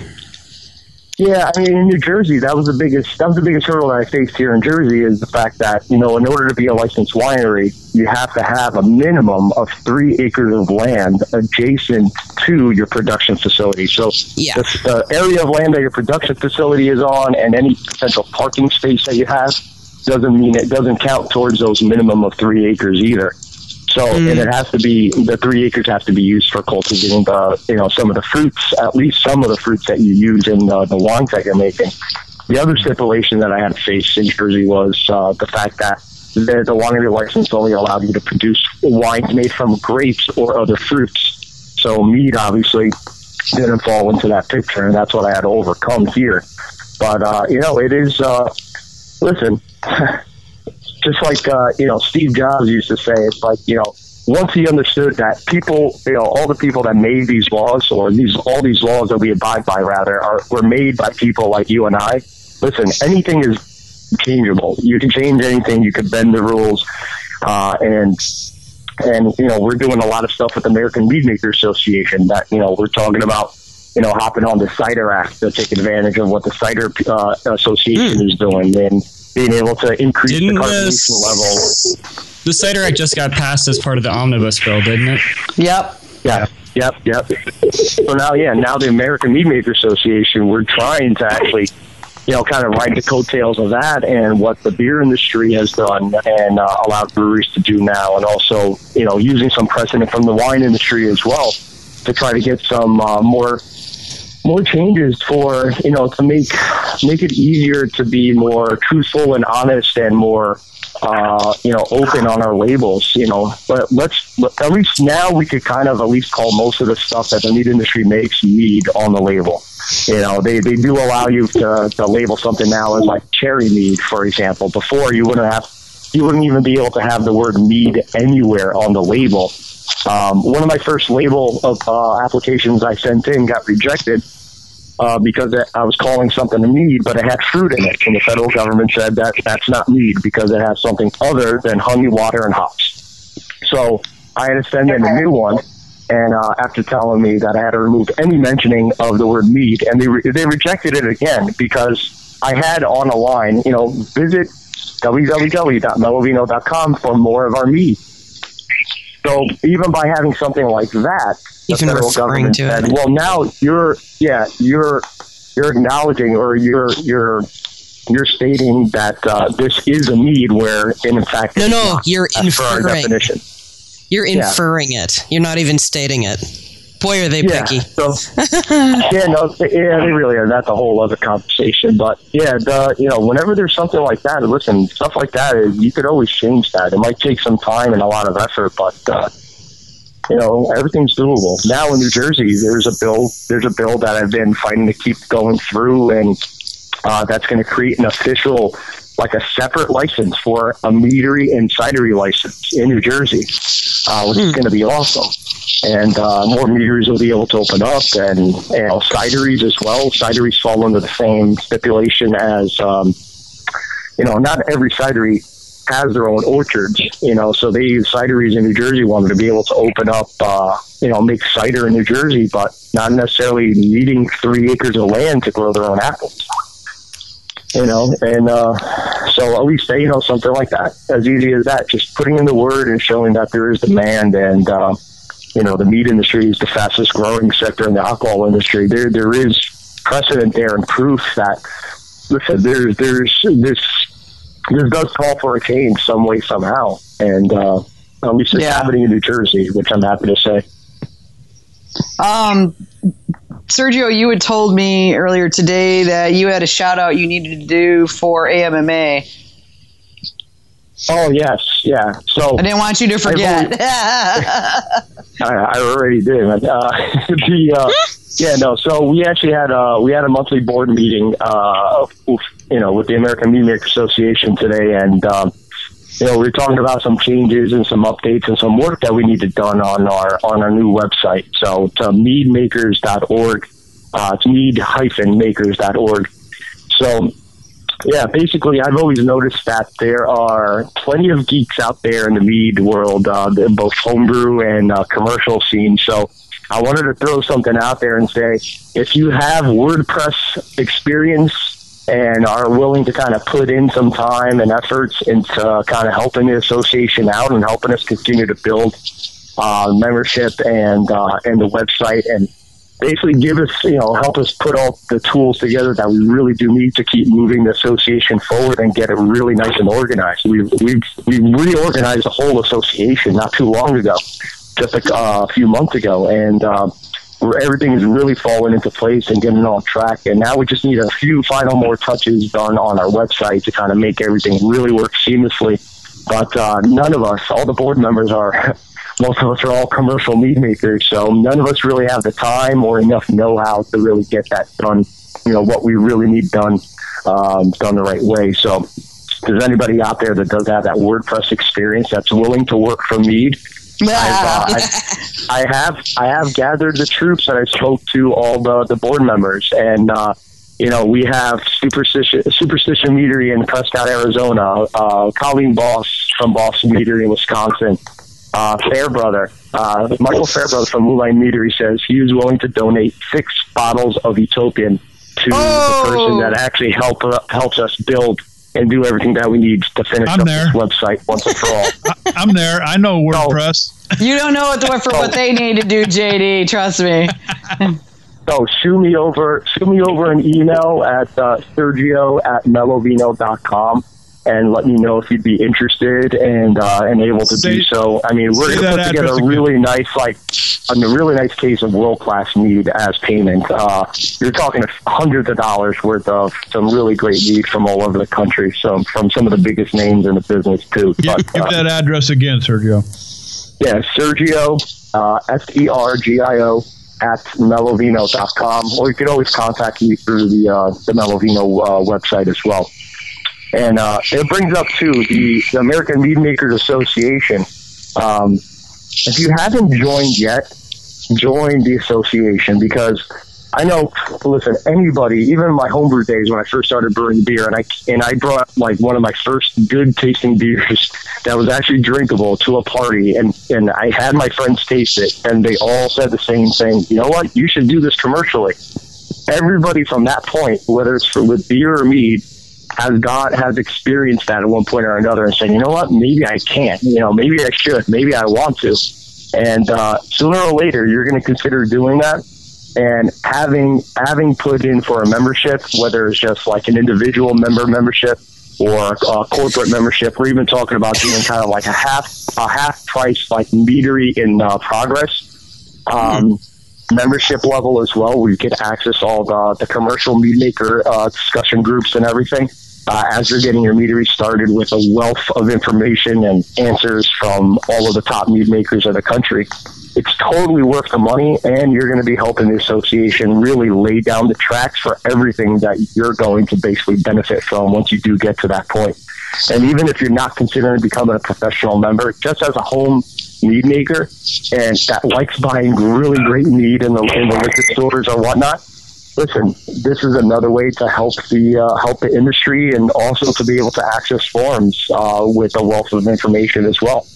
Yeah, I mean, in New Jersey, that was the biggest that was the biggest hurdle that I faced here in Jersey is the fact that you know, in order to be a licensed winery, you have to have a minimum of three acres of land adjacent to your production facility. So, Yeah. the, the area of land that your production facility is on, and any potential parking space that you have, doesn't mean it doesn't count towards those minimum of three acres either. So, and it has to be the three acres have to be used for cultivating the you know some of the fruits, at least some of the fruits that you use in uh, the wines that you're making. The other stipulation that I had to face in Jersey was uh, the fact that the, the winery license only allowed you to produce wines made from grapes or other fruits. So mead obviously didn't fall into that picture, and that's what I had to overcome here. But uh, you know, it is. Uh, listen, just like uh, you know Steve Jobs used to say, it's like you know once he understood that people, you know, all the people that made these laws or these all these laws that we abide by rather are were made by people like you and I. Listen, anything is changeable. You can change anything. You can bend the rules, uh, and and you know we're doing a lot of stuff with the American Mead Maker Association. That you know we're talking about. You know, hopping on the Cider Act to take advantage of what the Cider uh, Association is doing, and being able to increase Didn't the this- carbonation level. The Cider Act just got passed as part of the omnibus bill, didn't it? Yep. Yeah. Yep. Yep. So now, yeah, now the American Mead Maker Association, we're trying to actually, you know, kind of ride the coattails of that and what the beer industry has done and uh, allowed breweries to do now, and also, you know, using some precedent from the wine industry as well to try to get some uh, more more changes for you know to make make it easier to be more truthful and honest and more uh, you know open on our labels you know. But let's at least now we could kind of at least call most of the stuff that the mead industry makes mead on the label. You know they, they do allow you to, to label something now as like cherry mead for example. Before you wouldn't have you wouldn't even be able to have the word mead anywhere on the label um, one of my first label of uh, applications I sent in got rejected uh, because I was calling something a mead, but it had fruit in it, and the federal government said that that's not mead because it has something other than honey, water, and hops. So I had to send in a new one, and uh, after telling me that I had to remove any mentioning of the word mead, and they re- they rejected it again because I had on a line, you know, visit www.melovino.com for more of our mead. So even by having something like that, the Even federal government to said, it. "Well, now you're yeah you're you're acknowledging or you're you're you're stating that uh, this is a mead where in fact No, no, you're as per our inferring. definition." You're Yeah. inferring it. You're not even stating it. Boy, are they Yeah, picky. so yeah, no, yeah, they really are. That's a whole other conversation. But yeah, the you know, whenever there's something like that, listen, stuff like that, you could always change that. It might take some time and a lot of effort, but uh, you know, everything's doable. Now in New Jersey, there's a bill. There's a bill that I've been fighting to keep going through, and uh, that's going to create an official like a separate license for a meadery and cidery license in New Jersey, uh, which is going to be awesome. And uh, more meaderies will be able to open up, and know, cideries as well. Cideries fall under the same stipulation as, um, you know, not every cidery has their own orchards, you know, so they cideries in New Jersey wanted to be able to open up, uh, you know, make cider in New Jersey, but not necessarily needing three acres of land to grow their own apples. You know, and uh, so at least they, you know something like that, as easy as that, just putting in the word and showing that there is demand, and uh, you know, the mead industry is the fastest growing sector in the alcohol industry. There, there is precedent there and proof that there's there's this this does call for a change some way somehow, and uh, at least it's happening in New Jersey, which I'm happy to say. Um, Sergio, you had told me earlier today that you had a shout out you needed to do for AMMA. Oh yes, yeah. So I didn't want you to forget. I, I already did. Uh, the uh, yeah, no. So we actually had uh, we had a monthly board meeting, uh, you know, with the American Mead Maker Association today, and um, you know, we are talking about some changes and some updates and some work that we needed done on our on our new website. So it's uh, meadmakers.org. Uh, it's mead-makers.org. So yeah, basically, I've always noticed that there are plenty of geeks out there in the mead world, uh, both homebrew and uh, commercial scene. So I wanted to throw something out there and say, if you have WordPress experience and are willing to kind of put in some time and efforts into kind of helping the association out and helping us continue to build uh, membership and uh, and the website and basically give us, you know, help us put all the tools together that we really do need to keep moving the association forward and get it really nice and organized. We we we reorganized the whole association not too long ago, just a uh, few months ago, and. Um, everything is really falling into place and getting on track. And now we just need a few final more touches done on our website to kind of make everything really work seamlessly. But uh, none of us, all the board members are most of us are all commercial mead makers, so none of us really have the time or enough know-how to really get that done. You know what we really need done, um, done the right way. So, if there's anybody out there that does have that WordPress experience that's willing to work for Mead, I've, uh, I, I have I have gathered the troops and I spoke to all the, the board members and uh, you know we have superstition superstition meadery in Prescott Arizona uh, Colleen Bos from Boston Meadery in Wisconsin uh, Fairbrother uh, Michael Fairbrother from Moonlight Meadery says he is willing to donate six bottles of Utopian to the person that actually help helps us build and do everything that we need to finish I'm up there. this website once and for all. I'm there. I know WordPress. You don't know what to, for what they need to do, JD. Trust me. So shoot me over, shoot me over an email at uh, Sergio at melovino.com and let me know if you'd be interested and uh, and able to do so. I mean, we're going to put together a really nice, like, a really nice case of world class mead as payment. Uh, you're talking hundreds of dollars worth of some really great mead from all over the country, so from some of the biggest names in the business too. Give, But, give uh, that address again, Sergio. yeah, Sergio, uh, S-E-R-G-I-O, at melovino.com, or you could always contact me through the, uh, the Melovino uh, website as well. And uh, it brings up, too, the, the American Mead Makers Association. Um, if you haven't joined yet, join the association because I know, listen, anybody, even my homebrew days when I first started brewing beer, and I and I brought like one of my first good tasting beers that was actually drinkable to a party, and and I had my friends taste it, and they all said the same thing. You know what? You should do this commercially. Everybody from that point, whether it's for, with beer or mead, has got has experienced that at one point or another, and said, you know what? Maybe I can't. You know, maybe I should. Maybe I want to. And uh, sooner or later, you're going to consider doing that and having having put in for a membership, whether it's just like an individual member membership or a corporate membership, we're even talking about doing kind of like a half a half price like meadery in uh, progress um, membership level as well, where you get access all the, the commercial mead maker uh, discussion groups and everything. Uh, as you're getting your meadery started with a wealth of information and answers from all of the top mead makers in the country. It's totally worth the money, and you're going to be helping the association really lay down the tracks for everything that you're going to basically benefit from once you do get to that point. And even if you're not considering becoming a professional member, just as a home mead maker and that likes buying really great mead in the, in the liquor stores or whatnot, listen, this is another way to help the uh, help the industry and also to be able to access forums uh, with a wealth of information as well.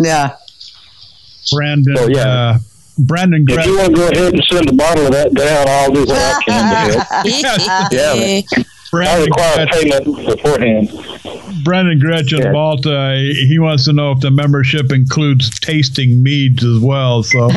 Yeah. Brandon. So, yeah. Uh, Brandon. If you want to go ahead and send a bottle of that down, I'll do what I can to help. Yeah. I Brandon, require Gretchen, payment beforehand. Brandon Gretchen Yeah. Malta. He wants to know if the membership includes tasting meads as well. So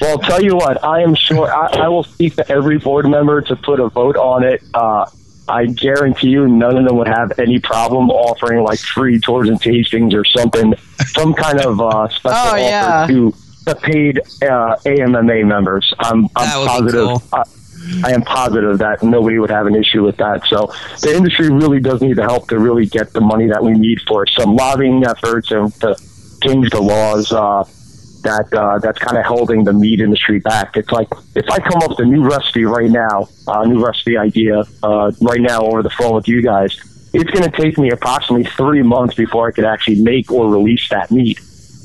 Well, I'll tell you what, I am sure I, I will speak to every board member to put a vote on it. Uh, I guarantee you, none of them would have any problem offering like free tours and tastings or something, some kind of uh, special Oh, offer to the paid uh, AMMA members. I'm, That I'm positive. cool. I, I am positive that nobody would have an issue with that. So the industry really does need the help to really get the money that we need for some lobbying efforts and to change the laws. Uh, that uh, that's kind of holding the mead industry back. It's like if I come up with a new recipe right now, a new recipe idea uh, right now over the phone with you guys, it's going to take me approximately three months before I could actually make or release that mead.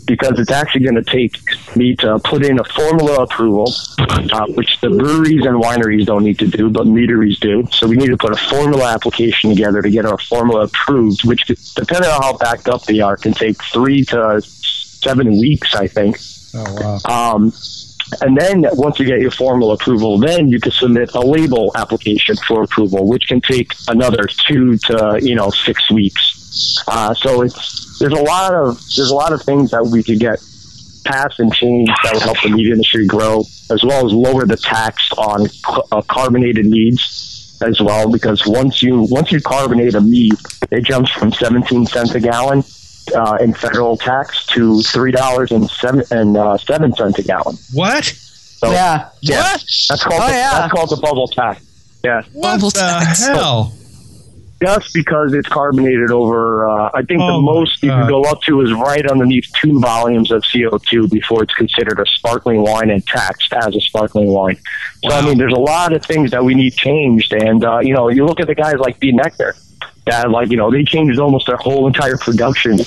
Because it's actually going to take me to put in a formula approval, uh, which the breweries and wineries don't need to do, but meaderies do. So we need to put a formula application together to get our formula approved, which, depending on how backed up they are, can take three to seven weeks, I think. Oh wow. Um, and then once you get your formal approval, then you can submit a label application for approval, which can take another two to you know six weeks. Uh, so it's there's a lot of there's a lot of things that we could get passed and changed that would help the mead industry grow, as well as lower the tax on uh, carbonated meads as well. Because once you once you carbonate a mead, it jumps from 17 cents a gallon uh, in federal tax to three dollars and seven and uh, seven cents a gallon. What? So, yeah. yeah, that's called Oh, the, yeah. that's called the bubble tax. Yeah, What Bubble the tax. hell? just because it's carbonated over. Uh, I think Oh, the most you can go up to is right underneath two volumes of CO two before it's considered a sparkling wine and taxed as a sparkling wine. So I mean, there's a lot of things that we need changed, and uh, you know, you look at the guys like B. Nektar, that like you know they changed almost their whole entire production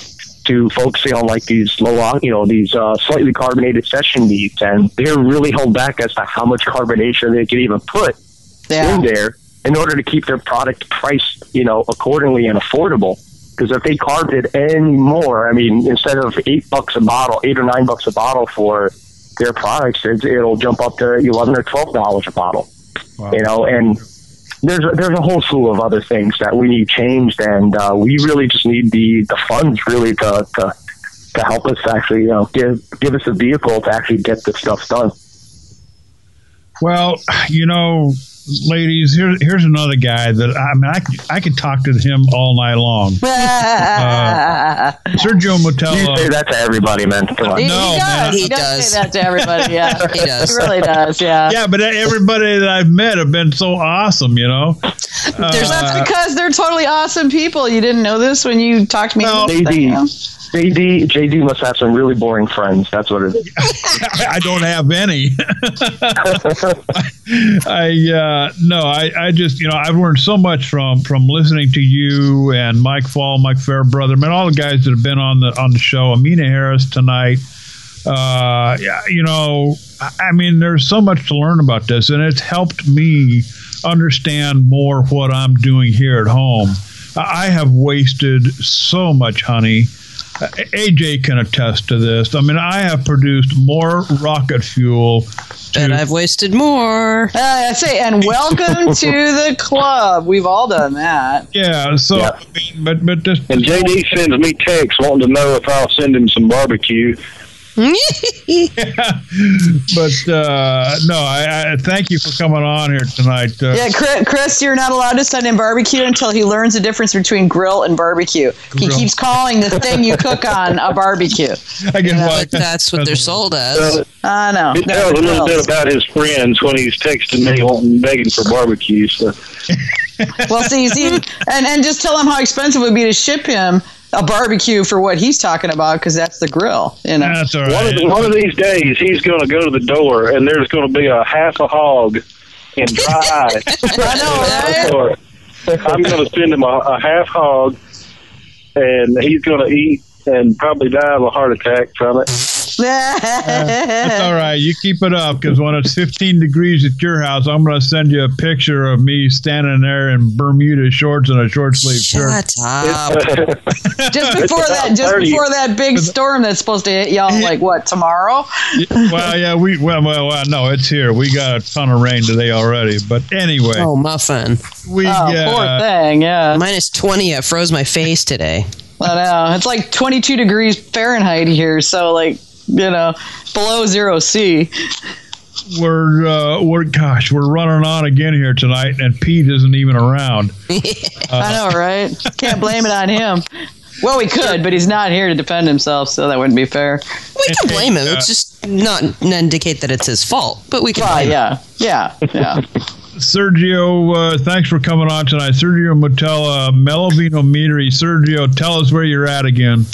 to focusing on like these low, on you know, these uh, slightly carbonated session meads, and they're really held back as to how much carbonation they can even put Yeah. in there in order to keep their product priced, you know, accordingly and affordable. Because if they carved it any more, I mean, instead of eight bucks a bottle, eight or nine bucks a bottle for their products, it, it'll jump up to eleven or twelve dollars a bottle. Wow. You know, and there's there's a whole slew of other things that we need changed, and uh, we really just need the the funds really to to to help us actually, you know, give give us a vehicle to actually get this stuff done. Well, you know, ladies, here, here's another guy that I mean, I, could- I could talk to him all night long. Uh, Sergio You Moutela. say that to everybody, man. Come on. he, No, he does. man. He, He does, does. say that to everybody. Yeah, He does. He really does. Yeah. Yeah, but everybody that I've met have been so awesome, you know. There's Uh, Because they're totally awesome people. You didn't know this when you talked to me. Well, JD, JD must have some really boring friends. That's what it is. I don't have any. I uh, no, I, I just you know I've learned so much from from listening to you and Mike Faul, Mike Fairbrother, man, all the guys that have been on the on the show. Amina Harris tonight. Uh, you know, I mean, there's so much to learn about this, and it's helped me understand more what I'm doing here at home. I have wasted so much honey. Uh, AJ can attest to this. I mean, I have produced more rocket fuel. and I've wasted more. Uh, I say, and welcome to the club. We've all done that. Yeah, so Yeah. I mean, but but just And JD sends me texts wanting to know if I'll send him some barbecue. but uh, no, I, I thank you for coming on here tonight. Uh, Yeah, Chris, Chris, you're not allowed to send him barbecue until he learns the difference between grill and barbecue. He keeps calling the thing you cook on a barbecue. I guess But that's what they're sold as. I know. It tells a little bit about his friends when he's texting me wanting begging for barbecue. So well, see, see, and and just tell him how expensive it would be to ship him a barbecue for what he's talking about because that's the grill. You know. That's all one of the, one of these days he's going to go to the door and there's going to be a half a hog in dry ice. I know, right? I'm going to send him a, a half hog, and he's going to eat and probably die of a heart attack from it. That's all right. You keep it up because when it's 15 degrees at your house, I'm going to send you a picture of me standing there in Bermuda shorts and a short sleeve shirt. Shut up. just before that, just before that big storm that's supposed to hit y'all, like what tomorrow? well, yeah, we well, well, well, no, it's here. We got a ton of rain today already. But anyway, Oh, muffin. we Oh, uh, poor thing. Yeah. Minus 20. It froze my face today. I know. It's like 22 degrees Fahrenheit here, so like you know, below zero C. we're uh, we're gosh, we're running on again here tonight, and Pete isn't even around. I know, right? Can't blame it on him. Well, we could, but he's not here to defend himself, so that wouldn't be fair. We can blame him. It's just not indicate that it's his fault, but we can Well, blame him. yeah, yeah, yeah. Sergio, uh, thanks for coming on tonight. Sergio Moutela, Melovino Meadery. Sergio, tell us where you're at again.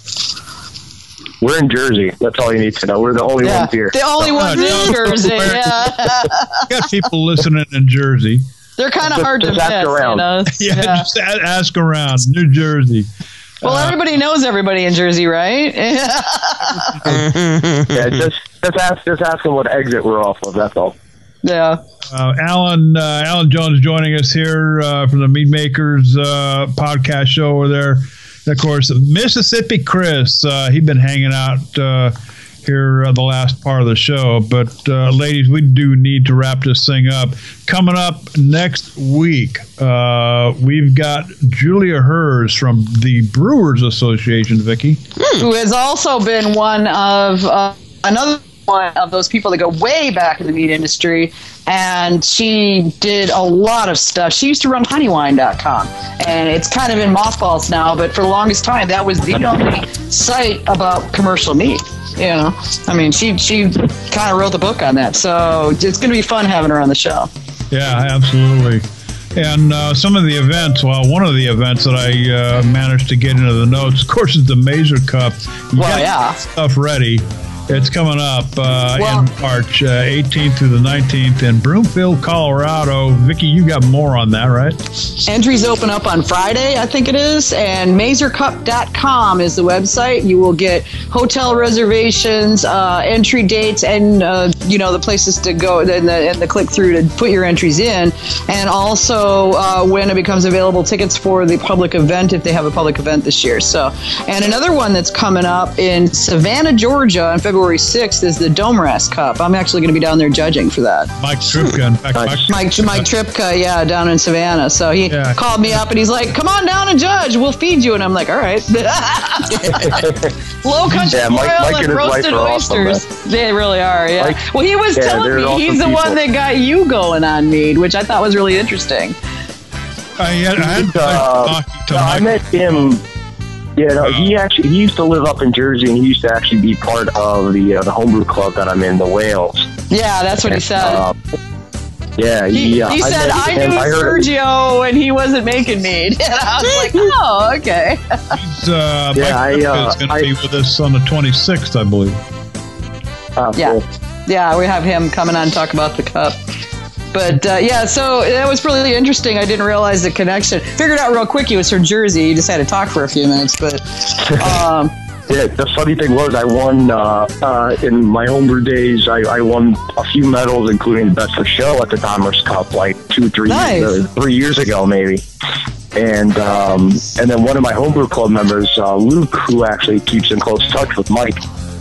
We're in Jersey. That's all you need to know. We're the only yeah. ones here. The only ones in Jersey. Yeah, got people listening in Jersey. they're kind of Just- hard to just ask miss. You around. know? Yeah, just ask around New Jersey. Well, everybody knows everybody in Jersey, right? yeah, just just ask just ask them what exit we're off of. That's all. yeah. Uh, Alan uh, Alan Jones joining us here uh, from the Mead Makers uh, podcast show over there. Of course, Mississippi Chris. Uh, he's been hanging out uh, here uh, the last part of the show. But uh, ladies, we do need to wrap this thing up. Coming up next week, uh, we've got Julia Herz from the Brewers Association. Vicky, who has also been one of uh, another one of those people that go way back in the mead industry. And she did a lot of stuff. She used to run honeywine.com, and it's kind of in mothballs now. But for the longest time, that was the only site about commercial mead. You know, I mean, she she kind of wrote the book on that. So it's going to be fun having her on the show. Yeah, absolutely. And uh, some of the events, well, one of the events that I uh, managed to get into the notes, of course, is the Mazer Cup. You Well, got yeah. Stuff ready. It's coming up uh, Well- in March uh, 18th through the 19th in Broomfield, Colorado. Vicky, you got more on that, right? Entries open up on Friday, I think it is, and mazercup.com is the website. You will get hotel reservations, uh, entry dates, and uh, you know the places to go and the, and the click through to put your entries in, and also uh, when it becomes available, tickets for the public event if they have a public event this year. So, and another one that's coming up in Savannah, Georgia, on February 6th is the Domras Cup. I'm actually going to be down there judging for that. Mike Tripka. In fact, Mike, Mike Mike Tripka, yeah, down in Savannah. So he Yeah. called me up and he's like, "Come on down and judge. We'll feed you." And I'm like, "All right." Low country Yeah, Mike- oil Mike and and his wife roasted are awesome, oysters. they really are. Yeah. Mike- well, he was yeah, telling me awesome he's the one that got you going on mead, which I thought was really interesting. I had, I had uh, talking to I met him. Yeah, no, he actually he used to live up in Jersey, and he used to actually be part of the uh, the homebrew club that I'm in, the Whales. Yeah, that's what he said. Uh, yeah, he, he, uh, he said, met "I him- knew heard- Sergio, and he wasn't making me. And I was like, "Oh, okay." He's, uh, Yeah, Mike I, uh, is going to be with us on the 26th, I believe. Oh, Yeah. cool. Yeah, we have him coming on to talk about the cup. But uh, yeah, so that was really interesting. I didn't realize the connection. Figured out real quick he was from Jersey. You just had to talk for a few minutes, but um, Yeah, the funny thing was, I won uh, uh, in my homebrew days. I, I won a few medals, including the best of show at the Domras Cup, like two, three, Nice. uh, three years ago, maybe. And um, and then one of my homebrew club members, uh, Luke, who actually keeps in close touch with Mike,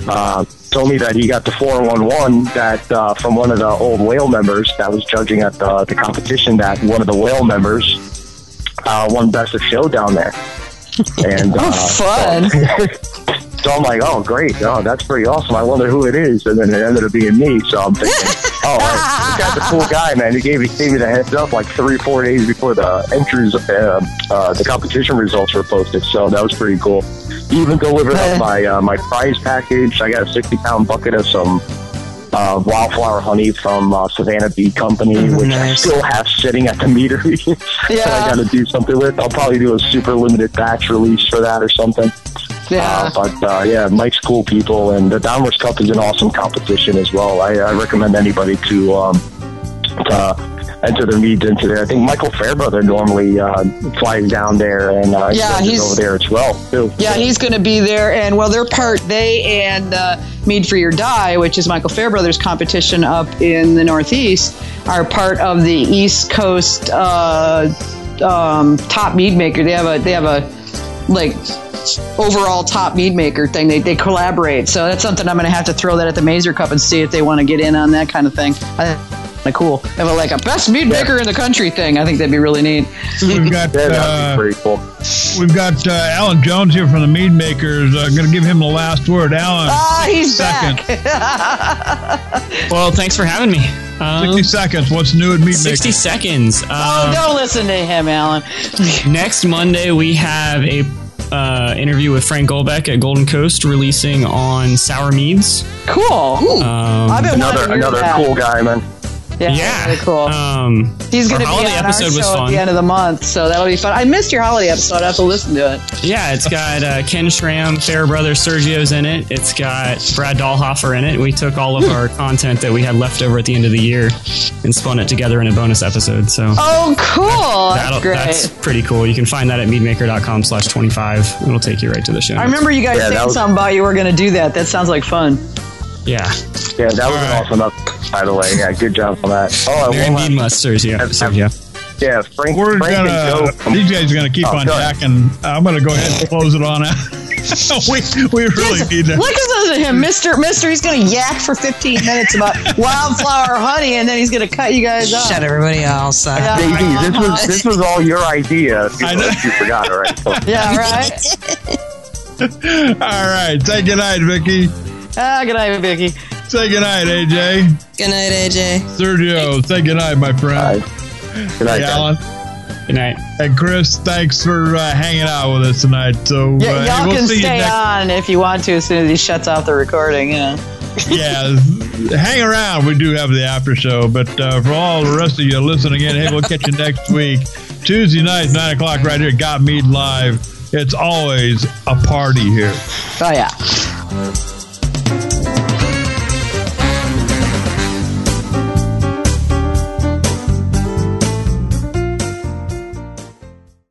uh, told me that he got the four one one that uh, from one of the old whale members that was judging at the, the competition. That one of the whale members uh, won best of show down there. And Oh, uh, fun. So I'm like, oh, great. Oh, that's pretty awesome. I wonder who it is. And then it ended up being me. So I'm thinking, oh, this guy's a cool guy, man. He gave, he gave me the heads up like three, four days before the entries, uh, uh, the competition results were posted. So that was pretty cool. Even delivered up my, uh, my prize package. I got a 60 pound bucket of some uh, wildflower honey from uh, Savannah Bee Company, which I still have sitting at the meadery that I got to do something with. I'll probably do a super limited batch release for that or something. Yeah. Uh, but uh, yeah, Mike's cool people, and the Domras Cup is an awesome competition as well. I, I recommend anybody to um, to enter their meads into there. I think Michael Fairbrother normally uh, flies down there, and uh, Yeah, he's- over there as well too. Yeah, he's going to be there, and well, they're part. They and uh, Mead Free or Die, which is Michael Fairbrother's competition up in the Northeast, are part of the East Coast uh, um, top mead maker. They have a they have a like overall top mead maker thing. They they collaborate, so that's something I'm going to have to throw that at the Mazer Cup and see if they want to get in on that kind of thing. I think kind of cool. Have a, like a best mead maker in the country thing. I think that'd be really neat. We've got Yeah, uh, pretty cool. we've got uh, Alan Jones here from the Mead Makers. Uh, going to give him the last word. Alan, Ah, he's second. back. Well, thanks for having me. Um, Sixty seconds. What's new at Mead 60 Makers? seconds. oh, Um, don't listen to him, Alan. next Monday, we have a uh, interview with Frank Golbeck at Golden Coast releasing on sour meads. Cool. Um, I've been Another another that. cool guy, man. Yeah, yeah. really cool. Um, He's going to be on holiday our episode show was at the end of the month, so that'll be fun. I missed your holiday episode. I have to listen to it. Yeah, it's got uh, Ken Schramm, Fairbrother Sergio's in it. It's got Brad Dahlhofer in it. We took all of our content that we had left over at the end of the year and spun it together in a bonus episode. So Oh, cool. that'll- That's great. that's pretty cool. You can find that at meadmaker.com slash 25. It'll take you right to the show. I remember you guys Yeah, that saying was- something about you were going to do that. That sounds like fun. Yeah. Yeah, that was All an awesome up, by the way. Yeah, good job on that. Oh, Mary one last- Mead must Sergio. Sergio. yeah, Frank. We're Frank gonna. Joe uh, from- These guys are gonna keep Oh, on go jacking. I'm gonna go ahead and close it on out. we we really need to. Look at him, Mister. Mister, he's going to yak for 15 minutes about wildflower honey, and then he's going to cut you guys off. Shut everybody else up. Yeah. JD, this was this was all your idea. You, I know. you forgot already. Yeah, right. All right. Say goodnight, Vicky. Ah, good night, Vicky. Say good night, AJ. Good night, AJ. Sergio. Say good night, my friend. Good night, Hey. Alan. Good night. And Chris, thanks for uh, hanging out with us tonight. So Yeah, uh, hey, y'all we'll can see stay next. on if you want to as soon as he shuts off the recording. Yeah. yeah, hang around. We do have the after show, but uh, for all the rest of you listening in, hey, we'll catch you next week, Tuesday night, nine o'clock, right here. at Got Mead Live. It's always a party here. Oh yeah.